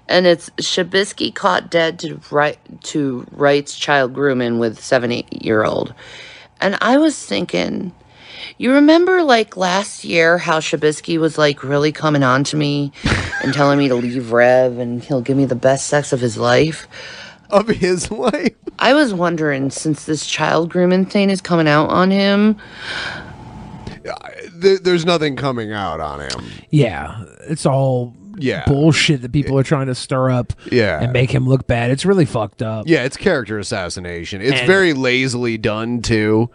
Speaker 21: And it's Shabisky caught dead to right to rights child grooming with seven, eight year old. And I was thinking, you remember like last year how Shabisky was like really coming on to me and telling me to leave Rev and he'll give me the best sex of his life?
Speaker 4: Of his life?
Speaker 21: I was wondering since this child grooming thing is coming out on him,
Speaker 4: There, there's nothing coming out on him.
Speaker 1: Yeah, it's all
Speaker 4: Yeah.
Speaker 1: bullshit that people are trying to stir up
Speaker 4: Yeah.
Speaker 1: and make him look bad. It's really fucked up.
Speaker 4: Yeah, it's character assassination. It's
Speaker 1: And-
Speaker 4: very lazily done too.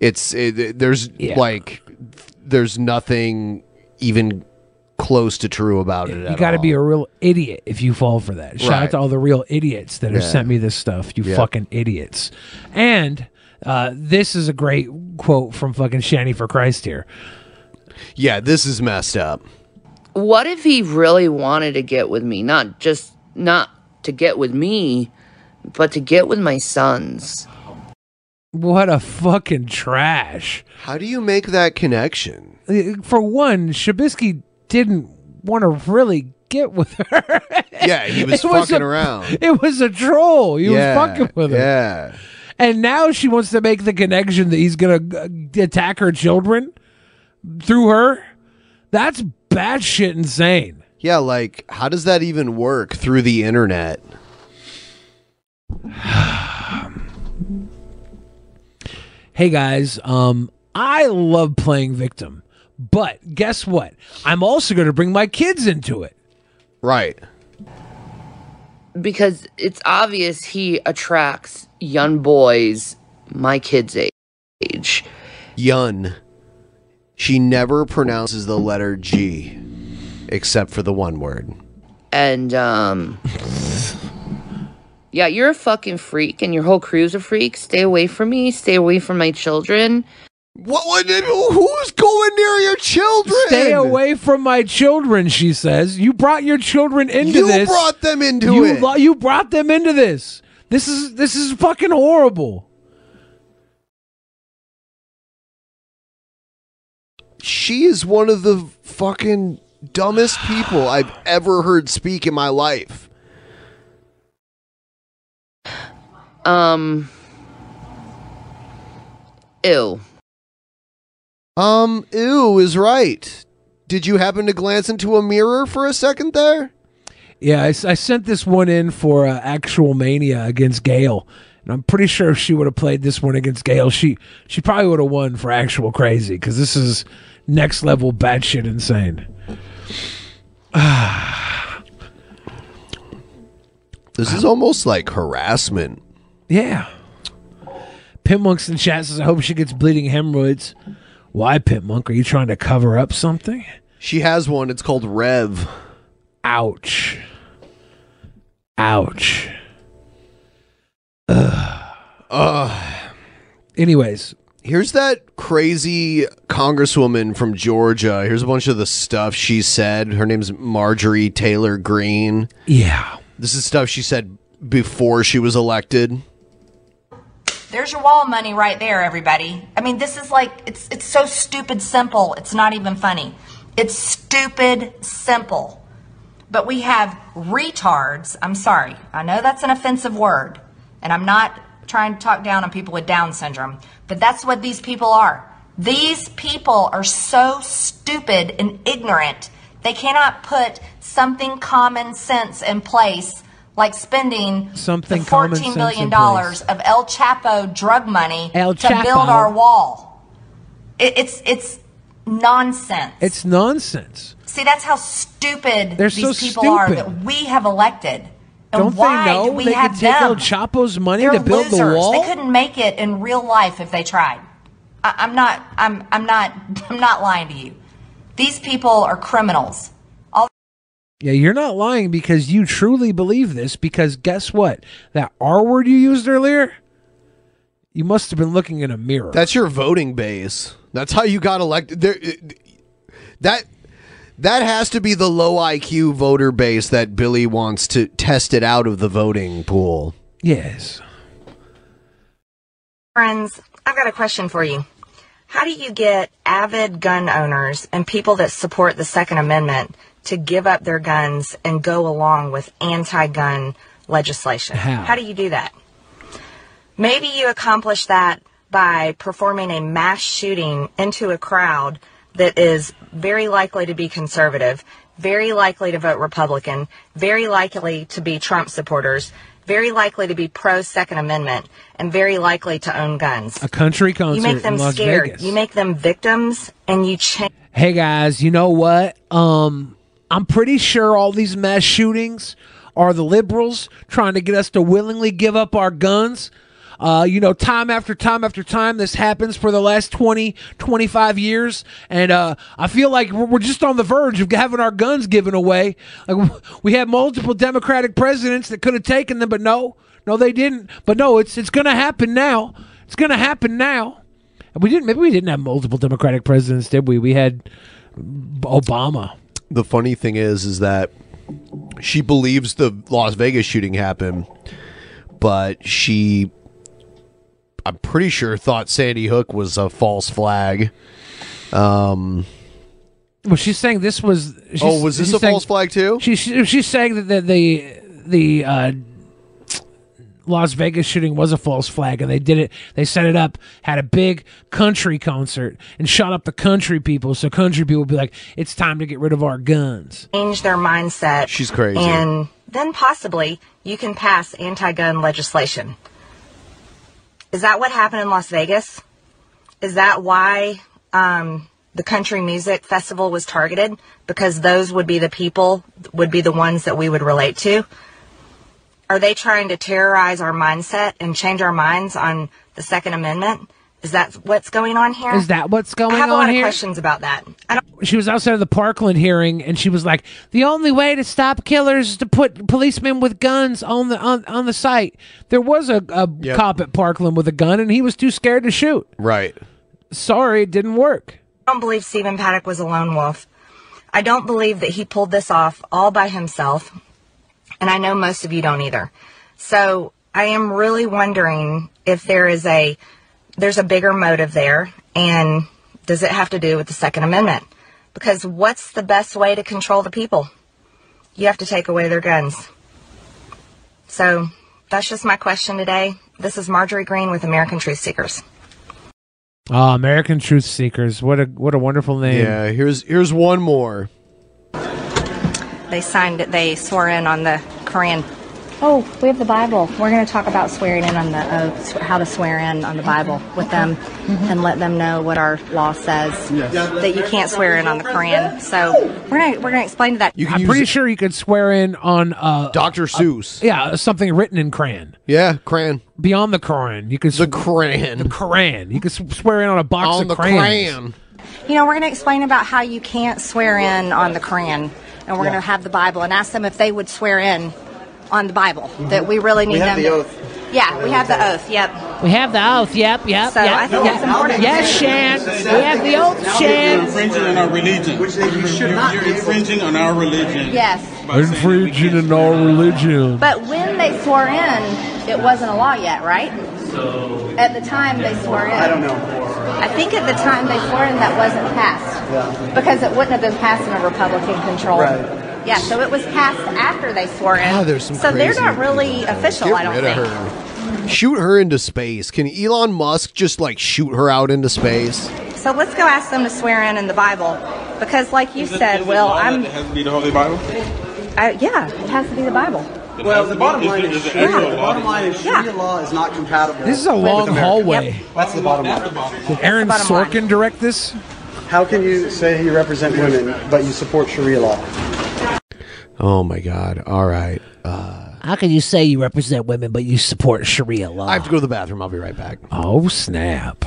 Speaker 4: It's it, there's
Speaker 1: Yeah.
Speaker 4: like there's nothing even close to true about it.
Speaker 1: You got to be a real idiot if you fall for that. Shout out to all the real idiots that have
Speaker 4: Yeah.
Speaker 1: sent me this stuff. You
Speaker 4: Yeah.
Speaker 1: fucking idiots. And uh, this is a great quote from fucking Shanny for Christ here.
Speaker 4: Yeah, this is messed up.
Speaker 21: What if he really wanted to get with me? Not just not to get with me, but to get with my sons.
Speaker 1: What a fucking trash.
Speaker 4: How do you make that connection?
Speaker 1: Uh, For one, Shabisky didn't want to really get with her.
Speaker 4: Yeah, he was
Speaker 1: It was
Speaker 4: fucking
Speaker 1: a-
Speaker 4: around.
Speaker 1: It was a troll. He
Speaker 4: Yeah,
Speaker 1: was fucking with her.
Speaker 4: Yeah.
Speaker 1: And now she wants to make the connection that he's going to attack her children through her. That's batshit insane.
Speaker 4: Yeah, like how does that even work through the internet?
Speaker 1: Hey guys, um, I love playing victim, but guess what? I'm also going to bring my kids into it.
Speaker 4: Right.
Speaker 21: Because it's obvious he attracts young boys my kids' age.
Speaker 4: Yun. She never pronounces the letter G except for the one word.
Speaker 21: And um Yeah, you're a fucking freak and your whole crew's a freak. Stay away from me. Stay away from my children.
Speaker 4: What, what who's going near your children?
Speaker 1: Stay away from my children, she says. You brought your children into
Speaker 4: You
Speaker 1: this.
Speaker 4: You brought them into
Speaker 1: you
Speaker 4: it.
Speaker 1: you brought them into this. This is this is fucking horrible.
Speaker 4: She is one of the fucking dumbest people I've ever heard speak in my life.
Speaker 21: Um Ew.
Speaker 4: Um, ew is right. Did you happen to glance into a mirror for a second there?
Speaker 1: Yeah, I sent this one in for uh, actual mania against Gail, and I'm pretty sure if she would have played this one against Gail, she she probably would have won for actual crazy because this is next level batshit insane.
Speaker 4: This is almost like harassment.
Speaker 1: Yeah. Pimp Monk's in chat says, I hope she gets bleeding hemorrhoids. Why, Pimp Monk? Are you trying to cover up something?
Speaker 4: She has one. It's called Rev.
Speaker 1: Ouch. Ouch. Ugh.
Speaker 4: Ugh.
Speaker 1: Anyways,
Speaker 4: here's that crazy congresswoman from Georgia. Here's a bunch of the stuff she said. Her name's Marjorie Taylor Greene.
Speaker 1: Yeah.
Speaker 4: This is stuff she said before she was elected.
Speaker 22: There's your wall money right there, everybody. I mean, this is like it's it's so stupid simple. It's not even funny. It's stupid simple. But we have retards. I'm sorry. I know that's an offensive word. And I'm not trying to talk down on people with Down syndrome. But that's what these people are. These people are so stupid and ignorant. They cannot put something common sense in place like spending
Speaker 1: Something
Speaker 22: the
Speaker 1: common
Speaker 22: 14
Speaker 1: sense
Speaker 22: billion dollars of El Chapo drug money
Speaker 1: El
Speaker 22: to
Speaker 1: Chapo.
Speaker 22: build our wall. It, it's, it's nonsense.
Speaker 1: It's nonsense.
Speaker 22: See, that's how stupid
Speaker 1: They're
Speaker 22: these
Speaker 1: so
Speaker 22: people are that we have elected. And
Speaker 1: Don't
Speaker 22: why
Speaker 1: they know
Speaker 22: do we
Speaker 1: they
Speaker 22: have
Speaker 1: could take
Speaker 22: them?
Speaker 1: El Chapo's money
Speaker 22: They're
Speaker 1: to build
Speaker 22: losers.
Speaker 1: the wall?
Speaker 22: They couldn't make it in real life if they tried. I, I'm not. I'm. I'm not. I'm not lying to you. These people are criminals. All
Speaker 1: Yeah, you're not lying because you truly believe this. Because guess what? That R word you used earlier, you must have been looking in a mirror.
Speaker 4: That's your voting base. That's how you got elected. There, that that has to be the low IQ voter base that Billy wants to test it out of the voting pool.
Speaker 1: Yes.
Speaker 22: friends, I've got a question for you. How do you get avid gun owners and people that support the Second Amendment to give up their guns and go along with anti-gun legislation?
Speaker 23: How?
Speaker 22: How do you do that? Maybe you accomplish that by performing a mass shooting into a crowd that is very likely to be conservative, very likely to vote Republican, very likely to be Trump supporters, very likely to be pro Second Amendment, and very likely to own guns.
Speaker 1: A country concert
Speaker 22: You make them
Speaker 1: in Las
Speaker 22: scared.
Speaker 1: Vegas.
Speaker 22: You make them victims, and you change.
Speaker 1: Hey guys, you know what? Um, I'm pretty sure all these mass shootings are the liberals trying to get us to willingly give up our guns. Uh, you know, time after time after time, this happens for the last 20, 25 years. And uh, I feel like we're just on the verge of having our guns given away. Like, we had multiple Democratic presidents that could have taken them, but no, no, they didn't. But no, it's it's going to happen now. It's going to happen now. And We didn't. Maybe we didn't have multiple Democratic presidents, did we? We had Obama.
Speaker 4: The funny thing is, is that she believes the Las Vegas shooting happened, but she, I'm pretty sure, thought Sandy Hook was a false flag. Um,
Speaker 1: Well, she's saying this was. she's-
Speaker 4: Oh, was this a
Speaker 1: saying-
Speaker 4: false flag too?
Speaker 1: She, she she's saying that the the, the uh, Las Vegas shooting was a false flag, and they did it. They set it up, had a big country concert, and shot up the country people. So country people would be like, "It's time to get rid of our guns."
Speaker 22: change their mindset.
Speaker 4: She's crazy.
Speaker 22: And then possibly you can pass anti gun legislation. Is that what happened in Las Vegas? Is that why um, the country music festival was targeted? Because those would be the people, would be the ones that we would relate to? Are they trying to terrorize our mindset and change our minds on the Second Amendment? Is that what's going on here?
Speaker 1: Is that what's going on here?
Speaker 22: I have a
Speaker 1: on
Speaker 22: lot
Speaker 1: here?
Speaker 22: of questions about that. I don't
Speaker 1: She was outside of the Parkland hearing, and she was like, "The only way to stop killers is to put policemen with guns on the on, on the site." There was a, a
Speaker 4: Yep.
Speaker 1: cop at Parkland with a gun, and he was too scared to shoot.
Speaker 4: Right.
Speaker 1: Sorry, it didn't work.
Speaker 22: I don't believe Stephen Paddock was a lone wolf. I don't believe that he pulled this off all by himself. And I know most of you don't either. So I am really wondering if there is a there's a bigger motive there and does it have to do with the Second Amendment? Because what's the best way to control the people? You have to take away their guns. So that's just my question today. This is Marjorie Greene with American Truth Seekers.
Speaker 1: Oh, American Truth Seekers! What a what a wonderful name.
Speaker 4: Yeah. Here's here's one more.
Speaker 22: They signed it, they swore in on the Korean.
Speaker 23: Oh, we have the Bible. We're going to talk about swearing in on the oath, how to swear in on the Bible with them, and let them know what our law says
Speaker 22: that you can't swear in on the Korean. So we're gonna we're gonna explain that.
Speaker 1: I'm pretty sure you could swear in on uh,
Speaker 4: Dr. Seuss.
Speaker 1: yeah, something written in crayon.
Speaker 4: Yeah, crayon.
Speaker 1: Beyond the Quran, you could
Speaker 4: the crayon.
Speaker 1: The Quran. You could swear in on a box
Speaker 4: On
Speaker 1: of
Speaker 4: the
Speaker 1: crayons.
Speaker 4: crayon.
Speaker 22: You know, we're gonna explain about how you can't swear in on the Korean, and we're
Speaker 1: Yeah.
Speaker 22: gonna have the Bible and ask them if they would swear in on the Bible. Mm-hmm. That we really need
Speaker 23: We have
Speaker 22: them.
Speaker 23: the
Speaker 22: to-
Speaker 23: oath.
Speaker 22: Yeah, we have the oath. Yep.
Speaker 1: We have the oath. Yep, yep,
Speaker 22: So
Speaker 1: yep.
Speaker 22: I think
Speaker 1: yep.
Speaker 22: it's important.
Speaker 1: Yes, Shan. We have the oath, Shan.
Speaker 24: infringing on our religion. Which you should not. You're infringing on our religion.
Speaker 22: Yes.
Speaker 1: Infringing in our religion.
Speaker 22: But when they swore in, it wasn't a law yet, right? At the time they swore in.
Speaker 7: I don't know.
Speaker 23: I think at the time they swore in that wasn't passed because it wouldn't have been passed in a Republican control.
Speaker 4: Right.
Speaker 23: Yeah, so it was passed after they swore in.
Speaker 4: Ah, there's some
Speaker 23: so they're
Speaker 4: crazy
Speaker 23: not really official,
Speaker 4: Get
Speaker 23: I don't
Speaker 4: rid
Speaker 23: think.
Speaker 4: of her. Shoot her into space. Can Elon Musk just like shoot her out into space?
Speaker 23: So let's go ask them to swear in in the Bible because, like you
Speaker 24: Is it-
Speaker 23: said,
Speaker 24: is it
Speaker 23: Will,
Speaker 24: law that
Speaker 23: I'm.
Speaker 24: It has to be the Holy Bible.
Speaker 23: I, yeah, it has to be the Bible.
Speaker 24: It
Speaker 7: Well,
Speaker 24: has
Speaker 7: the
Speaker 24: to be-
Speaker 7: bottom
Speaker 24: is
Speaker 7: line
Speaker 24: there-
Speaker 7: is,
Speaker 24: is there actual
Speaker 7: the
Speaker 24: law
Speaker 7: bottom
Speaker 24: that
Speaker 7: line is
Speaker 24: says-
Speaker 7: Sharia law is not compatible.
Speaker 1: This is a
Speaker 7: with
Speaker 1: long
Speaker 7: America.
Speaker 1: hallway.
Speaker 7: That's the bottom line.
Speaker 1: Did Aaron Sorkin direct this?
Speaker 7: How can you say you represent women but you support Sharia law?
Speaker 4: Oh my God! All right. Uh,
Speaker 17: How can you say you represent women but you support Sharia law?
Speaker 4: I have to go to the bathroom. I'll be right back.
Speaker 1: Oh snap!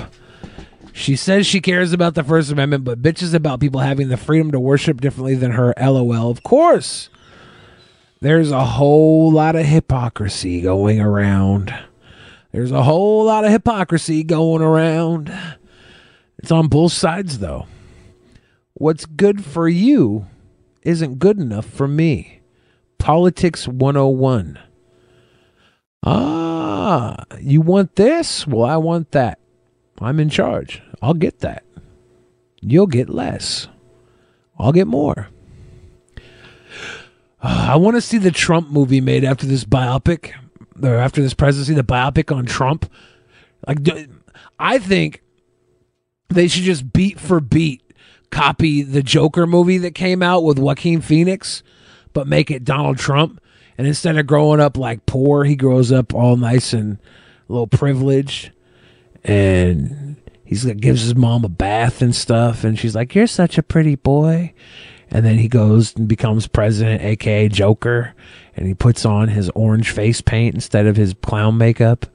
Speaker 1: She says she cares about the First Amendment, but bitches about people having the freedom to worship differently than her. LOL. Of course, there's a whole lot of hypocrisy going around. There's a whole lot of hypocrisy going around. It's on both sides, though. What's good for you isn't good enough for me. Politics 101. Ah, you want this? Well, I want that. I'm in charge. I'll get that. You'll get less. I'll get more. Ah, I want to see the Trump movie made after this biopic, or after this presidency, the biopic on Trump. Like, I think they should just beat for beat copy the Joker movie that came out with Joaquin Phoenix, but make it Donald Trump. And instead of growing up like poor, he grows up all nice and a little privileged. And he's like gives his mom a bath and stuff, and she's like, "You're such a pretty boy." And then he goes and becomes president, aka Joker, and he puts on his orange face paint instead of his clown makeup.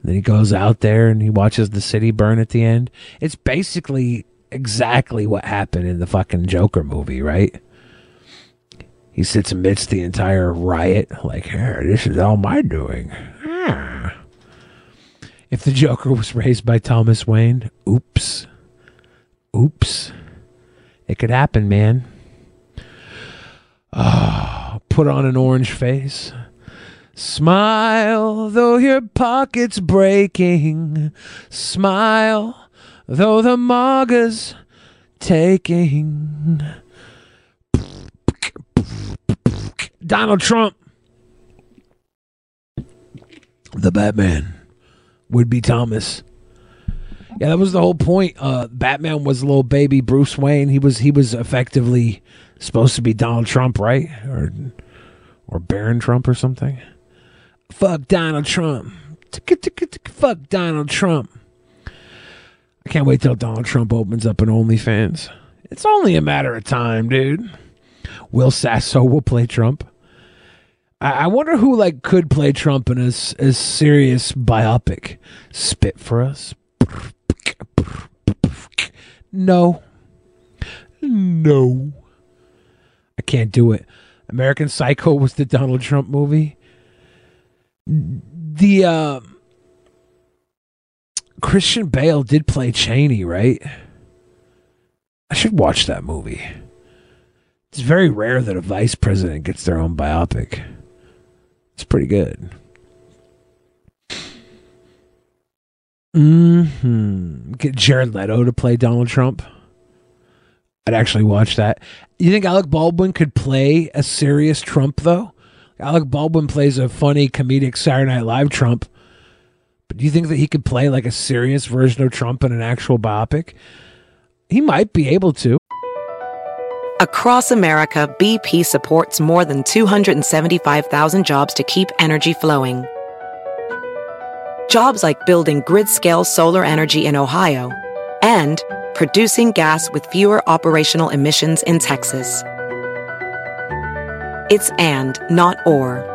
Speaker 1: And then he goes out there and he watches the city burn at the end. It's basically exactly what happened in the fucking Joker movie, right? He sits amidst the entire riot, like, here, this is all my doing. Ah. If the Joker was raised by Thomas Wayne, oops. Oops. It could happen, man. Ah, put on an orange face. Smile, though your pocket's breaking. Smile, though the MAGA's taking. Donald Trump, the Batman, would be Thomas. Yeah, that was the whole point. Uh, Batman was a little baby Bruce Wayne. He was he was effectively supposed to be Donald Trump, right? Or or Barron Trump or something. Fuck Donald Trump. Fuck Donald Trump. I can't wait till Donald Trump opens up an OnlyFans. It's only a matter of time, dude. Will Sasso will play Trump. I, I wonder who like could play Trump in a, a serious biopic. Spit for us. No. No. I can't do it. American Psycho was the Donald Trump movie. The uh, Christian Bale did play Cheney, right? I should watch that movie. It's very rare that a vice president gets their own biopic. It's pretty good. Hmm. Get Jared Leto to play Donald Trump. I'd actually watch that. You think Alec Baldwin could play a serious Trump though? Alec Baldwin plays a funny comedic Saturday Night Live Trump. But do you think that he could play like a serious version of Trump in an actual biopic? He might be able to.
Speaker 13: Across America, BP supports more than 275,000 jobs to keep energy flowing. Jobs like building grid scale solar energy in Ohio and producing gas with fewer operational emissions in Texas. It's and, not or.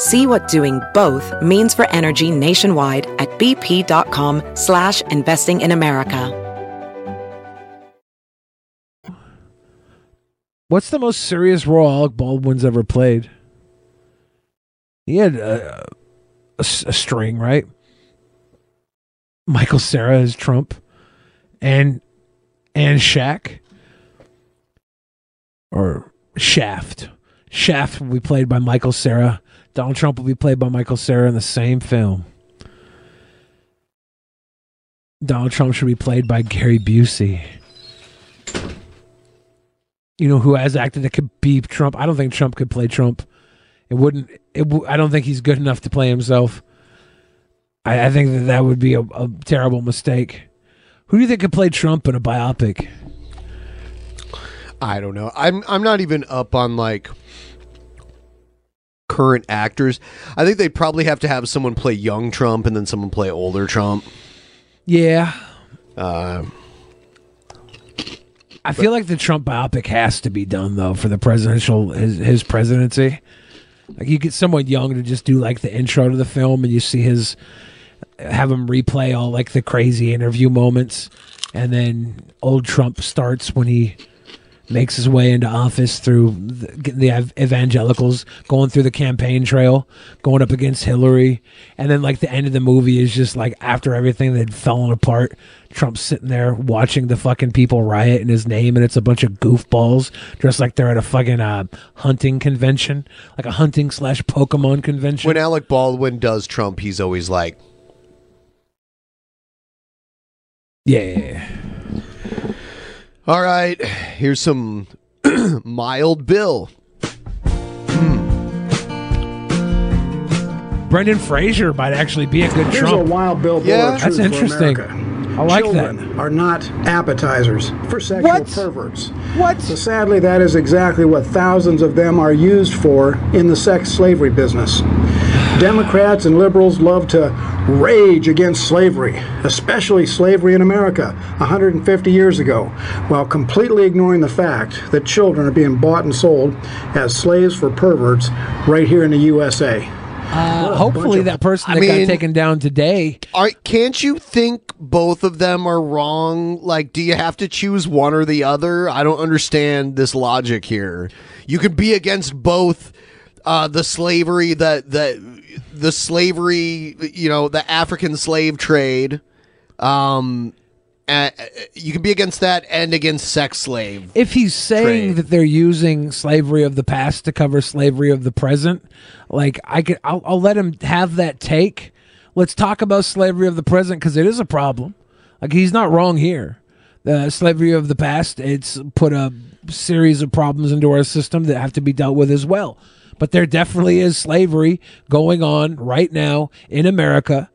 Speaker 13: See what doing both means for energy nationwide at bp.com slash investing in America.
Speaker 1: What's the most serious role Alec Baldwin's ever played? He had a string, right? Michael Cera as Trump, and and Shaq, or Shaft. Shaft will be played by Michael Cera. Donald Trump will be played by Michael Cera in the same film. Donald Trump should be played by Gary Busey. You know who has acted that could be Trump? I don't think Trump could play Trump. It wouldn't. It. don't think he's good enough to play himself. I, I think that that would be a, a terrible mistake. Who do you think could play Trump in a biopic?
Speaker 4: I don't know. I'm I'm not even up on like current actors. I think they'd probably have to have someone play young Trump and then someone play older Trump.
Speaker 1: Yeah,
Speaker 4: Uh,
Speaker 1: I feel like the Trump biopic has to be done though for the presidential his his presidency. Like you get someone young to just do like the intro to the film, and you see his have him replay all like the crazy interview moments, and then old Trump starts when he makes his way into office through the, the evangelicals going through the campaign trail going up against hillary. And then like the end of the movie is just like after everything that had fallen apart trump's sitting there watching the fucking people riot in his name and it's a bunch of goofballs dressed like they're at a fucking uh, hunting convention like a hunting slash pokemon convention.
Speaker 4: When Alec Baldwin does Trump, he's always like,
Speaker 1: yeah
Speaker 4: "All right, here's some mild Bill." Hmm.
Speaker 1: brendan fraser might actually be a good
Speaker 25: Here's
Speaker 1: trump
Speaker 25: a wild billboard
Speaker 1: yeah
Speaker 25: of
Speaker 1: that's
Speaker 25: truth for
Speaker 1: interesting
Speaker 25: America.
Speaker 1: I like
Speaker 25: Children
Speaker 1: that
Speaker 25: are not appetizers for sexual
Speaker 1: What?
Speaker 25: perverts.
Speaker 1: What?
Speaker 25: So sadly, that is exactly what thousands of them are used for in the sex slavery business. Democrats and liberals love to rage against slavery, especially slavery in America 150 years ago, while completely ignoring the fact that children are being bought and sold as slaves for perverts right here in the USA.
Speaker 1: Uh, hopefully, that person
Speaker 4: I
Speaker 1: that
Speaker 4: mean-
Speaker 1: got taken down today.
Speaker 4: Are, can't you think both of them are wrong? Like, do you have to choose one or the other? I don't understand this logic here. You could be against both uh, the slavery, that the the slavery, you know, the African slave trade. Um, uh, you can be against that and against sex slave.
Speaker 1: If he's saying that they're using slavery of the past to cover slavery of the present, like I could, I'll, I'll let him have that take. Let's talk about slavery of the present because it is a problem. Like he's not wrong here. The slavery of the past, it's put a series of problems into our system that have to be dealt with as well. But there definitely is slavery going on right now in America,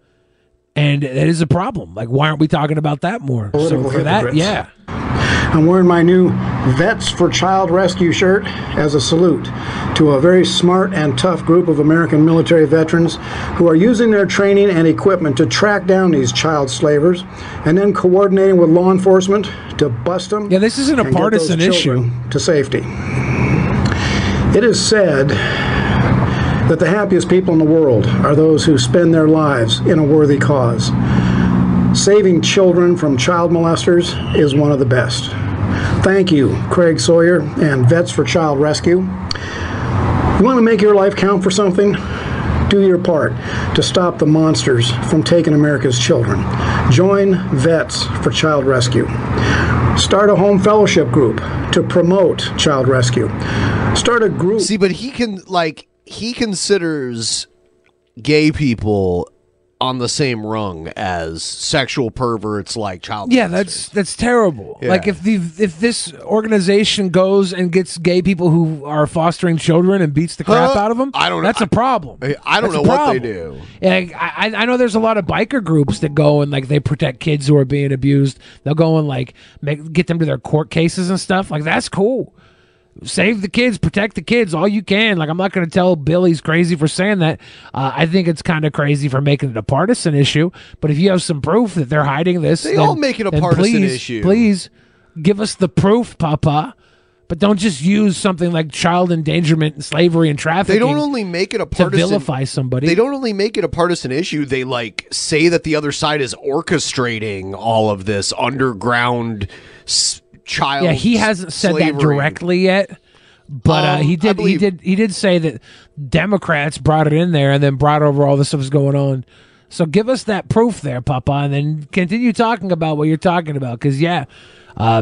Speaker 1: and that is a problem. Like, why aren't we talking about that more?
Speaker 25: Political
Speaker 1: so for that, yeah.
Speaker 25: I'm wearing my new Vets for Child Rescue shirt as a salute to a very smart and tough group of American military veterans who are using their training and equipment to track down these child slavers and then coordinating with law enforcement to bust them.
Speaker 1: Yeah, this isn't a
Speaker 25: and get those
Speaker 1: partisan
Speaker 25: issue. To safety. It is said that the happiest people in the world are those who spend their lives in a worthy cause. Saving children from child molesters is one of the best. Thank you, Craig Sawyer and Vets for Child Rescue. You want to make your life count for something? Do your part to stop the monsters from taking America's children. Join Vets for Child Rescue. Start a home fellowship group to promote child rescue. Start a group.
Speaker 4: See, but he can like he considers gay people on the same rung as sexual perverts like child.
Speaker 1: Yeah, that's that's terrible.
Speaker 4: Yeah.
Speaker 1: Like if the if this organization goes and gets gay people who are fostering children and beats the crap
Speaker 4: Huh?
Speaker 1: out of them,
Speaker 4: I don't know.
Speaker 1: That's a problem.
Speaker 4: I don't
Speaker 1: That's
Speaker 4: know what they do.
Speaker 1: Yeah, I, I know there's a lot of biker groups that go and like they protect kids who are being abused. They'll go and like make get them to their court cases and stuff. Like that's cool. Save the kids, protect the kids, all you can. Like I'm not going to tell Billy's crazy for saying that. Uh, I think it's kind of crazy for making it a partisan issue. But if you have some proof that they're hiding this,
Speaker 4: They
Speaker 1: then-
Speaker 4: all make it a partisan
Speaker 1: please,
Speaker 4: issue.
Speaker 1: Please give us the proof, Papa. But don't just use something like child endangerment and slavery and trafficking.
Speaker 4: They don't only make it a partisan to
Speaker 1: vilify somebody.
Speaker 4: They don't only make it a partisan issue. They like say that the other side is orchestrating all of this underground s- child.
Speaker 1: Yeah, he hasn't said that directly yet, but uh,
Speaker 4: Um,
Speaker 1: he
Speaker 4: I
Speaker 1: did. He did. He did say that Democrats brought it in there and then brought over all the stuff that's going on. So give us that proof there, Papa, and then continue talking about what you're talking about. Because yeah, uh,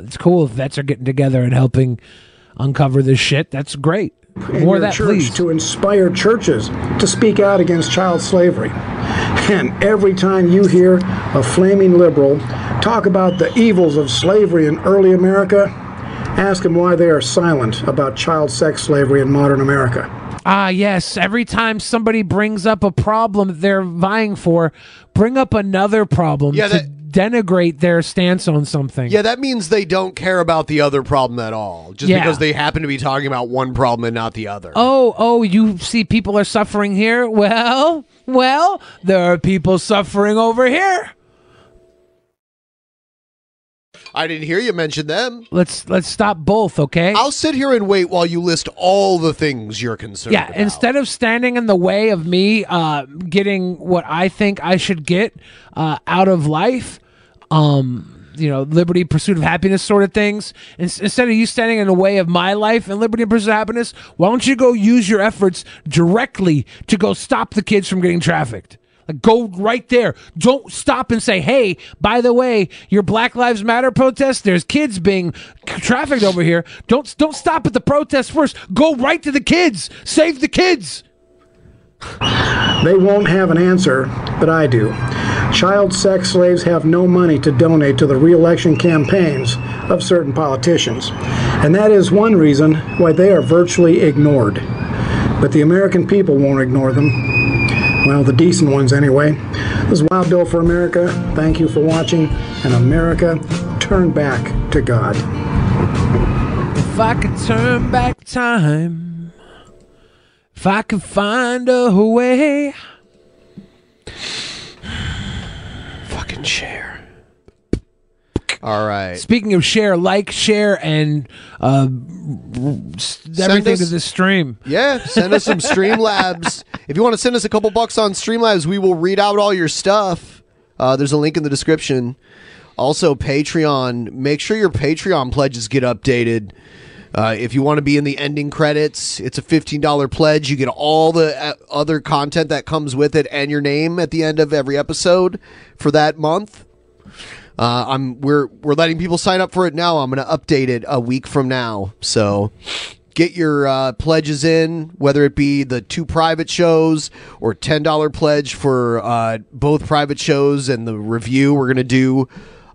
Speaker 1: it's cool if vets are getting together and helping uncover this shit. That's great.
Speaker 25: In
Speaker 1: More
Speaker 25: your
Speaker 1: that,
Speaker 25: church
Speaker 1: please.
Speaker 25: to inspire churches to speak out against child slavery. And every time you hear a flaming liberal talk about the evils of slavery in early America, ask them why they are silent about child sex slavery in modern America.
Speaker 1: Ah, yes. Every time somebody brings up a problem they're vying for, bring up another problem
Speaker 4: Yeah,
Speaker 1: to denigrate their stance on something.
Speaker 4: Yeah, that means they don't care about the other problem at all, just
Speaker 1: Yeah.
Speaker 4: because they happen to be talking about one problem and not the other.
Speaker 1: Oh, oh, you see people are suffering here? Well, well, there are people suffering over here.
Speaker 4: I didn't hear you mention them.
Speaker 1: Let's let's stop both, okay?
Speaker 4: I'll sit here and wait while you list all the things you're concerned
Speaker 1: yeah,
Speaker 4: about.
Speaker 1: instead of standing in the way of me uh, getting what I think I should get uh, out of life, um, you know, liberty, pursuit of happiness sort of things, ins- instead of you standing in the way of my life and liberty and pursuit of happiness, why don't you go use your efforts directly to go stop the kids from getting trafficked? Like, go right there. Don't stop and say, "Hey, by the way, your Black Lives Matter protest. There's kids being trafficked over here. Don't don't stop at the protest first. Go right to the kids. Save the kids."
Speaker 25: They won't have an answer, but I do. Child sex slaves have no money to donate to the reelection campaigns of certain politicians. And that is one reason why they are virtually ignored. But the American people won't ignore them. Well, the decent ones anyway. This is Wild Bill for America. Thank you for watching. And America, turn back to God.
Speaker 1: If I could turn back time, if I could find a way.
Speaker 4: Fucking share. All right.
Speaker 1: Speaking of share, like, share, and uh, everything
Speaker 4: us-
Speaker 1: to this stream.
Speaker 4: Yeah, send us some Streamlabs. if you want to send us a couple bucks on Streamlabs, we will read out all your stuff. Uh, there's a link in the description. Also, Patreon. Make sure your Patreon pledges get updated. Uh, if you want to be in the ending credits, it's a $15 pledge. You get all the uh, other content that comes with it and your name at the end of every episode for that month. Uh, I'm we're we're letting people sign up for it now. I'm going to update it a week from now. So get your uh, pledges in, whether it be the two private shows or ten dollar pledge for uh, both private shows and the review. We're going to do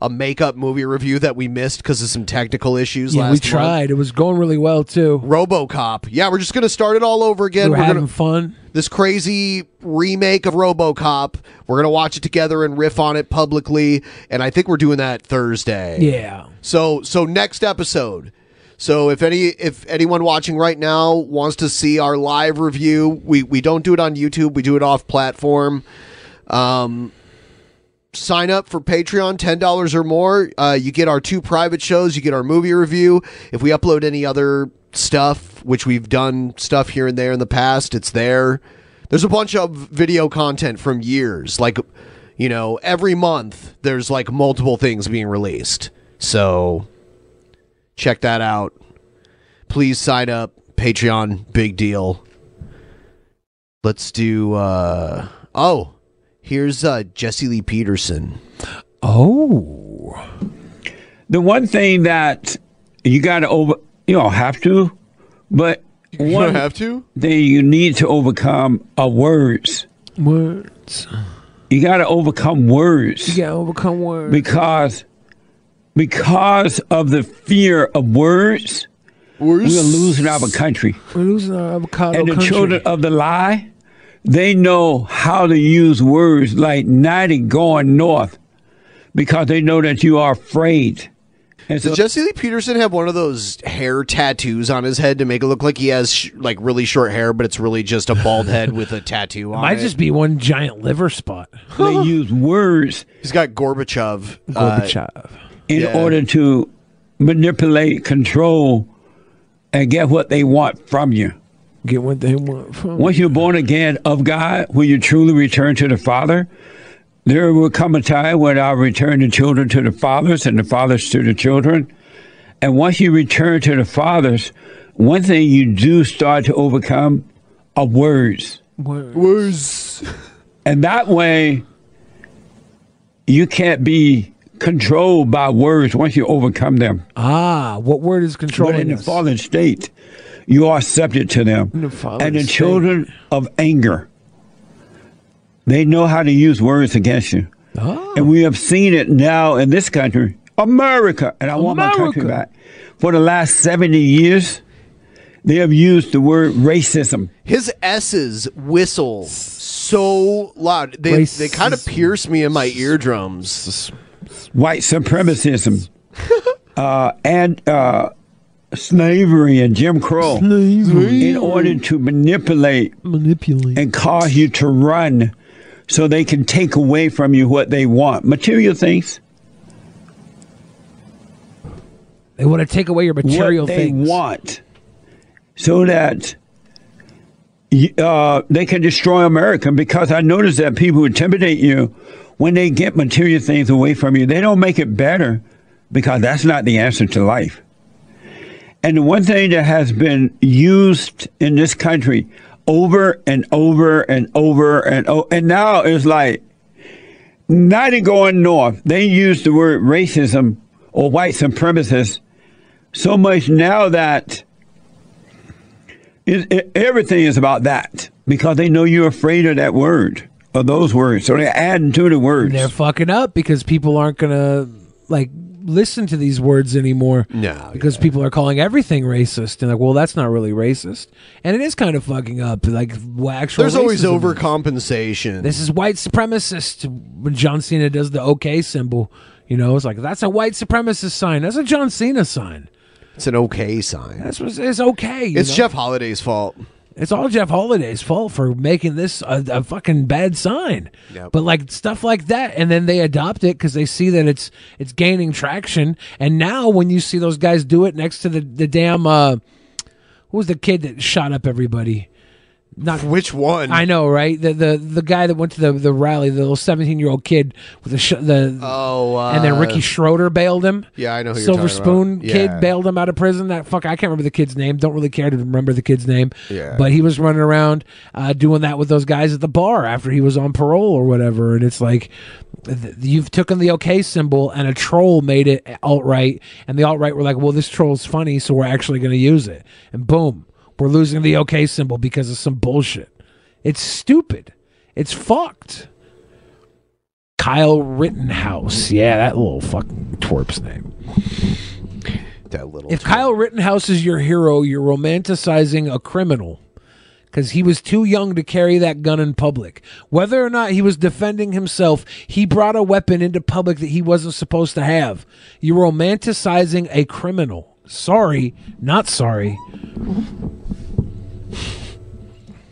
Speaker 4: a makeup movie review that we missed because of some technical issues.
Speaker 1: Yeah, we
Speaker 4: month.
Speaker 1: tried. It was going really well too.
Speaker 4: RoboCop. Yeah, we're just gonna start it all over again.
Speaker 1: We were
Speaker 4: We're
Speaker 1: having
Speaker 4: gonna
Speaker 1: fun.
Speaker 4: this crazy remake of RoboCop. We're gonna watch it together and riff on it publicly, and I think we're doing that Thursday.
Speaker 1: Yeah.
Speaker 4: So so next episode. So if any if anyone watching right now wants to see our live review, we we don't do it on YouTube. We do it off platform. Um, sign up for Patreon, ten dollars or more. Uh, you get our two private shows. You get our movie review. If we upload any other stuff, which we've done stuff here and there in the past, it's there. There's a bunch of video content from years. Like, you know, every month there's like multiple things being released. So check that out. Please sign up. Patreon, big deal. Let's do uh oh. Here's uh Jesse Lee Peterson.
Speaker 1: Oh.
Speaker 26: The one thing that you got to over, you don't have to, but
Speaker 4: You
Speaker 26: one
Speaker 4: don't have to?
Speaker 26: thing you need to overcome are words.
Speaker 1: Words.
Speaker 26: You got to overcome words.
Speaker 1: You got to overcome words.
Speaker 26: because because of the fear of words, we're losing our country.
Speaker 1: We're losing our avocado
Speaker 26: and the
Speaker 1: country.
Speaker 26: children of the lie, they know how to use words like 90 going north because they know that you are afraid. And
Speaker 4: Does Jesse Lee Peterson have one of those hair tattoos on his head to make it look like he has sh- like really short hair, but it's really just a bald head with a tattoo on it?
Speaker 1: Might
Speaker 4: it?
Speaker 1: just be one giant liver spot.
Speaker 26: they use words
Speaker 4: He's got Gorbachev. uh,
Speaker 1: Gorbachev.
Speaker 26: in
Speaker 4: Yeah.
Speaker 26: order to manipulate, control, and get what they want from you.
Speaker 1: Get what they want from
Speaker 26: Once you're born again of God, when you truly return to the Father, there will come a time when I'll return the children to the fathers and the fathers to the children. And once you return to the fathers, one thing you do start to overcome are words.
Speaker 1: Words. Words.
Speaker 26: And that way, you can't be controlled by words once you overcome them.
Speaker 1: Ah, what word is
Speaker 26: But
Speaker 1: controlling
Speaker 26: in the fallen state, you are subject to them.
Speaker 1: The
Speaker 26: and the
Speaker 1: state.
Speaker 26: children of anger They know how to use words against you.
Speaker 1: Oh.
Speaker 26: And we have seen it now in this country, America, and I want my country back. For the last 70 years, they have used the word racism.
Speaker 4: His S's whistle so loud. They they kind of pierce me in my eardrums.
Speaker 26: White supremacism, uh, and uh, slavery and Jim Crow in order to manipulate,
Speaker 1: manipulate,
Speaker 26: and cause you to run, so they can take away from you what they want, material things.
Speaker 1: They want to take away your material
Speaker 26: what they
Speaker 1: things.
Speaker 26: want, so that uh, they can destroy America. Because I notice that people who intimidate you, when they get material things away from you, they don't make it better, because that's not the answer to life. And the one thing that has been used in this country over and over and over and over, and now is like not going north. They use the word racism or white supremacist so much now that it, it- everything is about that because they know you're afraid of that word or those words. So they're adding to the words.
Speaker 1: They're fucking up because people aren't gonna like listen to these words anymore.
Speaker 4: No,
Speaker 1: because people are calling everything racist and like, well, that's not really racist, and it is kind of fucking up. Like, well, actual.
Speaker 4: There's always overcompensation.
Speaker 1: This is white supremacist. When John Cena does the OK symbol, you know, it's like that's a white supremacist sign. That's a John Cena sign.
Speaker 4: It's an okay sign.
Speaker 1: That's what it's okay.
Speaker 4: It's
Speaker 1: know?
Speaker 4: Jeff Holiday's fault.
Speaker 1: It's all Jeff Holiday's fault for making this a, a fucking bad sign.
Speaker 4: Yep.
Speaker 1: But like stuff like that, and then they adopt it because they see that it's it's gaining traction. And now when you see those guys do it next to the the damn uh, who was the kid that shot up everybody? Not
Speaker 4: which one?
Speaker 1: I know, right? The the the guy that went to the the rally, the little seventeen year old kid with the sh- the
Speaker 4: oh, uh,
Speaker 1: and then Ricky Schroder bailed him.
Speaker 4: Yeah, I know who you're
Speaker 1: Silver Spoon kid bailed him out of prison. That fuck, I can't remember the kid's name. Don't really care to remember the kid's name.
Speaker 4: Yeah.
Speaker 1: But he was running around uh, doing that with those guys at the bar after he was on parole or whatever. And it's like th- you've taken the OK symbol and a troll made it alt right, and the alt right were like, well, this troll's funny, so we're actually going to use it. And boom, we're losing the OK symbol because of some bullshit. It's stupid. It's fucked. Kyle Rittenhouse. Yeah, that little fucking twerp's name.
Speaker 4: That little.
Speaker 1: If Kyle Rittenhouse is your hero, you're romanticizing a criminal because he was too young to carry that gun in public. Whether or not he was defending himself, he brought a weapon into public that he wasn't supposed to have. You're romanticizing a criminal. Sorry, not sorry.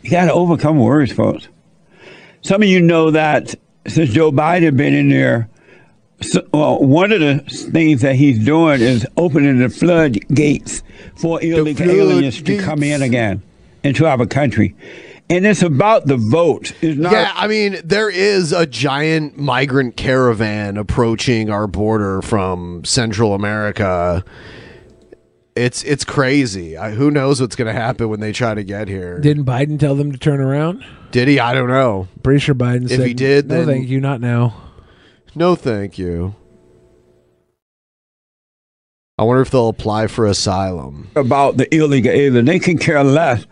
Speaker 26: You got to overcome worries, folks. Some of you know that since Joe Biden been in there, so, well, one of the things that he's doing is opening the floodgates for illegal aliens to come in again into our country. And it's about the vote. It's not
Speaker 4: yeah, I mean, there is a giant migrant caravan approaching our border from Central America. It's it's crazy. I, who knows what's going to happen when they try to get here?
Speaker 1: Didn't Biden tell them to turn around?
Speaker 4: Did he? I don't know.
Speaker 1: Pretty sure Biden
Speaker 4: If
Speaker 1: said,
Speaker 4: he did,
Speaker 1: no,
Speaker 4: then-
Speaker 1: thank you, not now.
Speaker 4: No, thank you. I wonder if they'll apply for asylum.
Speaker 26: about the illegal alien. They can care less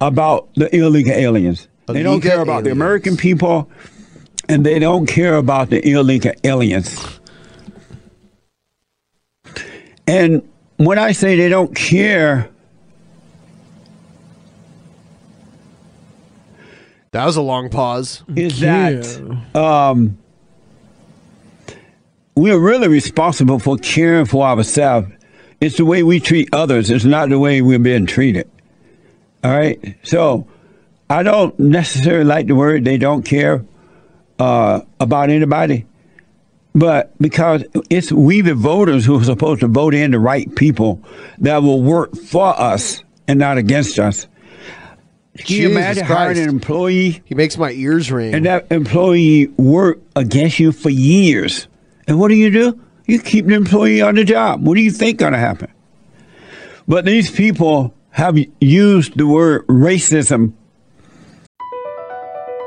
Speaker 26: about the illegal aliens. Oh, they don't
Speaker 4: Illegal
Speaker 26: care about the. American people, and they don't care about the illegal aliens. And when I say they don't care,
Speaker 4: That was a long pause.
Speaker 26: is that um, we are really responsible for caring for ourselves. It's the way we treat others. It's not the way we're being treated. All right. So I don't necessarily like the word they don't care uh, about anybody, but because it's we the voters who are supposed to vote in the right people that will work for us and not against us. Can you
Speaker 4: Jesus
Speaker 26: imagine hiring
Speaker 4: Christ.
Speaker 26: an employee?
Speaker 4: He makes my ears ring.
Speaker 26: And that employee work against you for years. And what do you do? You keep the employee on the job. What do you think going to happen? But these people have used the word racism.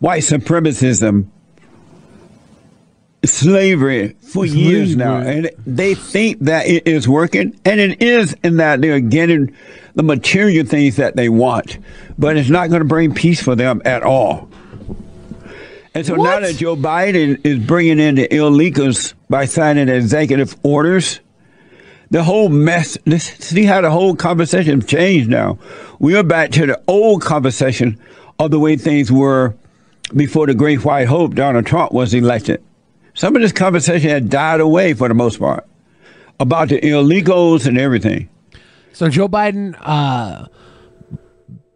Speaker 26: White supremacism, slavery for years now, and they think that it is working, and it is in that they're getting the material things that they want, but it's not going to bring peace for them at all. And so now that Joe Biden is bringing in the illegals by signing executive orders, the whole mess. This, see how the whole conversation changed now. We are back to the old conversation of the way things were before the great white hope Donald Trump was elected. Some of this conversation had died away for the most part about the illegals and everything.
Speaker 1: So Joe Biden uh,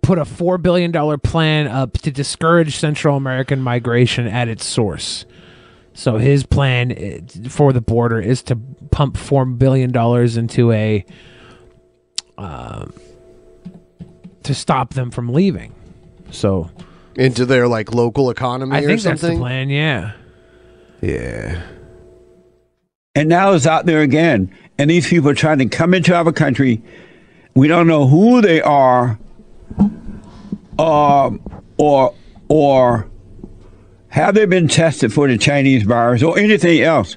Speaker 1: put a four billion dollar plan up to discourage Central American migration at its source. So his plan eh, for the border is to pump four billion dollars into a uh, to stop them from leaving. So
Speaker 4: into their like local economy
Speaker 1: I
Speaker 4: or
Speaker 1: think that's the
Speaker 4: something.
Speaker 1: plan. Yeah.
Speaker 4: Yeah.
Speaker 26: And now it's out there again. And these people are trying to come into our country. We don't know who they are, um, or or have they been tested for the Chinese virus or anything else?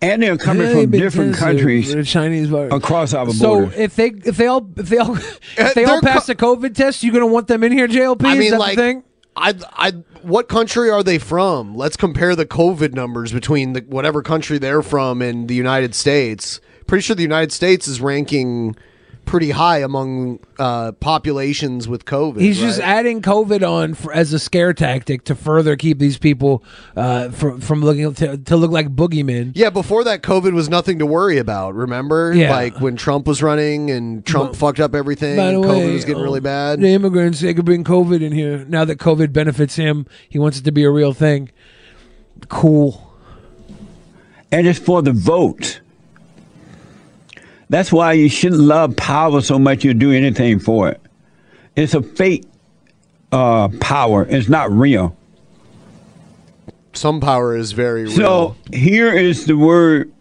Speaker 26: And they're coming
Speaker 1: Have
Speaker 26: from different countries
Speaker 1: the Chinese virus?
Speaker 26: across our border.
Speaker 1: So
Speaker 26: borders.
Speaker 1: if they if they all if they all if they all
Speaker 4: they're
Speaker 1: pass the COVID test, you're gonna want them in here, JLP?
Speaker 4: I
Speaker 1: Is
Speaker 4: mean,
Speaker 1: that
Speaker 4: like,
Speaker 1: the thing?
Speaker 4: I, I, what country are they from? Let's compare the COVID numbers between the, whatever country they're from and the United States. Pretty sure the United States is ranking pretty high among uh, populations with COVID.
Speaker 1: He's just adding COVID on for, as a scare tactic to further keep these people uh, from from looking to, to look like boogeymen.
Speaker 4: Yeah, before that, COVID was nothing to worry about. Remember,
Speaker 1: Yeah.
Speaker 4: like when Trump was running and Trump fucked up everything,
Speaker 1: By the
Speaker 4: and COVID
Speaker 1: way,
Speaker 4: was getting
Speaker 1: uh,
Speaker 4: really bad.
Speaker 1: The immigrants they could bring COVID in here. Now that COVID benefits him, he wants it to be a real thing. Cool.
Speaker 26: and it's for the vote. That's why you shouldn't love power so much you do anything for it. It's a fake uh, power. It's not real.
Speaker 4: Some power is very real.
Speaker 26: So here is the word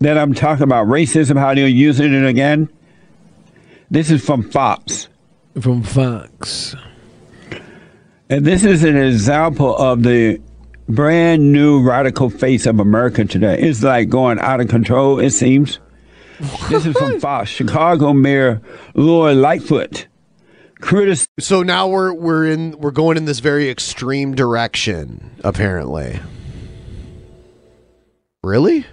Speaker 26: that I'm talking about racism, how they're using it again. This is from Fox.
Speaker 1: From Fox.
Speaker 26: And this is an example of the brand new radical face of America today. It's like going out of control, it seems. This is from Fox. Chicago Mayor Lori Lightfoot. Critic-
Speaker 4: so now we're we're in we're going in this very extreme direction, apparently. Really?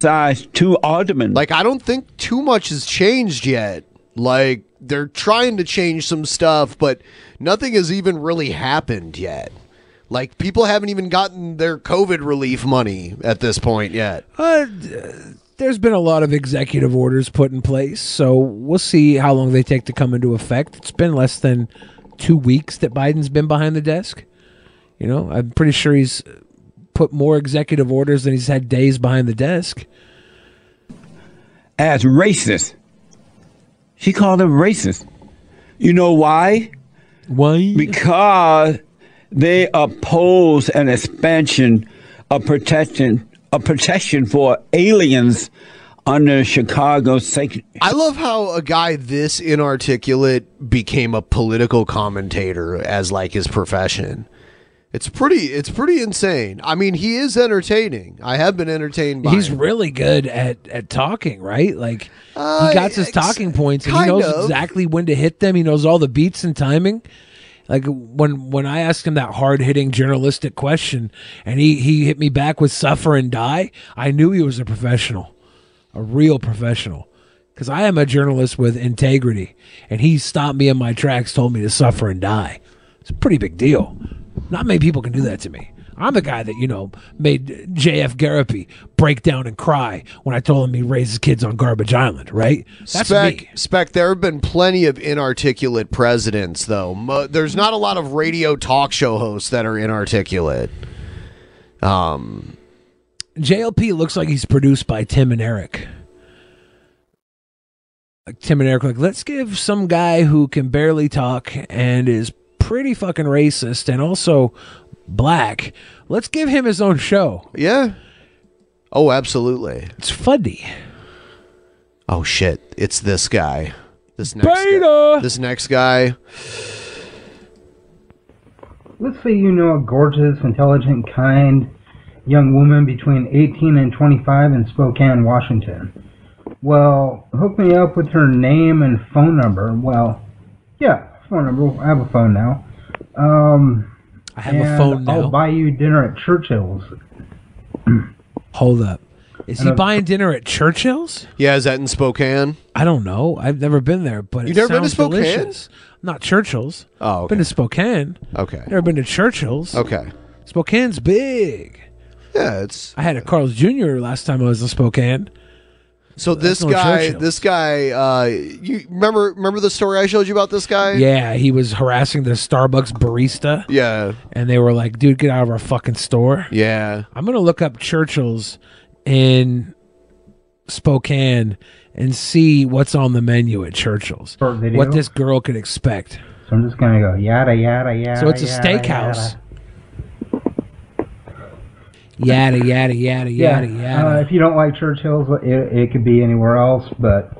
Speaker 26: Size two aldermen.
Speaker 4: Like I don't think too much has changed yet. Like they're trying to change some stuff, but nothing has even really happened yet. Like people haven't even gotten their COVID relief money at this point yet.
Speaker 1: Uh, there's been a lot of executive orders put in place, so we'll see how long they take to come into effect. It's been less than two weeks that Biden's been behind the desk. You know, I'm pretty sure he's put more executive orders than he's had days behind the desk.
Speaker 26: as racist. She called him racist. You know why?
Speaker 1: Why?
Speaker 26: Because they oppose an expansion of protection of protection for aliens under Chicago's sec-
Speaker 4: I love how a guy this inarticulate became a political commentator as like his profession. It's pretty it's pretty insane. I mean, he is entertaining. I have been entertained by
Speaker 1: He's
Speaker 4: him.
Speaker 1: really good at, at talking, right? Like
Speaker 4: Uh,
Speaker 1: he got his
Speaker 4: ex-
Speaker 1: talking points and he
Speaker 4: kind
Speaker 1: knows
Speaker 4: of.
Speaker 1: exactly when to hit them. He knows all the beats and timing. Like when when I asked him that hard hitting journalistic question and he, he hit me back with suffer and die, I knew he was a professional. A real professional. Because I am a journalist with integrity. And he stopped me in my tracks, told me to suffer and die. It's a pretty big deal. Not many people can do that to me. I'm the guy that, you know, made JF Gariepy break down and cry when I told him he raised his kids on Garbage Island, right? That's
Speaker 4: Spec,
Speaker 1: me.
Speaker 4: Spec, there have been plenty of inarticulate presidents, though. Mo- there's not a lot of radio talk show hosts that are inarticulate. Um,
Speaker 1: JLP looks like he's produced by Tim and Eric. like Tim and Eric, like let's give some guy who can barely talk and is pretty fucking racist and also black. Let's give him his own show.
Speaker 4: Yeah. Oh, absolutely.
Speaker 1: It's fuddy.
Speaker 4: Oh shit! It's this guy. This next
Speaker 1: Beta.
Speaker 4: Guy. This next guy.
Speaker 27: Let's say you know a gorgeous, intelligent, kind young woman between 18 and 25 in Spokane, Washington. Well, hook me up with her name and phone number. Well, yeah, phone number. I have a phone now. Um,
Speaker 1: I have a phone now.
Speaker 27: I'll buy you dinner at Churchill's.
Speaker 1: Hold up. Is he
Speaker 27: a-
Speaker 1: buying dinner at Churchill's?
Speaker 4: Yeah, is that in Spokane?
Speaker 1: I don't know. I've never been there, but
Speaker 4: You've
Speaker 1: it
Speaker 4: never been to
Speaker 1: sounds
Speaker 4: Spokane?
Speaker 1: delicious. Not Churchill's.
Speaker 4: Oh, okay.
Speaker 1: Been to Spokane.
Speaker 4: Okay.
Speaker 1: Never been to Churchill's.
Speaker 4: Okay.
Speaker 1: Spokane's big.
Speaker 4: Yeah, it's.
Speaker 1: I had a Carl's Jr. last time I was in Spokane.
Speaker 4: So this guy,
Speaker 1: Churchill.
Speaker 4: this guy, uh, you remember remember the story I showed you about this guy?
Speaker 1: Yeah, he was harassing the Starbucks barista.
Speaker 4: Yeah.
Speaker 1: And they were like, dude, get out of our fucking store.
Speaker 4: Yeah.
Speaker 1: I'm going to look up Churchill's in Spokane and see what's on the menu at Churchill's. What this girl could expect.
Speaker 27: So I'm just gonna go yada yada yada.
Speaker 1: So it's a
Speaker 27: yada,
Speaker 1: steakhouse.
Speaker 27: yada.
Speaker 1: Yada, yada, yada,
Speaker 27: Yeah.
Speaker 1: yada, yada.
Speaker 27: Uh, if you don't like Churchill's, it, it could be anywhere else, but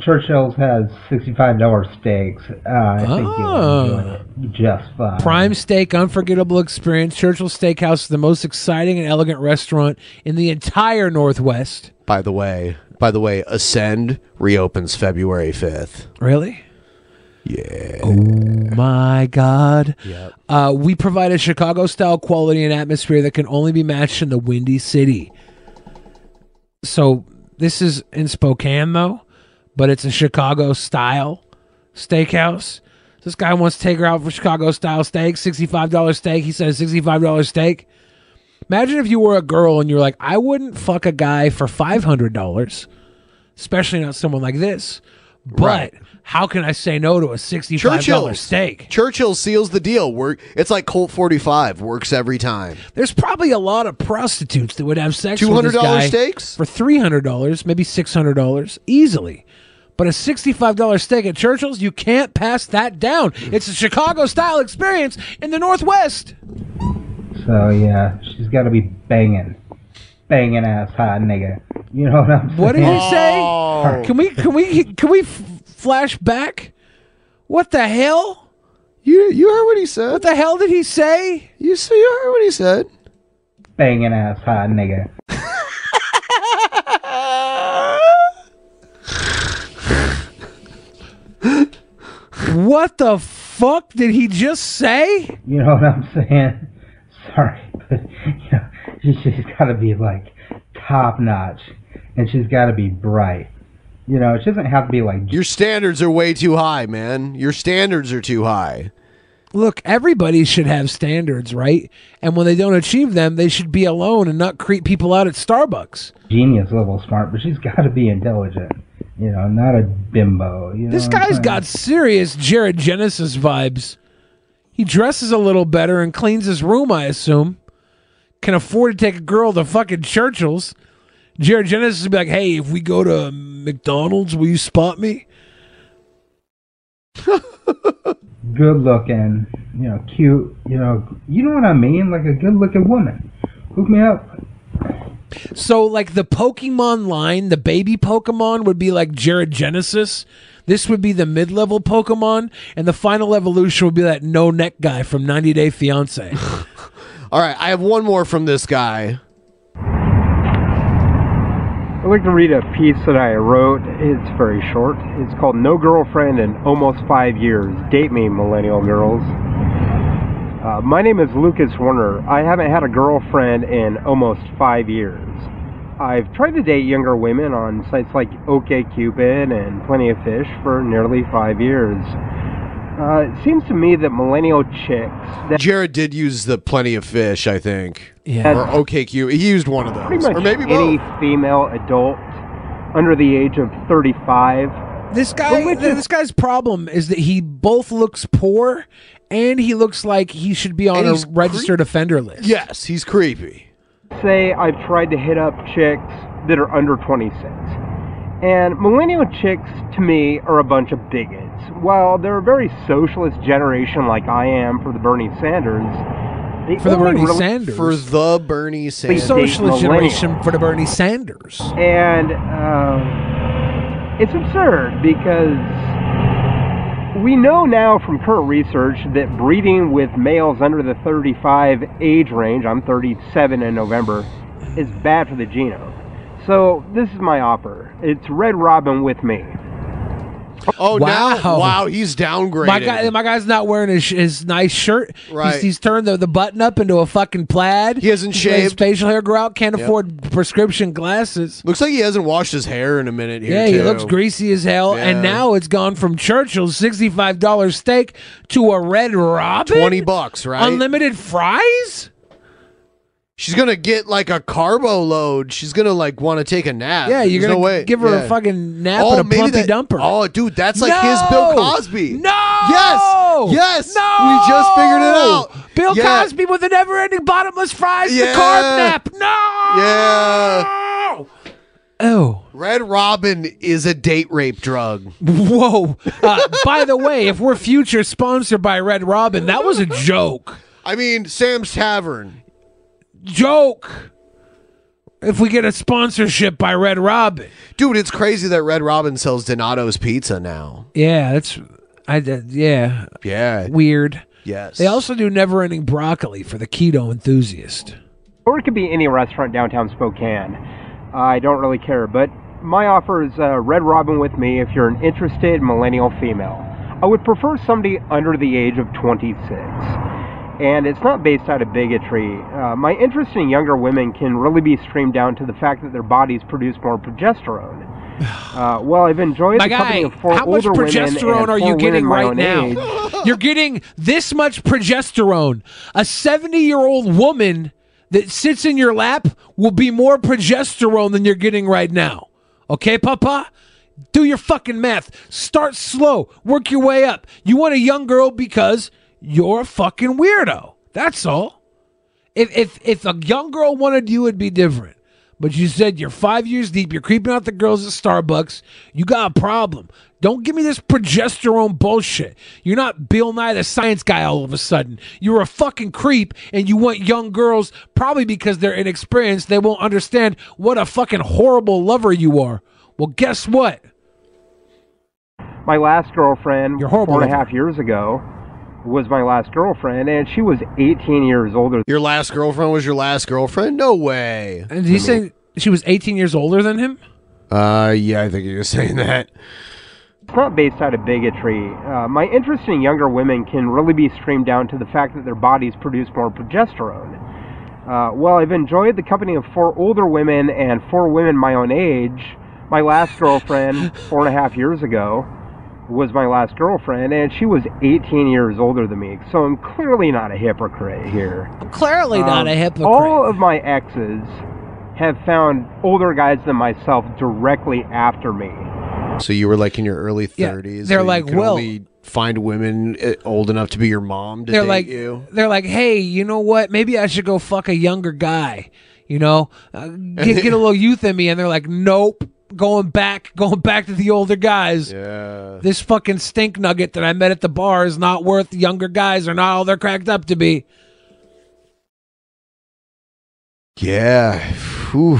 Speaker 27: Churchill's has sixty-five dollars steaks. Uh, I think you'll enjoy
Speaker 1: Oh.
Speaker 27: it just fine.
Speaker 1: Prime Steak, unforgettable experience. Churchill Steakhouse is the most exciting and elegant restaurant in the entire Northwest.
Speaker 4: By the way, by the way, Ascend reopens February fifth.
Speaker 1: Really?
Speaker 4: Yeah.
Speaker 1: Oh my God.
Speaker 4: Yep.
Speaker 1: Uh, we provide a Chicago style quality and atmosphere that can only be matched in the Windy City. So this is in Spokane, though, but it's a Chicago style steakhouse. This guy wants to take her out for Chicago style steak, $65 steak. He says $65 steak. Imagine if you were a girl and you're like, I wouldn't fuck a guy for $500, especially not someone like this. But
Speaker 4: Right.
Speaker 1: how can I say no to a $65
Speaker 4: Churchill's
Speaker 1: steak?
Speaker 4: Churchill seals the deal. Work. It's like Colt forty five. Works every time.
Speaker 1: There's probably a lot of prostitutes that would have sex with this
Speaker 4: $200
Speaker 1: guy
Speaker 4: steaks?
Speaker 1: for three hundred dollars, maybe six hundred dollars, easily. But a sixty-five dollar steak at Churchill's, you can't pass that down. It's a Chicago style experience in the Northwest.
Speaker 27: So yeah, she's got to be banging, banging ass hot nigga. You know what I'm saying?
Speaker 1: What did he say?
Speaker 4: Oh.
Speaker 1: Can we can we can we f- flash back? What the hell?
Speaker 4: You you heard what he said?
Speaker 1: What the hell did he say?
Speaker 4: You see, you heard what he said?
Speaker 27: Banging ass hot nigga.
Speaker 1: What the fuck did he just say?
Speaker 27: You know what I'm saying? Sorry, but you know, she, she's got to be like top notch, and she's got to be bright. You know, she doesn't have to be like
Speaker 4: Your standards are way too high, man. Your standards are too high.
Speaker 1: Look, everybody should have standards, right? And when they don't achieve them, they should be alone and not creep people out at Starbucks.
Speaker 27: genius level smart, but she's got to be intelligent. You know, not a bimbo. You know
Speaker 1: This
Speaker 27: what I'm
Speaker 1: guy's
Speaker 27: saying?
Speaker 1: got serious Jared Genesis vibes. He dresses a little better and cleans his room, I assume. Can afford to take a girl to fucking Churchill's. Jared Genesis would be like, hey, if we go to McDonald's, will you spot me?
Speaker 27: good looking. You know, cute. You know, you know what I mean? Like a good looking woman. Hook me up.
Speaker 1: So, like the Pokemon line, the baby Pokemon would be like Jared Genesis. This would be the mid level Pokemon, and the final evolution would be that no neck guy from 90 Day Fiance.
Speaker 4: All right, I have one more from this guy.
Speaker 7: I'd like to read a piece that I wrote. It's very short. It's called No Girlfriend in Almost Five Years. Date me, millennial girls. Uh, my name is Lucas Warner. I haven't had a girlfriend in almost five years. I've tried to date younger women on sites like OkCupid and Plenty of Fish for nearly five years. Uh, it seems to me that millennial chicks that
Speaker 4: Jared did use the plenty of fish, I think.
Speaker 1: Yeah.
Speaker 4: Or OKQ. He used one of those.
Speaker 7: pretty much
Speaker 4: or maybe
Speaker 7: any
Speaker 4: both.
Speaker 7: female adult under the age of 35
Speaker 1: This guy, this guy's problem is that he both looks poor and he looks like he should be on
Speaker 4: And
Speaker 1: a
Speaker 4: he's
Speaker 1: registered offender list.
Speaker 4: Yes, he's creepy.
Speaker 7: say I've tried to hit up chicks that are under 26. And millennial chicks, to me, are a bunch of bigots. While they're a very socialist generation like I am for the Bernie Sanders, they
Speaker 1: For the Bernie
Speaker 7: really-
Speaker 1: Sanders.
Speaker 4: For the Bernie Sanders.
Speaker 1: the
Speaker 4: Sanders.
Speaker 1: socialist generation for the Bernie Sanders.
Speaker 7: And uh, it's absurd because we know now from current research that breeding with males under the 35 age range, I'm 37 in November, is bad for the genome. So this is my offer. It's Red Robin with me.
Speaker 4: Oh,
Speaker 1: Wow.
Speaker 4: now, wow, he's downgraded.
Speaker 1: My guy, my guy's not wearing his, his nice shirt.
Speaker 4: Right.
Speaker 1: He's, he's turned the, the button up into a fucking plaid. He
Speaker 4: hasn't
Speaker 1: let His
Speaker 4: shaved.
Speaker 1: facial hair grow out. Can't
Speaker 4: Yep.
Speaker 1: afford prescription glasses.
Speaker 4: Looks like he hasn't washed his hair in a minute here.
Speaker 1: Yeah, he looks greasy as hell.
Speaker 4: Yeah.
Speaker 1: And now it's gone from Churchill's sixty-five dollars steak to a Red Robin.
Speaker 4: 20 bucks, right?
Speaker 1: Unlimited fries.
Speaker 4: She's gonna get like a carbo load. She's gonna like want to take a nap.
Speaker 1: Yeah, you're
Speaker 4: There's
Speaker 1: gonna
Speaker 4: no way.
Speaker 1: give her
Speaker 4: Yeah.
Speaker 1: a fucking nap
Speaker 4: Oh,
Speaker 1: and a plumpy
Speaker 4: that-
Speaker 1: dumper.
Speaker 4: Oh, dude, that's like his Bill Cosby.
Speaker 1: No.
Speaker 4: Yes. Yes.
Speaker 1: No.
Speaker 4: We just figured it out.
Speaker 1: Bill
Speaker 4: Yeah.
Speaker 1: Cosby with the never-ending bottomless fries. The
Speaker 4: Yeah.
Speaker 1: carb nap. No.
Speaker 4: Yeah.
Speaker 1: Oh.
Speaker 4: Red Robin is a date rape drug.
Speaker 1: Whoa. Uh, by the way, if we're future sponsored by Red Robin, that was a joke.
Speaker 4: I mean, Sam's Tavern.
Speaker 1: Joke. If we get a sponsorship by Red Robin.
Speaker 4: Dude, it's crazy that Red Robin sells Donato's pizza now.
Speaker 1: Yeah, that's I uh, yeah.
Speaker 4: Yeah.
Speaker 1: Weird.
Speaker 4: Yes.
Speaker 1: They also do never-ending broccoli for the keto enthusiast.
Speaker 7: Or it could be any restaurant downtown Spokane. I don't really care, but my offer is uh, Red Robin with me if you're an interested millennial female. I would prefer somebody under the age of 26. And it's not based out of bigotry. Uh, my interest in younger women can really be streamed down to the fact that their bodies produce more progesterone. Uh, well, I've enjoyed
Speaker 1: My
Speaker 7: the company
Speaker 1: guy,
Speaker 7: of four
Speaker 1: how much
Speaker 7: older women
Speaker 1: progesterone are you getting right now? You're getting this much progesterone. A 70 year old woman that sits in your lap will be more progesterone than you're getting right now. Okay, Papa? Do your fucking math. Start slow. Work your way up. You want a young girl because you're a fucking weirdo. That's all. If if if a young girl wanted you, it'd be different. But you said you're five years deep. You're creeping out the girls at Starbucks. You got a problem. Don't give me this progesterone bullshit. You're not Bill Nye the Science Guy all of a sudden. You're a fucking creep, and you want young girls probably because they're inexperienced. They won't understand what a fucking horrible lover you are. Well, guess what?
Speaker 7: my last girlfriend
Speaker 1: You're horrible
Speaker 7: four and a half years ago was my last girlfriend and she was 18 years older
Speaker 4: Your last girlfriend was your last girlfriend? No way.
Speaker 1: And he said she was 18 years older than him.
Speaker 4: Uh, yeah, I think you're saying that.
Speaker 7: it's not based out of bigotry uh, my interest in younger women can really be streamed down to the fact that their bodies produce more progesterone uh, well i've enjoyed the company of four older women and four women my own age my last girlfriend four and a half years ago was my last girlfriend and she was 18 years older than me so i'm clearly not a hypocrite here
Speaker 1: Clearly not
Speaker 7: Um,
Speaker 1: a hypocrite.
Speaker 7: All of my exes have found older guys than myself directly after me.
Speaker 4: So you were like in your early 30s.
Speaker 1: Yeah,
Speaker 4: 30s.
Speaker 1: they're
Speaker 4: so you
Speaker 1: like,
Speaker 4: could
Speaker 1: well-
Speaker 4: only find women uh, old enough to be your mom to
Speaker 1: they're
Speaker 4: date
Speaker 1: like
Speaker 4: you.
Speaker 1: they're like hey you know what maybe i should go fuck a younger guy you know uh, get, get a little youth in me and they're like nope going back going back to the older guys
Speaker 4: yeah
Speaker 1: this fucking stink nugget that i met at the bar is not worth younger guys are not all they're cracked up to be
Speaker 4: Yeah. Whew.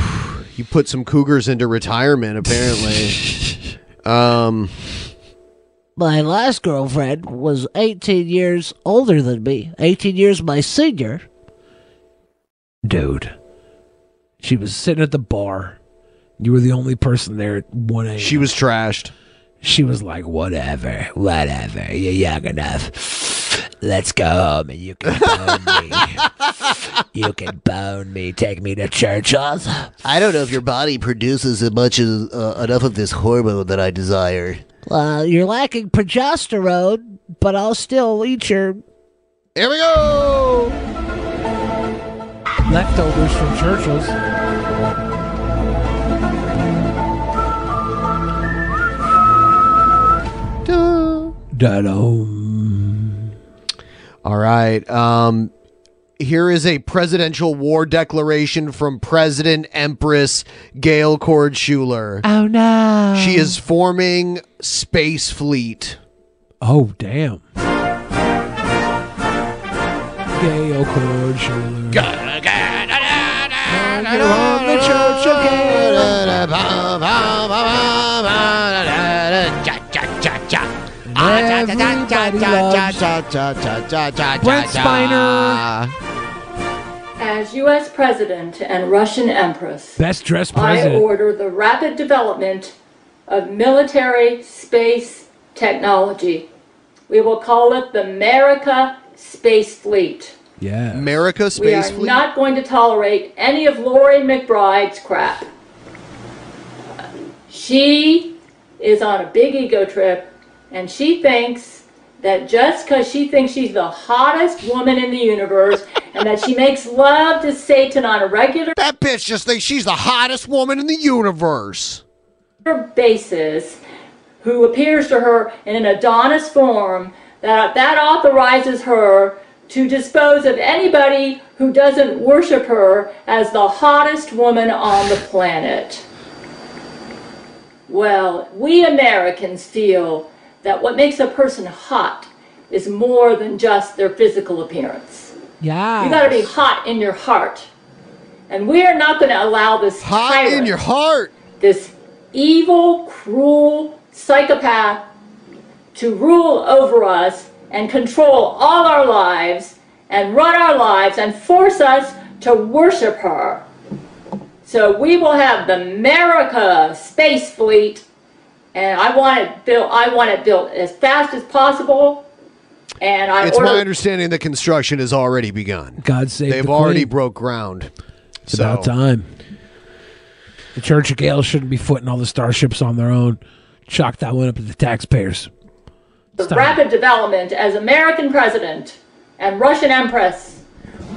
Speaker 4: You put some cougars into retirement, apparently. um,
Speaker 17: My last girlfriend was 18 years older than me, 18 years my senior.
Speaker 1: dude she was sitting at the bar you were the only person there at 1 a.m.
Speaker 4: she was trashed
Speaker 1: she was like whatever whatever you're young enough let's go home and you can bone me you can bone me take me to churchill's
Speaker 28: I don't know if your body produces as much as uh, enough of this hormone that I desire.
Speaker 17: Well, you're lacking progesterone, but I'll still eat your.
Speaker 4: Here we go!
Speaker 1: leftovers from churchill's
Speaker 4: All right. Um, here is a presidential war declaration from President Empress Gail Cord Schuler.
Speaker 1: Oh no.
Speaker 4: She is forming Space Fleet.
Speaker 1: Oh damn. Gail Cord Schuler.
Speaker 4: Get on the church
Speaker 1: Brent Spiner.
Speaker 29: As U.S. President and Russian Empress,
Speaker 1: Best dressed
Speaker 29: I
Speaker 1: president.
Speaker 29: order the rapid development of military space technology. We will call it the America Space Fleet.
Speaker 1: Yeah.
Speaker 4: America
Speaker 29: we
Speaker 4: Space
Speaker 29: are
Speaker 4: Fleet.
Speaker 29: not going to tolerate any of Lori McBride's crap. She is on a big ego trip, and she thinks that just because she thinks she's the hottest woman in the universe and that she makes love to Satan on a regular
Speaker 4: That bitch just thinks she's the hottest woman in the universe.
Speaker 29: basis, who appears to her in an Adonis form, that that authorizes her to dispose of anybody who doesn't worship her as the hottest woman on the planet. Well, we Americans feel that what makes a person hot is more than just their physical appearance.
Speaker 1: Yeah.
Speaker 29: You gotta be hot in your heart. And we're not gonna allow this
Speaker 4: Hot in your heart.
Speaker 29: This evil, cruel psychopath to rule over us and control all our lives and run our lives and force us to worship her. So we will have the America Space Fleet, and I want it built. I want it built as fast as possible. And I
Speaker 4: It's
Speaker 29: order
Speaker 4: my understanding that construction has already begun.
Speaker 1: God save
Speaker 4: They've
Speaker 1: the
Speaker 4: already
Speaker 1: Queen.
Speaker 4: broke ground.
Speaker 1: It's about time. The Church of Gail shouldn't be footing all the starships on their own. Chalk that one up to the taxpayers.
Speaker 29: the rapid development as American president and Russian empress,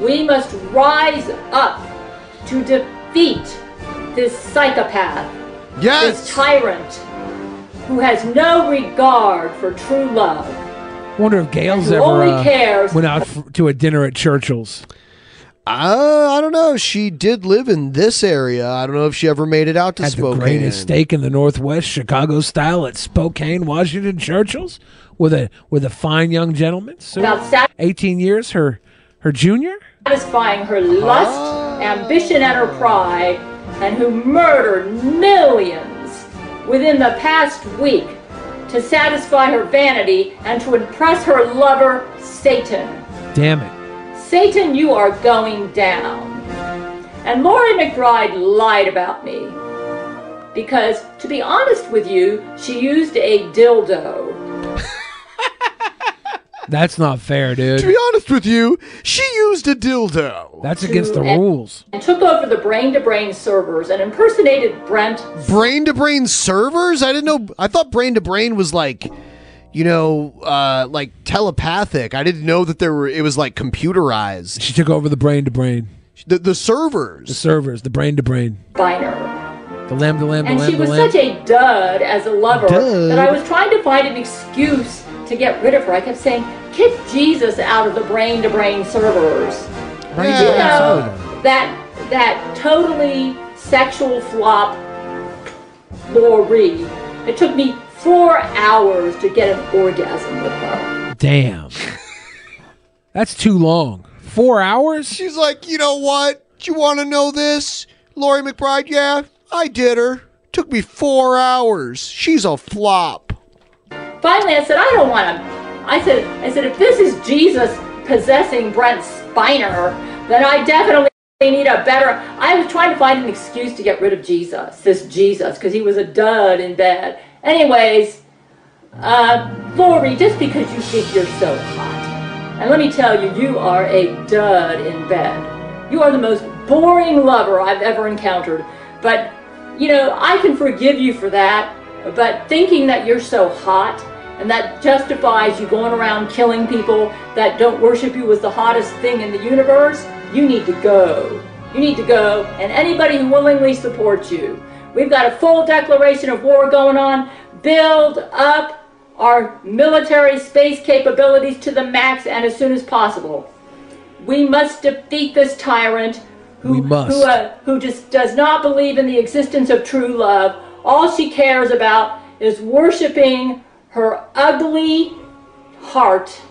Speaker 29: we must rise up to defeat this psychopath, yes! this tyrant who has no regard for true love.
Speaker 1: Wonder if Gail's ever
Speaker 29: only
Speaker 1: uh,
Speaker 29: cares-
Speaker 1: went out f- to a dinner at Churchill's.
Speaker 4: Uh, I don't know. She did live in this area. I don't know if she ever made it out to
Speaker 1: Had the
Speaker 4: Spokane.
Speaker 1: greatest steak in the Northwest, Chicago style, at Spokane, Washington Churchill's, with a with a fine young gentleman. So,
Speaker 29: About sat-
Speaker 1: eighteen years, her her junior.
Speaker 29: satisfying her lust, ambition, and her pride, and who murdered millions within the past week to satisfy her vanity and to impress her lover, Satan.
Speaker 1: Damn it!
Speaker 29: Satan, you are going down. And Lori McBride lied about me. Because, to be honest with you, she used a dildo.
Speaker 1: That's not fair, dude.
Speaker 4: To be honest with you, she used a dildo.
Speaker 1: That's against the
Speaker 29: and-
Speaker 1: rules.
Speaker 29: And took over the brain to brain servers and impersonated Brent
Speaker 4: Brain to brain servers? I didn't know. I thought brain to brain was like, you know, uh, like telepathic. I didn't know that there were. It was like computerized.
Speaker 1: She took over the brain to brain.
Speaker 4: The, the servers.
Speaker 1: The servers, the brain to brain.
Speaker 29: Spiner.
Speaker 1: The lamb to lamb to
Speaker 29: And
Speaker 1: lamb
Speaker 29: she was
Speaker 1: lamb.
Speaker 29: such a dud as a lover
Speaker 1: Dud.
Speaker 29: that I was trying to find an excuse to get rid of her. I kept saying, kick Jesus out of the brain to brain servers.
Speaker 1: Brain
Speaker 29: you know, that, that totally sexual flop, Lori. It took me four hours to get an orgasm with her.
Speaker 1: Damn. That's too long. Four hours?
Speaker 4: She's like, you know what? You want to know this? Lori McBride, yeah, I did her. Took me four hours. She's a flop.
Speaker 29: Finally, I said, I don't want to. I said, I said, if this is Jesus possessing Brent Spiner, then I definitely need a better. I was trying to find an excuse to get rid of Jesus, this Jesus, because he was a dud in bed. Anyways, uh, Lori, just because you think you're so hot, and let me tell you, you are a dud in bed. You are the most boring lover I've ever encountered. But, you know, I can forgive you for that. But thinking that you're so hot and that justifies you going around killing people that don't worship you as the hottest thing in the universe, you need to go. You need to go, and anybody who willingly supports you. We've got a full declaration of war going on. Build up our military space capabilities to the max and as soon as possible. We must defeat this tyrant who, who, uh, who just does not believe in the existence of true love. All she cares about is worshiping her ugly heart.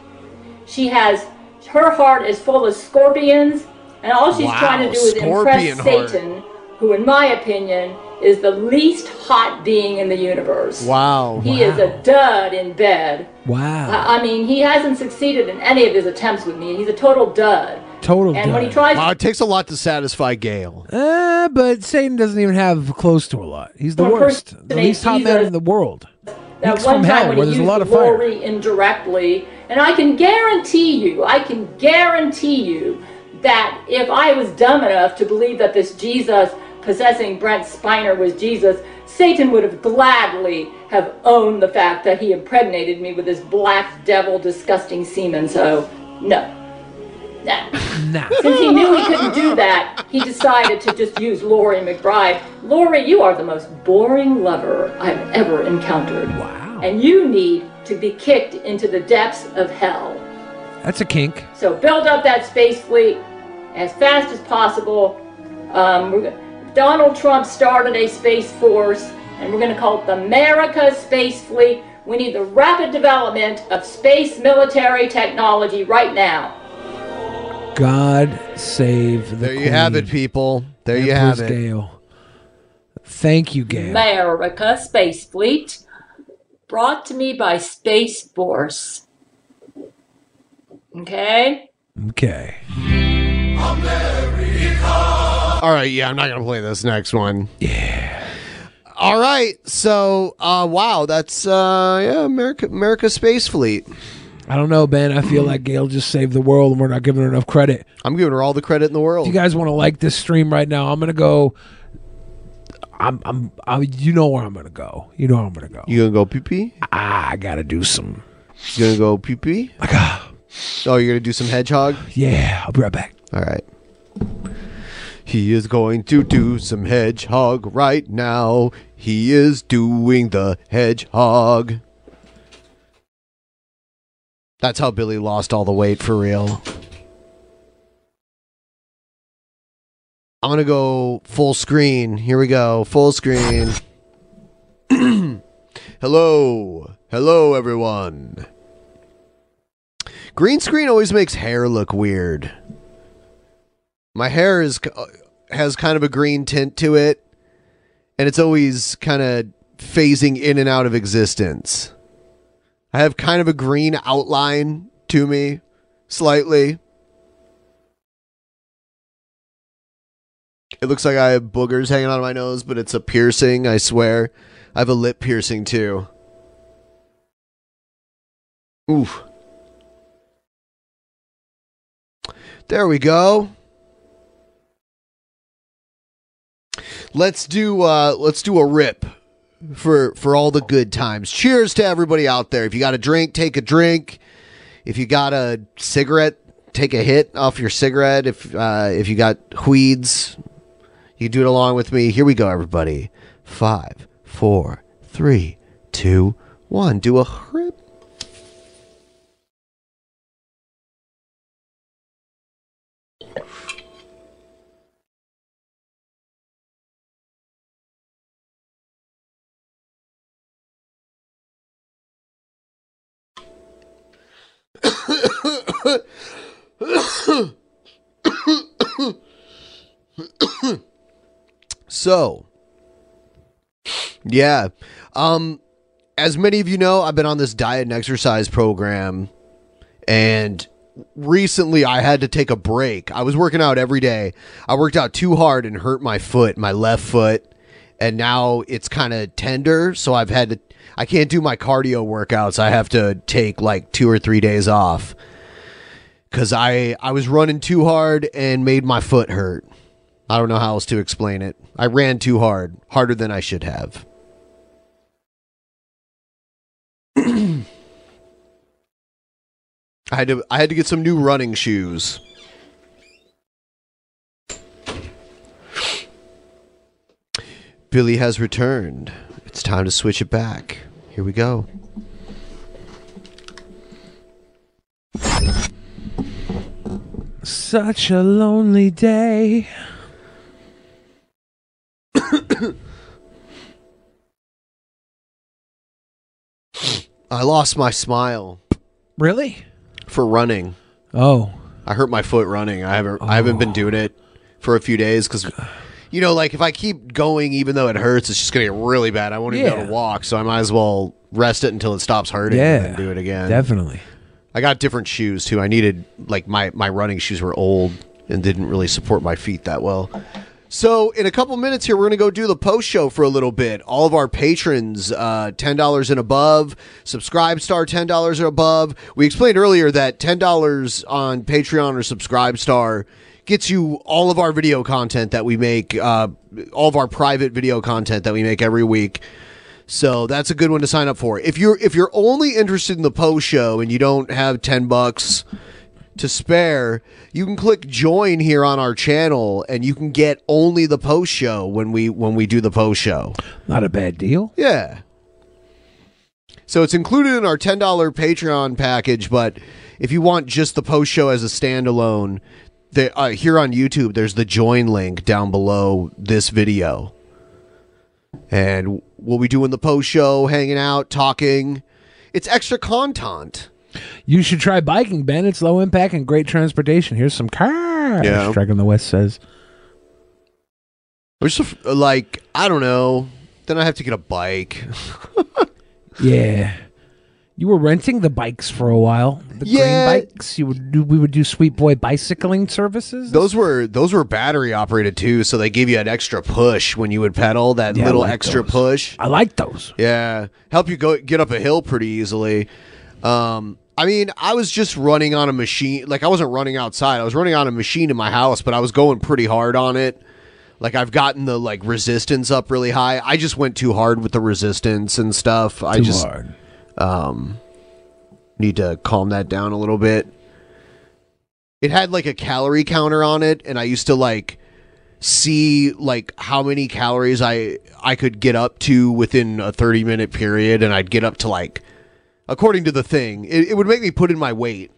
Speaker 29: She has her heart is full of scorpions, and all she's
Speaker 4: Wow,
Speaker 29: trying to do is impress
Speaker 4: heart.
Speaker 29: Satan, who, in my opinion, is the least hot being in the universe.
Speaker 4: Wow.
Speaker 29: He is a dud in bed.
Speaker 1: Wow.
Speaker 29: I I mean, he hasn't succeeded in any of his attempts with me. He's a total dud.
Speaker 1: Total
Speaker 29: And when he tries
Speaker 4: Wow, it takes a lot to satisfy Gail.
Speaker 1: Uh, but Satan doesn't even have close to a lot. He's the
Speaker 29: Well,
Speaker 1: worst. The
Speaker 29: impersonate
Speaker 1: least hot man
Speaker 29: Jesus.
Speaker 1: in the world.
Speaker 29: that
Speaker 1: Leaks
Speaker 29: one
Speaker 1: from
Speaker 29: time
Speaker 1: hell
Speaker 29: when
Speaker 1: where
Speaker 29: he
Speaker 1: there's a
Speaker 29: used
Speaker 1: lot of fire.
Speaker 29: glory indirectly, and I can guarantee you, I can guarantee you that if I was dumb enough to believe that this Jesus possessing Brent Spiner was Jesus, Satan would have gladly have owned the fact that he impregnated me with his black devil disgusting semen. So no. Nah.
Speaker 1: Nah.
Speaker 29: Since he knew he couldn't do that, he decided to just use Lori McBride. Lori, you are the most boring lover I've ever encountered.
Speaker 1: Wow.
Speaker 29: And you need to be kicked into the depths of hell.
Speaker 1: That's a kink.
Speaker 29: So build up that space fleet as fast as possible. Um, Donald Trump started a space force, and we're going to call it the America Space Fleet. We need the rapid development of space military technology right now.
Speaker 1: God save the
Speaker 4: There you have it, people. There you have it.
Speaker 1: Gail. Thank you, Gail.
Speaker 29: America Space Fleet, brought to me by Space Force. Okay?
Speaker 1: Okay.
Speaker 4: All right, yeah, I'm not gonna play this next one. Yeah. All right, so uh, wow, that's uh, yeah, America, America Space Fleet.
Speaker 1: I don't know, Ben. I feel like Gail just saved the world, and we're not giving her enough credit.
Speaker 4: I'm giving her all the credit in the world.
Speaker 1: If you guys want to like this stream right now, I'm gonna go. I'm, I'm, I'm. You know where I'm gonna go. You know where I'm gonna go.
Speaker 4: You gonna go pee pee?
Speaker 1: Ah, I gotta do some.
Speaker 4: You gonna go pee pee? Oh, you're gonna do some hedgehog?
Speaker 1: Yeah, I'll be right back.
Speaker 4: All right. He is going to do some hedgehog right now. He is doing the hedgehog. That's how Billy lost all the weight for real. I'm going to go full screen. Here we go. Full screen. Hello. Hello, everyone. Green screen always makes hair look weird. My hair is uh, has kind of a green tint to it, and it's always kind of phasing in and out of existence. I have kind of a green outline to me, slightly. It looks like I have boogers hanging out of my nose, but it's a piercing, I swear. I have a lip piercing too. Oof. There we go. Let's do uh let's do a rip for for all the good times. Cheers to everybody out there. If you got a drink, take a drink. If you got a cigarette, take a hit off your cigarette. If uh if you got weeds, you do it along with me. Here we go, everybody. Five, four, three, two, one. Do a rip. So, yeah. Um as many of you know, I've been on this diet and exercise program and recently I had to take a break. I was working out every day. I worked out too hard and hurt my foot, my left foot, and now it's kind of tender, so I've had to I can't do my cardio workouts. I have to take like 2 or 3 days off cuz I I was running too hard and made my foot hurt. I don't know how else to explain it. I ran too hard, harder than I should have. I had to I had to get some new running shoes. Billy has returned. It's time to switch it back. Here we go.
Speaker 1: Such a lonely day.
Speaker 4: I lost my smile.
Speaker 1: Really?
Speaker 4: For running.
Speaker 1: Oh.
Speaker 4: I hurt my foot running. I haven't I haven't been oh. doing it for a few days because you know, like if I keep going even though it hurts, it's just gonna get really bad. I won't even be able
Speaker 1: Yeah.
Speaker 4: to walk, so I might as well rest it until it stops hurting
Speaker 1: Yeah,
Speaker 4: and then do it again.
Speaker 1: definitely.
Speaker 4: I got different shoes too. I needed like my my running shoes were old and didn't really support my feet that well. So in a couple minutes here, we're gonna go do the post show for a little bit. All of our patrons, uh, ten dollars and above, subscribe star ten dollars or above. We explained earlier that ten dollars on Patreon or subscribe star gets you all of our video content that we make, uh, all of our private video content that we make every week. So that's a good one to sign up for. If you're if you're only interested in the post show and you don't have ten bucks to spare, you can click join here on our channel and you can get only the post show when we when we do the post show.
Speaker 1: Not a bad deal.
Speaker 4: Yeah. So it's included in our $10 Patreon package, but if you want just the post show as a standalone, uh, here on YouTube, there's the join link down below this video. And what we'll be doing the post show, hanging out, talking. It's extra content.
Speaker 1: You should try biking, Ben. It's low impact and great transportation. Here's some cars.
Speaker 4: Yeah.
Speaker 1: Strike on the West says.
Speaker 4: Which, like, I don't know. Then I have to get a bike.
Speaker 1: Yeah. You were renting the bikes for a while. The
Speaker 4: Yeah.
Speaker 1: green bikes. You would do. We would do Sweet Boy bicycling services.
Speaker 4: Those were those were battery operated too, so they gave you an extra push when you would pedal. That
Speaker 1: Yeah,
Speaker 4: little
Speaker 1: like
Speaker 4: extra
Speaker 1: those.
Speaker 4: push.
Speaker 1: I like those.
Speaker 4: Yeah, help you go get up a hill pretty easily. Um, I mean, I was just running on a machine. Like I wasn't running outside. I was running on a machine in my house, but I was going pretty hard on it. Like I've gotten the like resistance up really high. I just went too hard with the resistance and stuff. I just
Speaker 1: hard.
Speaker 4: Um need to calm that down a little bit. It had like a calorie counter on it, and I used to like see like how many calories I I could get up to within a 30 minute period and I'd get up to like according to the thing it, it would make me put in my weight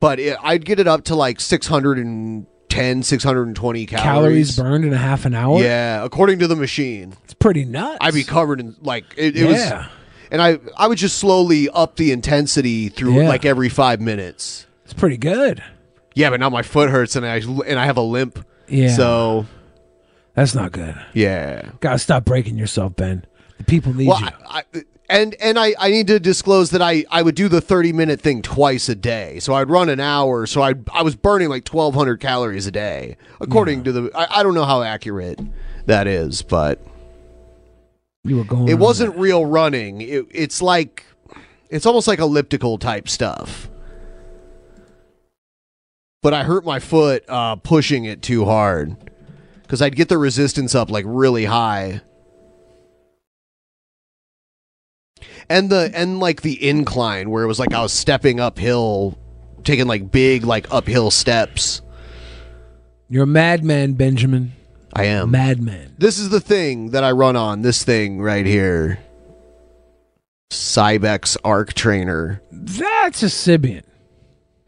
Speaker 4: but it, I'd get it up to like 610 620 calories,
Speaker 1: Calories burned in a half an hour.
Speaker 4: yeah according to the machine
Speaker 1: It's pretty nuts.
Speaker 4: I'd be covered in like it, it
Speaker 1: Yeah.
Speaker 4: was and I I would just slowly up the intensity through
Speaker 1: Yeah.
Speaker 4: like every 5 minutes
Speaker 1: It's pretty good.
Speaker 4: yeah but now my foot hurts and I and I have a limp
Speaker 1: Yeah.
Speaker 4: so
Speaker 1: That's not good.
Speaker 4: yeah
Speaker 1: Gotta stop breaking yourself, Ben. The people need
Speaker 4: Well,
Speaker 1: you.
Speaker 4: I, I, and and I, I need to disclose that I, I would do the 30 minute thing twice a day. So I'd run an hour. So I I was burning like 1,200 calories a day, according to the. I, I don't know how accurate that is, but
Speaker 1: you were going.
Speaker 4: it wasn't real running. It, it's like it's almost like elliptical type stuff. But I hurt my foot uh, pushing it too hard because I'd get the resistance up like really high. and the and like the incline where it was like I was stepping uphill, taking like big like uphill steps.
Speaker 1: You're a madman, Benjamin.
Speaker 4: I am
Speaker 1: madman.
Speaker 4: This is the thing that I run on. This thing right here, Cybex Arc Trainer.
Speaker 1: That's a Sybian.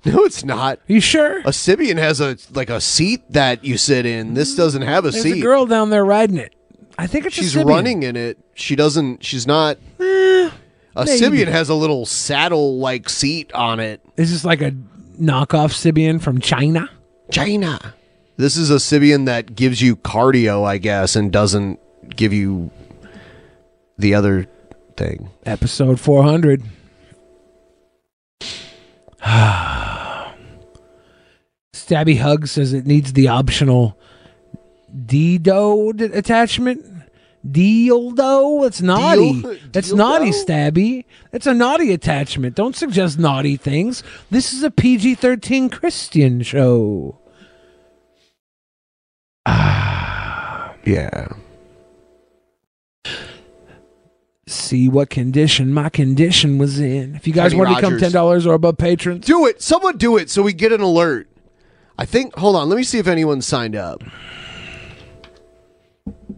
Speaker 4: No, it's not.
Speaker 1: you sure?
Speaker 4: A Sybian has a like a seat that you sit in. This mm. doesn't have a
Speaker 1: There's
Speaker 4: seat.
Speaker 1: a girl down there riding it. I think it's
Speaker 4: she's
Speaker 1: a Sybian.
Speaker 4: running in it. She doesn't. She's not. Eh, a
Speaker 1: maybe.
Speaker 4: Sybian has a little saddle like seat on it.
Speaker 1: Is this like a knockoff Sybian from China?
Speaker 4: China. This is a Sybian that gives you cardio, I guess, and doesn't give you the other thing.
Speaker 1: Episode 400. Stabby Hug says it needs the optional Dido d- attachment. Dildo? That's naughty.
Speaker 4: Deal-
Speaker 1: That's naughty, Stabby. That's a naughty attachment. Don't suggest naughty things. This is a PG 13 Christian show.
Speaker 4: Yeah.
Speaker 1: See what condition my condition was in. If you guys
Speaker 4: Kenny
Speaker 1: want to become
Speaker 4: Rogers.
Speaker 1: $10 or above patrons,
Speaker 4: Do it. Someone do it so we get an alert. I think. Hold on. Let me see if anyone signed up.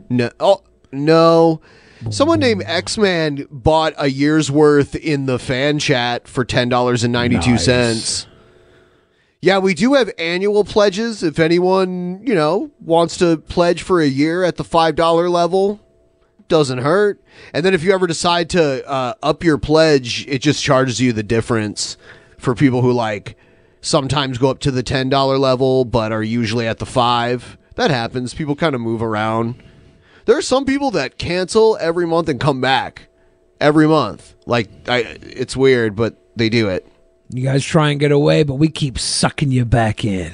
Speaker 4: No. Oh no. Someone named X Man bought a year's worth in the fan chat for ten dollars and ninety two cents. Yeah, we do have annual pledges. If anyone, you know, wants to pledge for a year at the $5 level, doesn't hurt. And then if you ever decide to uh, up your pledge, it just charges you the difference for people who like sometimes go up to the $10 level but are usually at the 5. That happens. People kind of move around. There are some people that cancel every month and come back every month. Like I it's weird, but they do it.
Speaker 1: You guys try and get away, but we keep sucking you back in.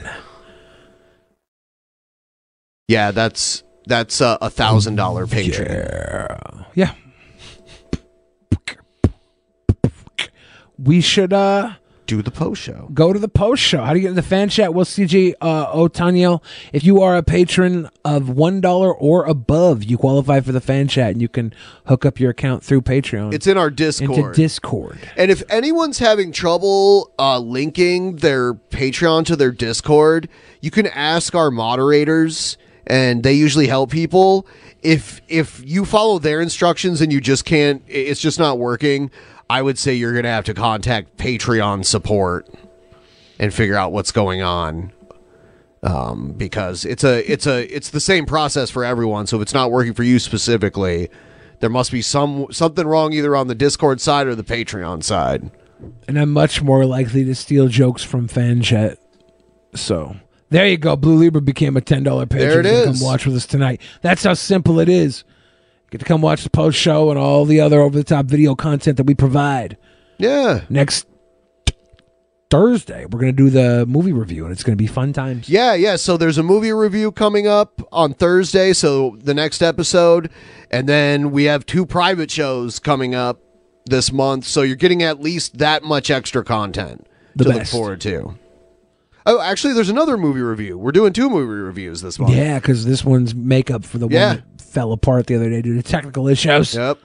Speaker 4: Yeah, that's that's a thousand dollar Patreon.
Speaker 1: Yeah. We should uh
Speaker 4: do the post show.
Speaker 1: Go to the post show. How do you get in the fan chat? Well, CJ uh, Otaniel, if you are a patron of one dollar or above, you qualify for the fan chat, and you can hook up your account through Patreon.
Speaker 4: It's in our Discord.
Speaker 1: Into Discord.
Speaker 4: And if anyone's having trouble uh, linking their Patreon to their Discord, you can ask our moderators, and they usually help people. If if you follow their instructions and you just can't, it's just not working. I would say you're going to have to contact Patreon support and figure out what's going on. Um, because it's a it's a it's the same process for everyone. So if it's not working for you specifically, there must be some something wrong either on the Discord side or the Patreon side.
Speaker 1: and I'm much more likely to steal jokes from fan chat. So there you go. Blue Libra became a ten dollar patron.
Speaker 4: There it is.
Speaker 1: Come watch with us tonight. That's how simple it is. Get to come watch the post show and all the other over the top video content that we provide.
Speaker 4: Yeah.
Speaker 1: Next Thursday, we're gonna do the movie review, and it's gonna be fun times.
Speaker 4: Yeah, yeah. So there's a movie review coming up on Thursday. So the next episode, and then we have two private shows coming up this month. So you're getting at least that much extra content
Speaker 1: The
Speaker 4: to look forward to. Oh, actually, there's another movie review. We're doing two movie reviews this month.
Speaker 1: Yeah, because this one's makeup for the
Speaker 4: Yeah.
Speaker 1: one that fell apart the other day due to technical issues.
Speaker 4: Yep.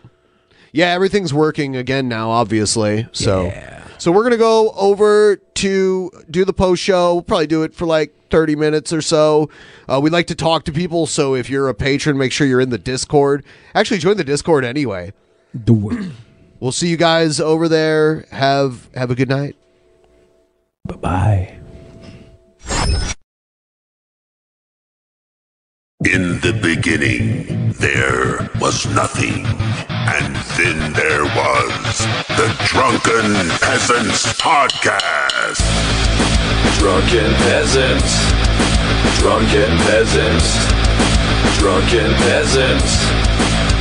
Speaker 4: Yeah, everything's working again now, obviously. So, so we're gonna go over to do the post show. We'll probably do it for like thirty minutes or so. Uh, we like to talk to people, so if you're a patron, make sure you're in the Discord. Actually, join the Discord anyway.
Speaker 1: Do it.
Speaker 4: We'll see you guys over there. Have have a good night.
Speaker 1: Bye bye.
Speaker 15: In the beginning, there was nothing. And then there was the Drunken Peasants Podcast.
Speaker 30: Drunken peasants, drunken peasants, drunken peasants,